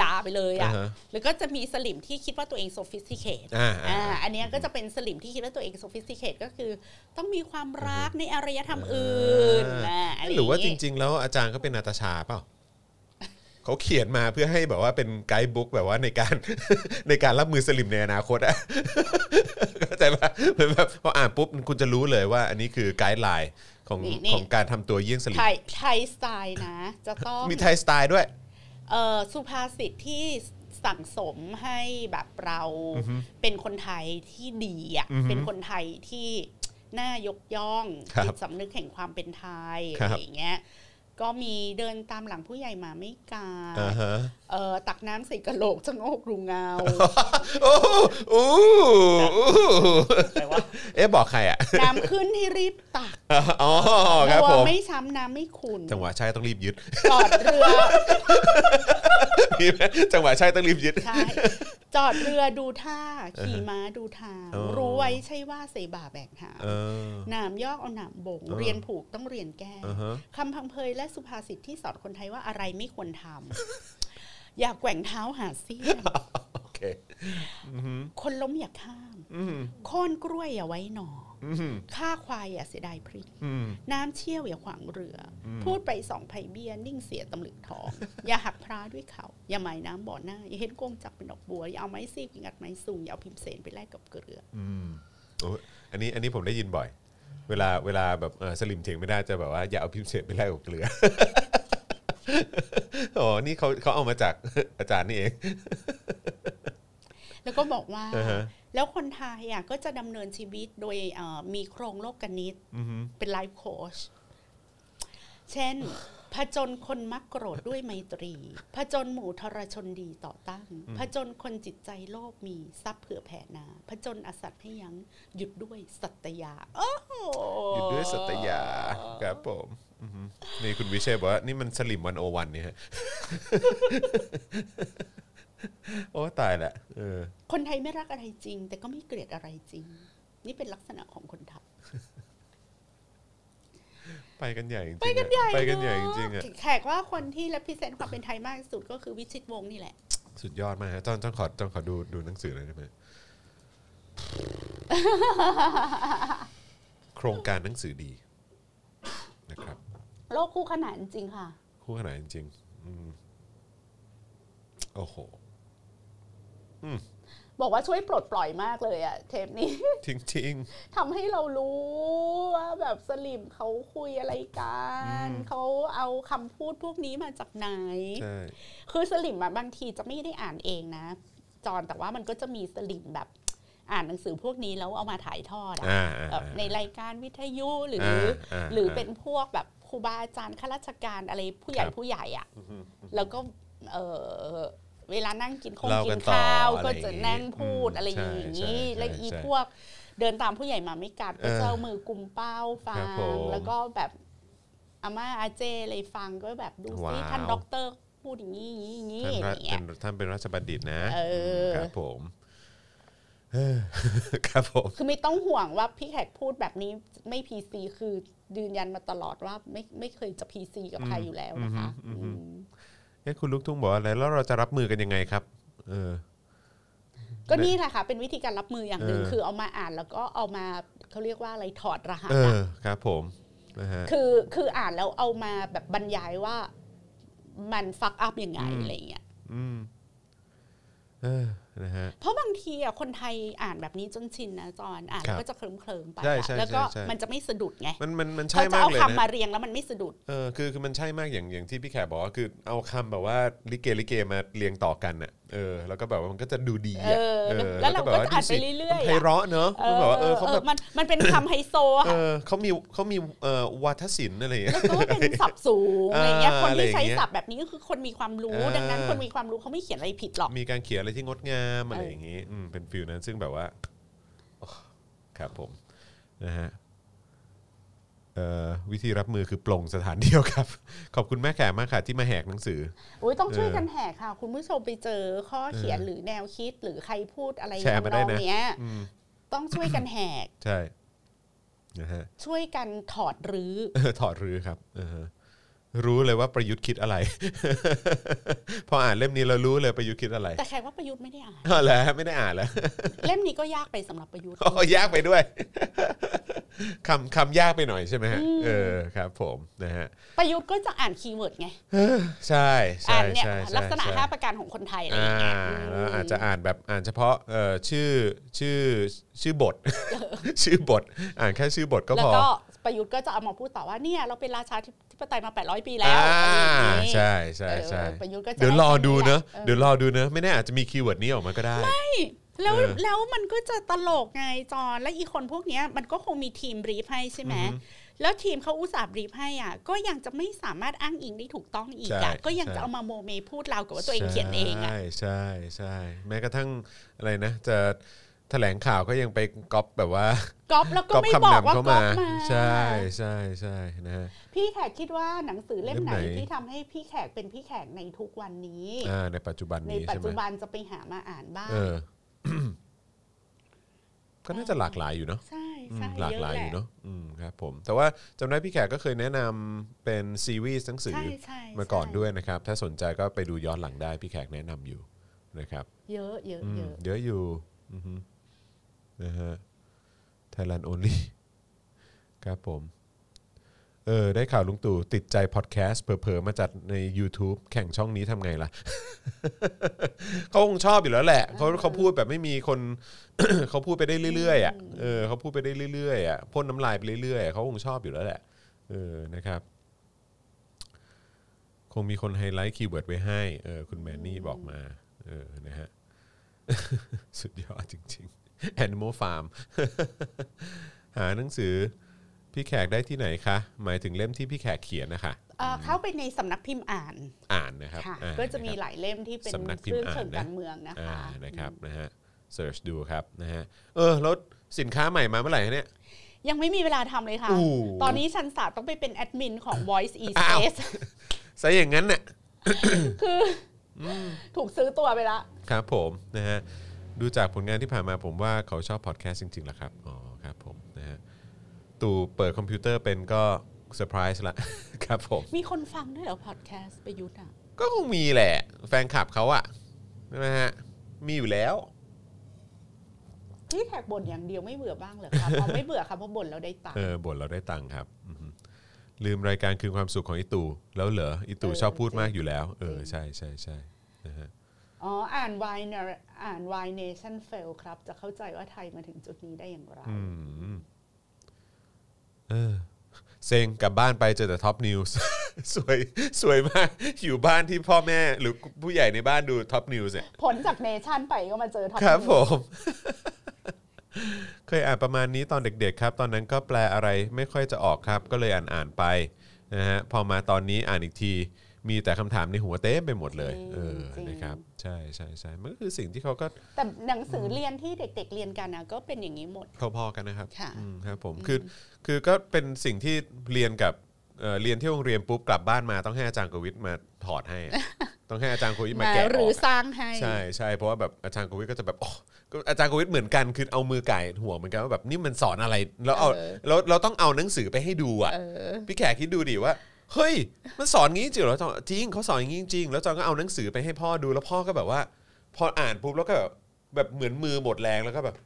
ด่าไปเลยอะอ่าฮะแล้วก็จะมีสลิมที่คิดว่าตัวเอง sophisticated อ่าอ่าอ่าอันเนี้ยก็จะเป็นสลิมที่คิดว่าตัวเอง sophisticated ก็คือ ต้องมีความรักในอารยธรรมอื่นนะะไหรือว่าจย่งงี้ริง ๆ แล้วอาจารย์ก็เป็นนาตาชาเปล่าเขาเขียนมาเพื่อให้แบบว่าเป็นไกด์บุ๊กแบบว่าในการในการรับมือสลิมในอนาคตอะเข้าใจปะเหมือนแบบพออ่านปุ๊บคุณจะรู้เลยว่า อันนี้คือไกด์ไลน์ของนี่นี่ของการทำตัวเยี่ยงสลิมไทยไทยสไตล์นะ จะต้องมีไทยสไตล์ด้วยเอ่อ สุภาษิตที่สั่งสมให้แบบเราเป็นคนไทยที่ดีอะอือฮึเป็นคนไทยที่น่ายกย่องครับจิตสำนึกแห่งความเป็นไทยครัอะบไรอย่างเงี้ยก็มีเดินตามหลังผู้ใหญ่มาไม่กาอ่าฮะเอ่อ ตักน้ำใส่กระโหลกชะโงกรูเงาโอ้โอ้เอ๊ะบอกใครอะ น้ำขึ้นให้รีบตักอ๋อครับบัผวมไม่ช้ำน้ำไม่ขุนจังหวะใช่ต้องรีบยึดจอดเรือมีไหมจังหวะใช่ต้องรีบยึดใช่จอดเรือดูท่า ขี่ม้าดูทางอ๋อรู้ไว้ใช่ว่าเสบาแบกหามเออหนามยอกเอาหนามบ่งเออเรียนผูกต้องเรียนแก้อ่าฮะคำพังเพยและสุภาษิตที่สอนคนไทยว่าอะไรไม่ควรทำ อย่าแกว่งเท้าหาเสี้ยนโอเคคนล้มอย่าข้ามอืมโค่นกล้วยอย่าไว้หนออืมฆ่าควายอย่าเสียดายพริกอืมน้ำเชี่ยวอย่าขวางเรืออพูดไปสองไผ่เบี้ยนิ่งเสียตำลึกทอง อย่าหักพร้าด้วยเขา อย่าหมายน้ำบ่อหน้า อย่าเห็นกงจักเป็นดอกบัว อย่าเอาไม้ซีกงัดไม้สูงอย่าเอาพิมพ์เสนไปแลกกับเกลืออืมโอ้ยอันนี้อันนี้ผมได้ยินบ่อย เวลาเวลาแบบเออสลิมเถียงไม่ได้จะแบบว่าอย่าเอาพิมพ์เสร็จไปแลกกับเกลือ อ๋อ นี่เขาเขาเอามาจากอาจารย์นี่เอง แล้วก็บอกว่าอ่าฮะแล้วคนไทยอะก็จะดำเนินชีวิตโดยเอ่อมีโครงโลกนิตอือฮึเป็นไลฟ์โค้ชเช่นผจญคนมักโกรธด้วยไมตรีผจญหมู่ทรชนดีต่อตั้งผจญคนจิตใจโลภมีทรัพย์เผื่อแผ่นาผจญอสัตย์ให้ยั้งหยุดด้วยสัตยา โอ้โห หยุดด้วยสัตยา ครับผมอือฮึ นี่คุณวิเชษบอกว่านี่มันสลิมวันโอวันเนี่ยฮะ โอ้ตายละเออ คนไทยไม่รักอะไรจริง แต่ก็ไม่เกลียดอะไรจริง นี่เป็นลักษณะของคนไทยไปกันใหญ่จริงๆไปกันใหญ่อะไปกันใหญ่เอะจริงๆอะแขกว่าคนที่ represent ความเป็นไทยมากที่สุดก็คือวิชิตวงศ์นี่แหละ สุดยอดมากฮะจอนจอนขอจอนขอดูดูหนังสือหน่อยได้ไหมโครงการหนังสือดีนะครับ โลกคู่ขนานจริงค่ะ คู่ขนานจริงๆอืมโอ้โหบอกว่าช่วยปลดปล่อยมากเลยอะเทปนี้ จริง ทำให้เรารู้ว่าแบบสลิมเขาคุยอะไรกันเขาเอาคำพูดพวกนี้มาจากไหน ๆใช่ คือสลิมอะบางทีจะไม่ได้อ่านเองนะ จอนแต่ว่ามันก็จะมีสลิมแบบอ่านหนังสือพวกนี้แล้วเอามาถ่ายทอดอะอ่าอ่าแบบในรายการวิทยุหรืออ่าหรือเป็นพวกแบบค รูบาอาจารย์ข้าราชการอะไรผู้ใหญ่ครับผู้ใหญ่อะอือฮึแล้วก็เออเวลานั่งกินข้งเล่ากิกันนต่อข้าวอะไรก็จะนั่งอย่างงี้พูดอืมอะไรอย่างใช่นี้ใช่แล้วอีใช่พวกเดินตามผู้ใหญ่มาไม่กัดก็เออจะเอามือกุมเป้าฟัครังบผมแล้วก็แบบอาม่าอาเจอะไรฟังก็แบบดูซิว้าวท่านด็อกเตอร์พูดอย่างนี้อย่างนี้อย่างนี้ท่านอย่างเงี้ยเป็นท่านเป็นราชบัณฑิตนะเออครับผมเออ ครับผมคือไม่ต้องห่วงว่าพี่แขกพูดแบบนี้ไม่พีซีคือยืนยันมาตลอดว่าไม่ไม่เคยจะพีซีกับใครอยู่แล้วนะคะอืมอืมอืมเอ้คุณลูกทุ่งบอกว่าอะไรแล้วเราจะรับมือกันยังไงครับ เออ ก็นี่แหละค่ะ เป็นวิธีการรับมืออย่างหนึ่งเออคือเอามาอ่านแล้วก็เอามาเขาเรียกว่าอะไรถอดรหัสเออะอครับ ผมนะฮะคือคืออ่านแล้วเอามาแบบบรรยายว่ามันฟักอัพยังไงอืมอะไรเงี้ยอืมเออ นะฮะเพราะบางทีอะคนไทยอ่านแบบนี้จนชินนะจอนอ่านครับก็จะเคลิ้มเคลิมๆไป ใช่อะใช่แล้วก็ใช่ใช่ มันจะไม่สะดุดไงมันมันมันเขาใช่จะมากเอาเลยคำมานะเรียงแล้วมันไม่สะดุด เออคือคือมันใช่มากอย่างอย่างที่พี่แขกบอกว่าคือเอาคำแบบว่าลิเกลิเกมาเรียงต่อกันน่ะเออแล้วก็แบบว่ามันก็จะดูดีเออะอแล้วเราก็จะอ่านไปดูสิเรื่อยๆไพอะเราะเนอะมันแบบว่าเออเขาแบบมันมันเป็นคำไฮโซเอค่ะอเขามีเขามีเอ่อวาทศิลป์อะไรอย่างเงี้ย แล้วก็เป็นศัพท์สูงอะไรเงี้ยอ่าคนที่ใช้อะไรอย่างเงี้ยศัพท์แบบนี้ก็คือคนมีความรู้อ่าดังนั้นคนมีความรู้เขาไม่เขียนอะไรผิดหรอก มีการเขียนอะไรที่งดงามอะไรเออออย่างงี้อืมเป็น feel นั้นซึ่งแบบว่าโอ้ครับผมนะฮะเอ่อวิธีรับมือคือปลงสถานเดียวครับ ขอบคุณแม่แขกมากค่ะที่มาแหกหนังสือ โอ้ยต้องช่วยเออกันแหกค่ะ คุณผู้ชมไปเจอข้อเขียนหรือแนวคิดหรือใครพูดอะไรแชร์มาได้ทำนนะองเนี้ย อืมต้องช่วยกันแหก ใช่นะฮะช่วยกันถอดรื้อ เออถอดรื้อครับเออ รู้เลยว่าประยุทธ์คิดอะไร พออ่านเล่มนี้เรารู้เลยประยุทธ์คิดอะไรแต่แขกว่าประยุทธ์ไม่ได้อ่านอ๋อแล้วไม่ได้อ่านแล้วเล่มนี้ก็ยากไปสำหรับประยุทธ์โอ้ยากไปด้วยคำคำยากไปหน่อยใช่ไหมฮะเออครับ ผมนะฮะประยุทธ์ก็จะอ่าน keyword ไงใช่ใช่อ่านเนี่ยใช่ใช่ลักษณะใช่ห้าประการของคนไทยอะไรออ่าย่างเงี้ยแล้วอาจจะอ่านแบบอ่านเฉพาะเอ่อชื่อชื่อชื่อบท ชื่อบท อ่านแค่ชื่อบทก็แล้วพอก็ ประยุทธ์ก็จะเอามาพูดต่อว่าเนี่ยเราเป็นราชาธิปไตยมา 800 ปีแล้อ่าวอะไรอย่างงี้ใช่ใช่ใช่เออประยุทธ์ก็จะเดี๋ยวรอดูเนอะออเดี๋ยวรอดูเนอะไม่แน่อาจจะมี keyword นี้ออกมาก็ได้แล้วเออแล้วมันก็จะตลกไงจอนและอีคนพวกเนี้ยมันก็คงมีทีม brief ให้ใช่ไหมอือฮึแล้วทีมเขาอุตส่าห์ brief ให้อะก็ยังจะไม่สามารถอ้างอิงได้ถูกต้องอีกใช่อะก็ยังใช่จะเอามาโมเมพูดเราวกับว่าตัวเองเขียนเองอะใช่ใช่ใช่แม้กระทั่งอะไรนะจะ แถลงข่าวก็ยังไปก๊อปแบบว่าก๊อปแล้วก็ก๊อปไม่บคำอกนำว่าเข้าก๊อมาปมาใช่ใช่ใช่นะฮะพี่แขกคิดว่าหนังสือเล่มไหนเล่มไหนที่ทำให้พี่แขกเป็นพี่แขกในทุกวันนี้อ่าในปัจจุบันในนี้ปัจใช่ไหมจุบันจะไปหามาอ่านบ้างเออก็น่าจะหลากหลายอยู่เนาะใช่อืมใช่หลากเยอะหลายแหอละยู่เนาะอืมครับผม แต่ว่าจำได้พี่แขกก็เคยแนะนำเป็นซีรีส์หนังสือใช่ใช่มาก่อนใช่ด้วยนะครับ ถ้าสนใจก็ไปดูย้อนหลังได้พี่แขกแนะนำอยู่นะครับ เยอะเยอะอืมเยอะเยอะอยู่อือฮึ นะฮะ Thailand only ครับผมเออได้ข่าวลุงตู่ติดใจพอดแคสต์เผลอๆมาจัดใน YouTube แข่งช่องนี้ทำไงล่ะ เขาคงชอบอยู่แล้วแหละเขาเขาพูดแบบไม่มีคน เขาพูดไปได้เรื่อยๆอะเออเขาพูดไปได้เรื่อยๆอะพ่นน้ำลายไปเรื่อยๆเขาคงชอบอยู่แล้วแหละเออนะครับ คงมีคนไฮไลท์ keyword ไว้ให้เออคุณแมนนี่บอกมาเออนะฮะสุดยอดจริง ๆ Animal Farm หาหนังสือพี่แขกได้ที่ไหนคะ หมายถึงเล่มที่พี่แขกเขียนนะคะ เอ่อเข้าไปในสำนักพิมพ์อ่านอ่านนะครับค่ะอ่าก็จะมีนครับ หลายเล่มที่เป็นสำนักพิมพ์เรื่องเชิงอ่านนะ การเมืองนะอ่าคะ นะครับนะฮะเสิร์ชดูครับนะฮะเออแล้วสินค้าใหม่มาเมื่อไหร่ฮะเนี่ย ยังไม่มีเวลาทำเลยค่ะ อู้ ตอนนี้ชันศาสตร์ต้องไปเป็นแอดมินของ Voice e อ้าว Space ซะอย่างนั้นน่ะคืออถูกซื้อตัวไปละ ครับผมนะฮะ ดูจากผลงานที่ผ่านมาผมว่าเขาชอบพอดแคสต์จริงๆแหละครับ อ๋อครับผมนะฮะตู่เปิดคอมพิวเตอร์เป็นก็เซอร์ไพรส์ละ ครับผมมีคนฟังด้วยเหรอพอดแคสต์ประยุทธ์อะ ก็คงมีแหละ แฟนคลับเขาอะใช่ไหมฮะ มีอยู่แล้ว พี่แขกบ่นอย่างเดียวไม่เบื่อบ้างเหรอครับอ๋อไม่เบื่อครับเพราะบ่นแล้วได้ตังค์ เออบ่นเราได้ตังค์ครับอือฮึลืมรายการคืนความสุขของอิตู่แล้วเหรออิตู่เออชอบพูดจริงมากอยู่แล้ว เออจริง ใช่ใช่ใช่นะฮะ อ๋อ อ่าน Why Nar- อ่าน Why Nation Fail ครับ จะเข้าใจว่าไทยมาถึงจุดนี้ได้อย่างไร อืมเออเซ็งกลับบ้านไปเจอแต่ท็อปนิวส์ สวยสวยมาก อยู่บ้านที่พ่อแม่หรือผู้ใหญ่ในบ้านดูท็อปนิวส์เนี่ยผลจากเนชั่นไปก็มาเจอท็อปครับนิวส์ผม เคยอ่านประมาณนี้ตอนเด็ก ๆ ครับ ตอนนั้นก็แปลอะไรไม่ค่อยจะออกครับ ก็เลยอ่านอ่านๆไปนะฮะพอมาตอนนี้อ่านอีกที มีแต่คำถามในหัวเต็มไปหมดเลย เออนะครับ ใช่ใช่ใช่มันก็คือสิ่งที่เขาก็แต่หนังสือเรียนที่เด็ก ๆ เรียนกันนะก็เป็นอย่างนี้หมด พอๆกันนะครับค่ะ อืมครับผมคือคือก็เป็นสิ่งที่เรียนกับเอ่อเรียนที่โรงเรียนปุ๊บกลับบ้านมาต้องให้อาจารย์กวิทมาถอดให้อะต้องให้อาจารย์โควิดมามาแกะหรือออกสร้างให้ ใช่ใช่เพราะว่าแบบอาจารย์โควิดก็จะแบบโอ้ก็อาจารย์โควิดเหมือนกันคือเอามือไก่หัวเหมือนกันว่าแบบนี่มันสอนอะไรแล้วเอาเออ เราเราต้องเอาหนังสือไปให้ดูอะ เออ พี่แขกคิดดูดิว่า เฮ้ย มันสอนงี้จริงเหรอจอนจริงเขาสอนอย่างนี้จริงแล้วจอนก็เอาหนังสือไปให้พ่อดูแล้วพ่อก็แบบว่า พออ่านปุ๊บแล้วก็แบบแบบเหมือนมือหมดแรงแล้วก็แบบ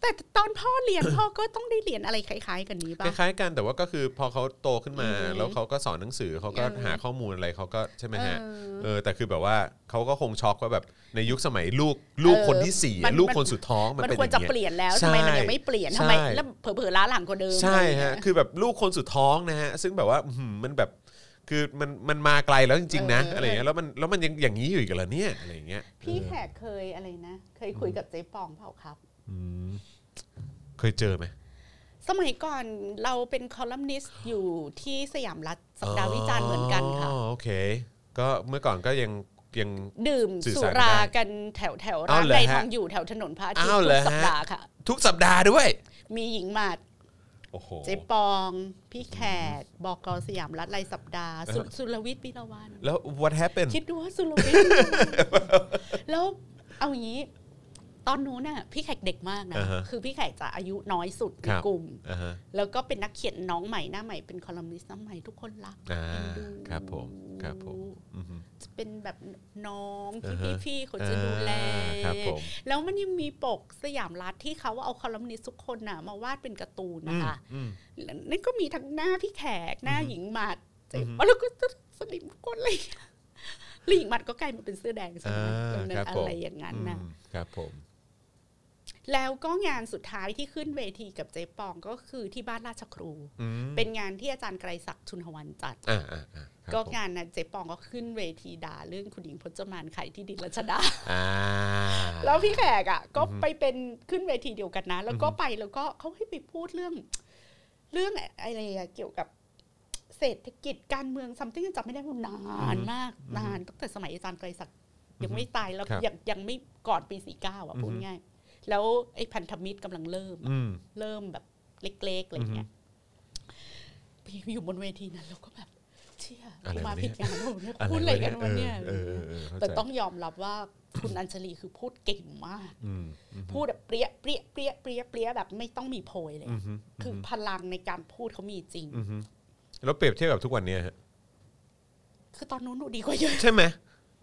แต่ตอนพ่อเรียนพ่อก็ต้องได้เรียนอะไรคล้าย ๆ กันนี้คป่ะล้ายๆกันแต่ว่าก็คือพอเขาโตขึ้นมาอืมแล้วเขาก็สอนหนังสือเขาก็เออหาข้อมูลอะไรเขาก็ใช่ไหมฮะเออเออแต่คือแบบว่าเขาก็คงช็อกว่าแบบในยุคสมัยลูกลูกเออคนที่สี่อะมันลูกคนสุดท้องมันมันเป็นควอรย่างจะเงี้ยเปลี่ยนแล้วใช่ทำไมมันยังไม่เปลี่ยนทำไมใช่แล้วเผลอๆล้าหลังกว่าเดิมใช่อะไรอย่างเงี้ฮะยคือแบบลูกคนสุดท้องนะฮะซึ่งแบบว่าอื้อหือมันแบบคือมันมันมาไกลแล้วจริงๆนะเออออะไรอย่างเงี้ยแล้วมันแล้วมันยังอย่างนี้อยู่อีกเหรอเนี่ยอะไรอย่างเงี้ยพี่แขกเคยอะไรนะ เคยคุยกับเจ๊ปองเปล่าครับอืม เคยเจอไหมสมัยก่อนเราเป็นคอลัมนิสต์อยู่ที่สยามรัฐสัปดาห์วิจารณ์เหมือนกันค่ะอ๋อโอเค ก็เมื่อก่อนก็ยังยังดื่มสื่อสุสารกันราได้กันแถวแถวๆอ้าร้าวนเหรอใดฮะทองอยู่แถวถนนพระอาทิตอ้าวย์เหรทุอกสัปฮะดาห์ค่ะ ทุกสัปดาห์ด้วย มีหญิงหมัดโอ้โหเจ๊ปอง พี่แขกบอกกสยามรัฐรายสัปดาห์สุสุรวิทย์ปิรวัน แล้ว what happened คิดดูว่าสุรวิทย์ปิรวันแล้วเอาอย่างนี้ ตอนนู้นน่ะพี่แขกเด็กมากนะอ่าฮะคือพี่แขกจะอายุน้อยสุดในครับกลุ่มอ่าฮะแล้วก็เป็นนักเขียนน้องใหม่หน้าใหม่เป็นคอลัมนิสต์หน้าใหม่ทุกคนรักอ่าเอ็นดูครับผมครับผมอือฮึจะเป็นแบบน้องที่อ่าฮะพี่ๆเขาจะดูแลอ่าครับผมแล้วมันยังมีปกสยามรัฐที่เขาเอาคอลัมนิสต์ทุกคนน่ะมาวาดเป็นการ์ตูนนะคะอืมนั่นก็มีทั้งหน้าพี่แขกหน้าหญิงหมัดเจ๊อือฮึแล้วก็สลิมทุกคนเลยแล้วหญิงหมัดก็กลายมาเป็นเสื้อแดงใช่อ่าไหมครับอะผมไรอย่างนั้นนะอืมครับผม แล้วก็งานสุดท้ายที่ขึ้นเวทีกับเจ๊ปองก็คือที่บ้านราชครูอืมเป็นงานที่อาจารย์ไกรศักดิ์ชุนหวันจัดอ่าอ่าอ่าครับก็ผมงานนั้นเจ๊ปองก็ขึ้นเวทีด่าเรื่องคุณหญิงพจมานไข่ที่ดินรัชดาอ่าแล้วพี่แขกอะ ก็อือฮึไปเป็นขึ้นเวทีเดียวกันนะ แล้วก็ไปแล้วก็เขาให้ไปพูดเรื่อง เรื่องอะไรอะเกี่ยวกับเศรษฐกิจการเมืองซัมติงจำไม่ได้ว่านานมากนานตั้งแต่สมัยอาจารย์ไกรศักดิ์ยังไม่ตายแล้วครับยังยังไม่ก่อนปีสี่เก้าอะอือฮึพูดง่าย แล้วไอ้พันธมิตรกำลังเริ่มอะอืมเริ่มแบบเล็กๆอะไรเงี้ยพี่อยู่บนเวทีนั้นเราก็แบบเชี่ยอะไรมาวะเนี่ยผิดงานผมเนี่ยพูดอะไรกันวะเนี่ยเออเออเออเข้าใจแต่ต้องยอมรับว่าคุณอัญชลีคือพูดเก่งมากอืมอืมพูดแบบเปรี้ยเปรี้ยเปรี้ยเปรี้ยเปรี้ยแบบไม่ต้องมีโพยเลยอือะมคือพลังในการพูดเขามีจริงอืมแล้วเปรียบเทียบกับทุกวันเนี้ยฮะคือตอนนู้นดูดีกว่าเยอะใช่ไหม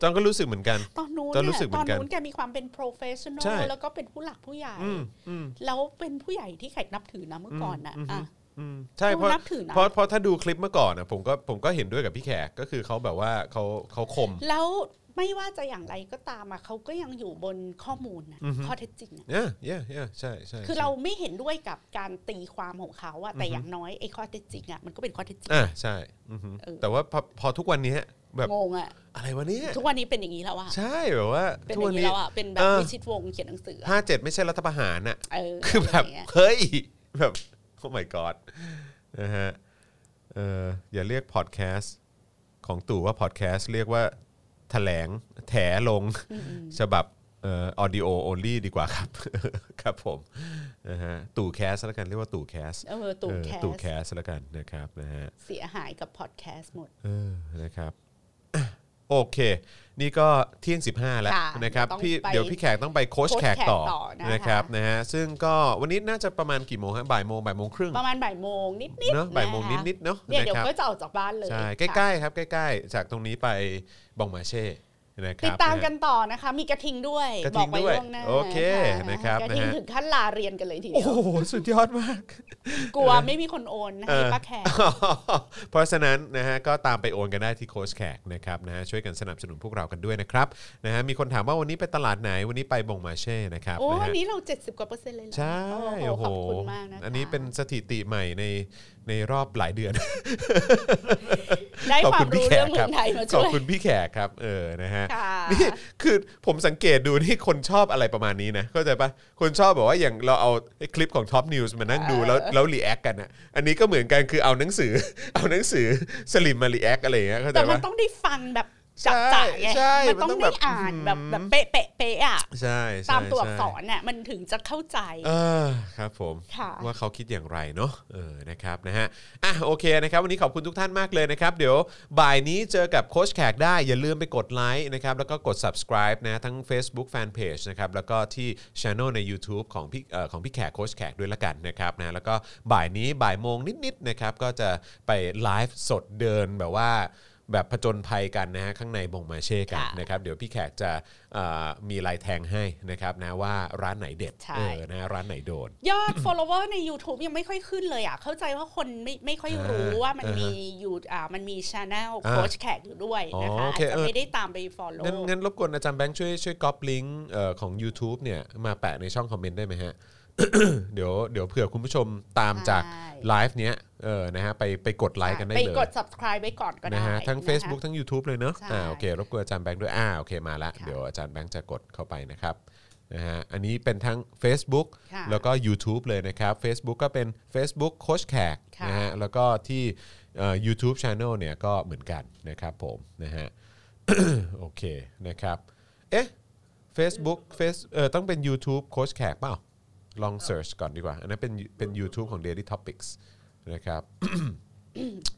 จอนก็รู้สึกเหมือนกัน ตอนนู้นตอนรู้เนี่ยสึกเหมืตออนนกันนู้นแกมีความเป็น professional ใช่แล้วก็เป็นผู้หลักผู้ใหญ่อืมอืมแล้วเป็นผู้ใหญ่ที่แขกนับถือนะเมื่อก่อนน่ะอืมอะอืมใช่เพราะนับถือนะเพราะเพราะถ้าดูคลิปเมื่อก่อนนะผมก็ผมก็เห็นด้วยกับพี่แขกก็คือเขาแบบว่าเขาเขาคม แล้วไม่ว่าจะอย่างไรก็ตามอะเขาก็ยังอยู่บนข้อมูลนะอือฮึข้อเท็จจริงอะเนี่ยเนี่ยเนี่ยใช่ใช่คือใช่เราไม่เห็นด้วยกับการตีความของเขาอะแต่อย่างน้อยไอ้ข้อเท็จจริงอะมันก็เป็นข้อเท็จจริงอ่าใช่อือฮึเออแต่ว่าพอพอทุกวันนี้ แบบงงอะอะไรวะเนี่ยทุกวันนี้เป็นอย่างนี้แล้วอะใช่แบบว่าเป็นทุกอวันย่างนี้นี้แล้วอะเป็นแบบเออวิชิตวงศ์เขียนหนังสืออะห้าเจ็ดไม่ใช่รัฐประหารน่ะเออคือแบบะไรย่างเงี้ยเฮ้ยแบบโอ้ my god นะฮะเอออย่าเรียกพอดแคสต์ของตู่ว่าพอดแคสต์เรียกว่าแถลงแถลงอืมฉบับเอ่อ audio only ดีกว่าครับ ครับผมนะฮะตู่แคสแล้วกันเรียกว่าตู่แคสเออตู่เออแคสตู่แคสแล้วกันนะครับนะฮะเสียหายกับพอดแคสต์หมดเออนะครับอะ โอเค นี่ก็เที่ยง 15 แล้วค่ะนะครับต้องพี่ไปเดี๋ยวพี่แขกต้องไปโค้ชโค้ชแขกต่อแขกต่อนะคะ นะครับนะฮะซึ่งก็วันนี้น่าจะประมาณกี่โมงฮะบ่ายโมงบ่ายโมงครึ่งประมาณบ่ายโมงนิดๆเนาะบ่ายโมงะคะนิดๆเนาะเนี่ยนะเดี๋ยวครับก็จะออกจากบ้านเลยใช่ใกค่ะล้ๆครับใกล้ๆ จากตรงนี้ไปบองมาร์เช่นะครับ ติดตามกัะนต่อนะคะ มีกระทิงด้วยกระทิบอกงไว้ด้วยล่วงหน้าโอเคนะครับกระทิงนะฮะถึงขั้นลาเรียนกันเลยทีโอ้เดียวโห สุดยอดมาก กลัวไม่มีคนโอนให้ป้าแขกเพราะฉะนั้นนะฮะก็ตามไปโอนกันได้ที่โค้ชแขกนะครับนะฮะช่วยกันสนับสนุนพวกเรากันด้วยนะครับนะฮะมีคนถามว่าวันนี้ไปตลาดไหนวันนี้ไปบงมาเช่นะครับโอ้นะวันฮะนี้เรา 70กว่าเปอร์เซ็นต์เลยเหรอใช่โอ้โอ้โหโหขอบคุณมากนะคะอันนี้เป็นสถิติใหม่ในในรอบหลายเดือน ได้ขอบควาคุมณพี่รู้แขเรื่กองเมืคอรับงไทยมาขอช่บวยคุณพี่แขกครับ เออนะฮะค่ะนี่คือผมสังเกตดูนี่คนชอบอะไรประมาณนี้นะเข้าใจปะคนชอบแบบว่าอย่างเราเอาไอ้คลิปของท็อปนิวส์มานั่งดูแล้วแล้ว react กันอะอันนี้ก็เหมือนกันคือเอาหนังสือ เอาหนังสือสลิ่มมา react อะไรอย่างเงี้ยเข้าใจแต่มันปะต้องได้ฟังแบบ จับจ่ายไงใช่มันต้องมันต้องได้แบบอ่านแบบอืมแบบเป๊ะเป๊ะเป๊ะอะใช่ใช่ตามตัวอักใช่ษรน่ะมันถึงจะเข้าใจเออครับผมค่ะว่าเขาคิดอย่างไรเนาะเออนะครับนะฮะอะโอเคนะครับ วันนี้ขอบคุณทุกท่านมากเลยนะครับ เดี๋ยวบ่ายนี้เจอกับโค้ชแขกได้อย่าลืมไปกดไลค์นะครับแล้วก็กด subscribe นะทั้ง Facebook Fanpage นะครับแล้วก็ที่ Channel ใน YouTube ของพี่เอ่อของพี่แขกโค้ชแขกด้วยละกันนะครับนะแล้วก็บ่ายนี้บ่ายโมงนิดๆนะครับก็จะไปไลฟ์สดเดินแบบว่า แบบผจญภัยกันนะฮะข้างในบงมาเช่กันค่ะนะครับเดี๋ยวพี่แขกจะเอ่อมีลายแทงให้นะครับนะว่าร้านไหนเด็ดใช่เออนะร้านไหนโดน ยอด follower ใน YouTube ยังไม่ค่อยขึ้นเลยอะเข้าใจว่าคนไม่ไม่ค่อยรู้อ่าว่ามันอ่าฮะมีอยู่อ่ามันมี channel อ่าโค้ชแขกอยู่ด้วยนะคะอ๋อโออาจเคจะเออไม่ได้ตามไป follow งั้นงั้นรบกวนอาจารย์แบงค์ช่วยช่วยก๊อปลิงก์เอ่อของ YouTube เนี่ยมาแปะในช่องคอมเมนต์ได้ไหมฮะ เดี๋ยวเดี๋ยวเผื่อคุณผู้ชมตามจากใช่ไลฟ์เนี้ยเออนะฮะไปไปกดไลค์กันได้ไปเลยกด subscribe ไว้ก่อนก็ได้นะฮะทั้งนะคะ Facebook ทั้ง YouTube เลยเนอะใช่อ่าโอเครบกวนอาจารย์แบงค์ด้วยอ่าโอเคมาละค่ะเดี๋ยวอาจารย์แบงค์จะกดเข้าไปนะครับนะฮะอันนี้เป็นทั้ง Facebook ค่ะแล้วก็ YouTube เลยนะครับ Facebook ก็เป็น Facebook โคชแขกค่ะนะฮะแล้วก็ที่เอ่อ YouTube Channel เนี่ยก็เหมือนกันนะครับผมนะฮะโอเคนะครับเอ๊ะ Facebook Face เออต้องเป็น YouTube โคชแขกเปล่า ลอง search ก่อนดีกว่า อันนั้นเป็นเป็น YouTube ของ Daily Topics นะครับ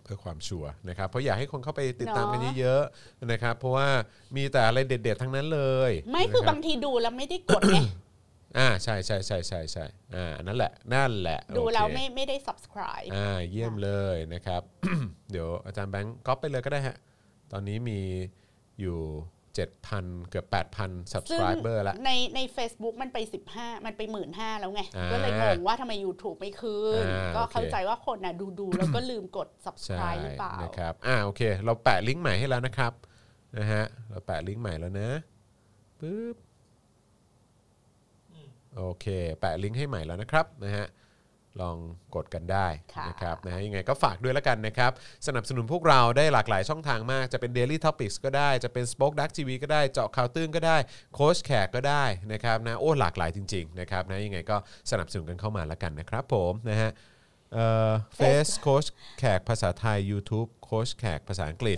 เพื่อความชัวร์นะครับ เพราะอยากให้คนเข้าไปติดตามกันเนอะเยอะๆนะครับ เพราะว่ามีแต่อะไรเด็ด ๆ ทั้งนั้นเลยไม่คือนะรับางทีดูแล้วไม่ได้กดไงอ่าใช่ใช่ใช่ใช่ใช่อ่าอันนั่นแหละนั่นแหละดูโอเค แล้วไม่ไม่ได้ subscribe อ่าเยี่ยมเลยนะครับ เดี๋ยวอาจารย์แบงค์ก๊อปไปเลยก็ได้ฮะ ตอนนี้มีอยู่ 7,000 เกือบ 8,000ซึ่ง subscriber แล้วในใน Facebook มันไป 15 มันไปหมื่นห้าแล้วไงอ่าก็เลยงงว่าทำไม YouTube ไม่ขึ้นอ่าก็โอเคเข้าใจว่าคนน่ะดูดูๆแล้วก็ลืมกดใช่ subscribe หรือเปล่านะครับอ่าโอเค เราแปะลิงก์ใหม่ให้แล้วนะครับนะฮะเราแปะลิงก์ใหม่แล้วนะปึ๊บโอเค แปะลิงก์ให้ใหม่แล้วนะครับนะฮะ ลองกดกันได้ค่ะนะครับนะฮะยังไงก็ฝากด้วยแล้วกันนะครับ สนับสนุนพวกเราได้หลากหลายช่องทางมากจะเป็น Daily Topics ก็ได้จะเป็น Spoke Dark TV ก็ได้เจาะข่าวตื้นก็ได้โค้ชแขกก็ได้นะครับนะโอ้หลากหลายจริง ๆ นะครับนะยังไงก็สนับสนุนกันเข้ามาแล้วกันนะครับผมนะฮะเฟซโค้ชแขกภาษาไทย YouTube โค้ชแขกภาษาอังกฤษ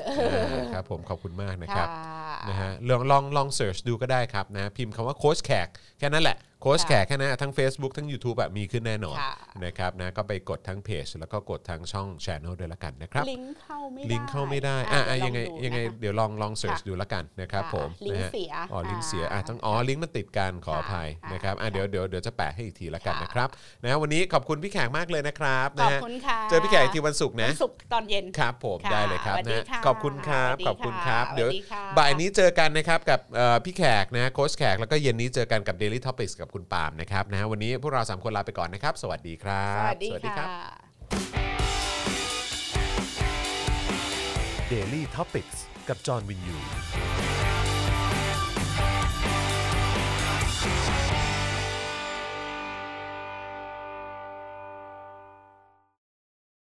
นะครับผมขอบคุณมากนะครับค่ะนะฮะลองลองลอง search ดูก็ได้ครับนะพิมพ์คำว่าโค้ชแขกแค่นั้นแหละโค้ชค่ะแขกแค่นั้นทั้ง Facebook ทั้ง YouTube แบบมีขึ้นแน่นอนค่ะนะครับนะก็ไปกดทั้งเพจแล้วก็กดทั้งช่อง Channel ด้วยละกันนะครับลิงก์เข้าไม่ได้ลิงก์เข้าไม่ได้อะอะเดี๋วยังไงลอดูยังไงนะคะเดี๋ยวลองลอง search ค่ะดูละกันนะครับค่ะผมลิงก์นะฮะเสียอ๋อลิงก์เสียอะอ่าต้องอ๋อลิงก์มันติดกันขออภัยค่ะนะครับอะค่ะเดี๋ยวเดี๋ยวเดี๋ยวจะแปะให้อีกทีละกันค่ะนะครับนะวันนี้ขอบคุณพี่แขกมากเลยนะครับขนะอบฮะคุณค่ะเจอพี่แขกอีกทีวันศุกร์นะวันศุกร์ตอนเย็นครับผมค่ะได้เลยครับสวัสดีนะค่ะขอบคุณครับสวัสดีขอบคุณครับค่ะเดี๋ยวสวัสดีค่ะบ่ายนี้เจอกันนะครับกับเอ่อพี่แขกนะโค้ชแขกแล้วก็เย็นนี้เจอกันกับ Daily Topics กับคุณปาล์มนะครับนะฮะวันนี้พวกเราสามคนลาไปก่อนนะครับ สวัสดีครับ สวัสดีคค่ะรั Daily Topics กับจอห์นวินยู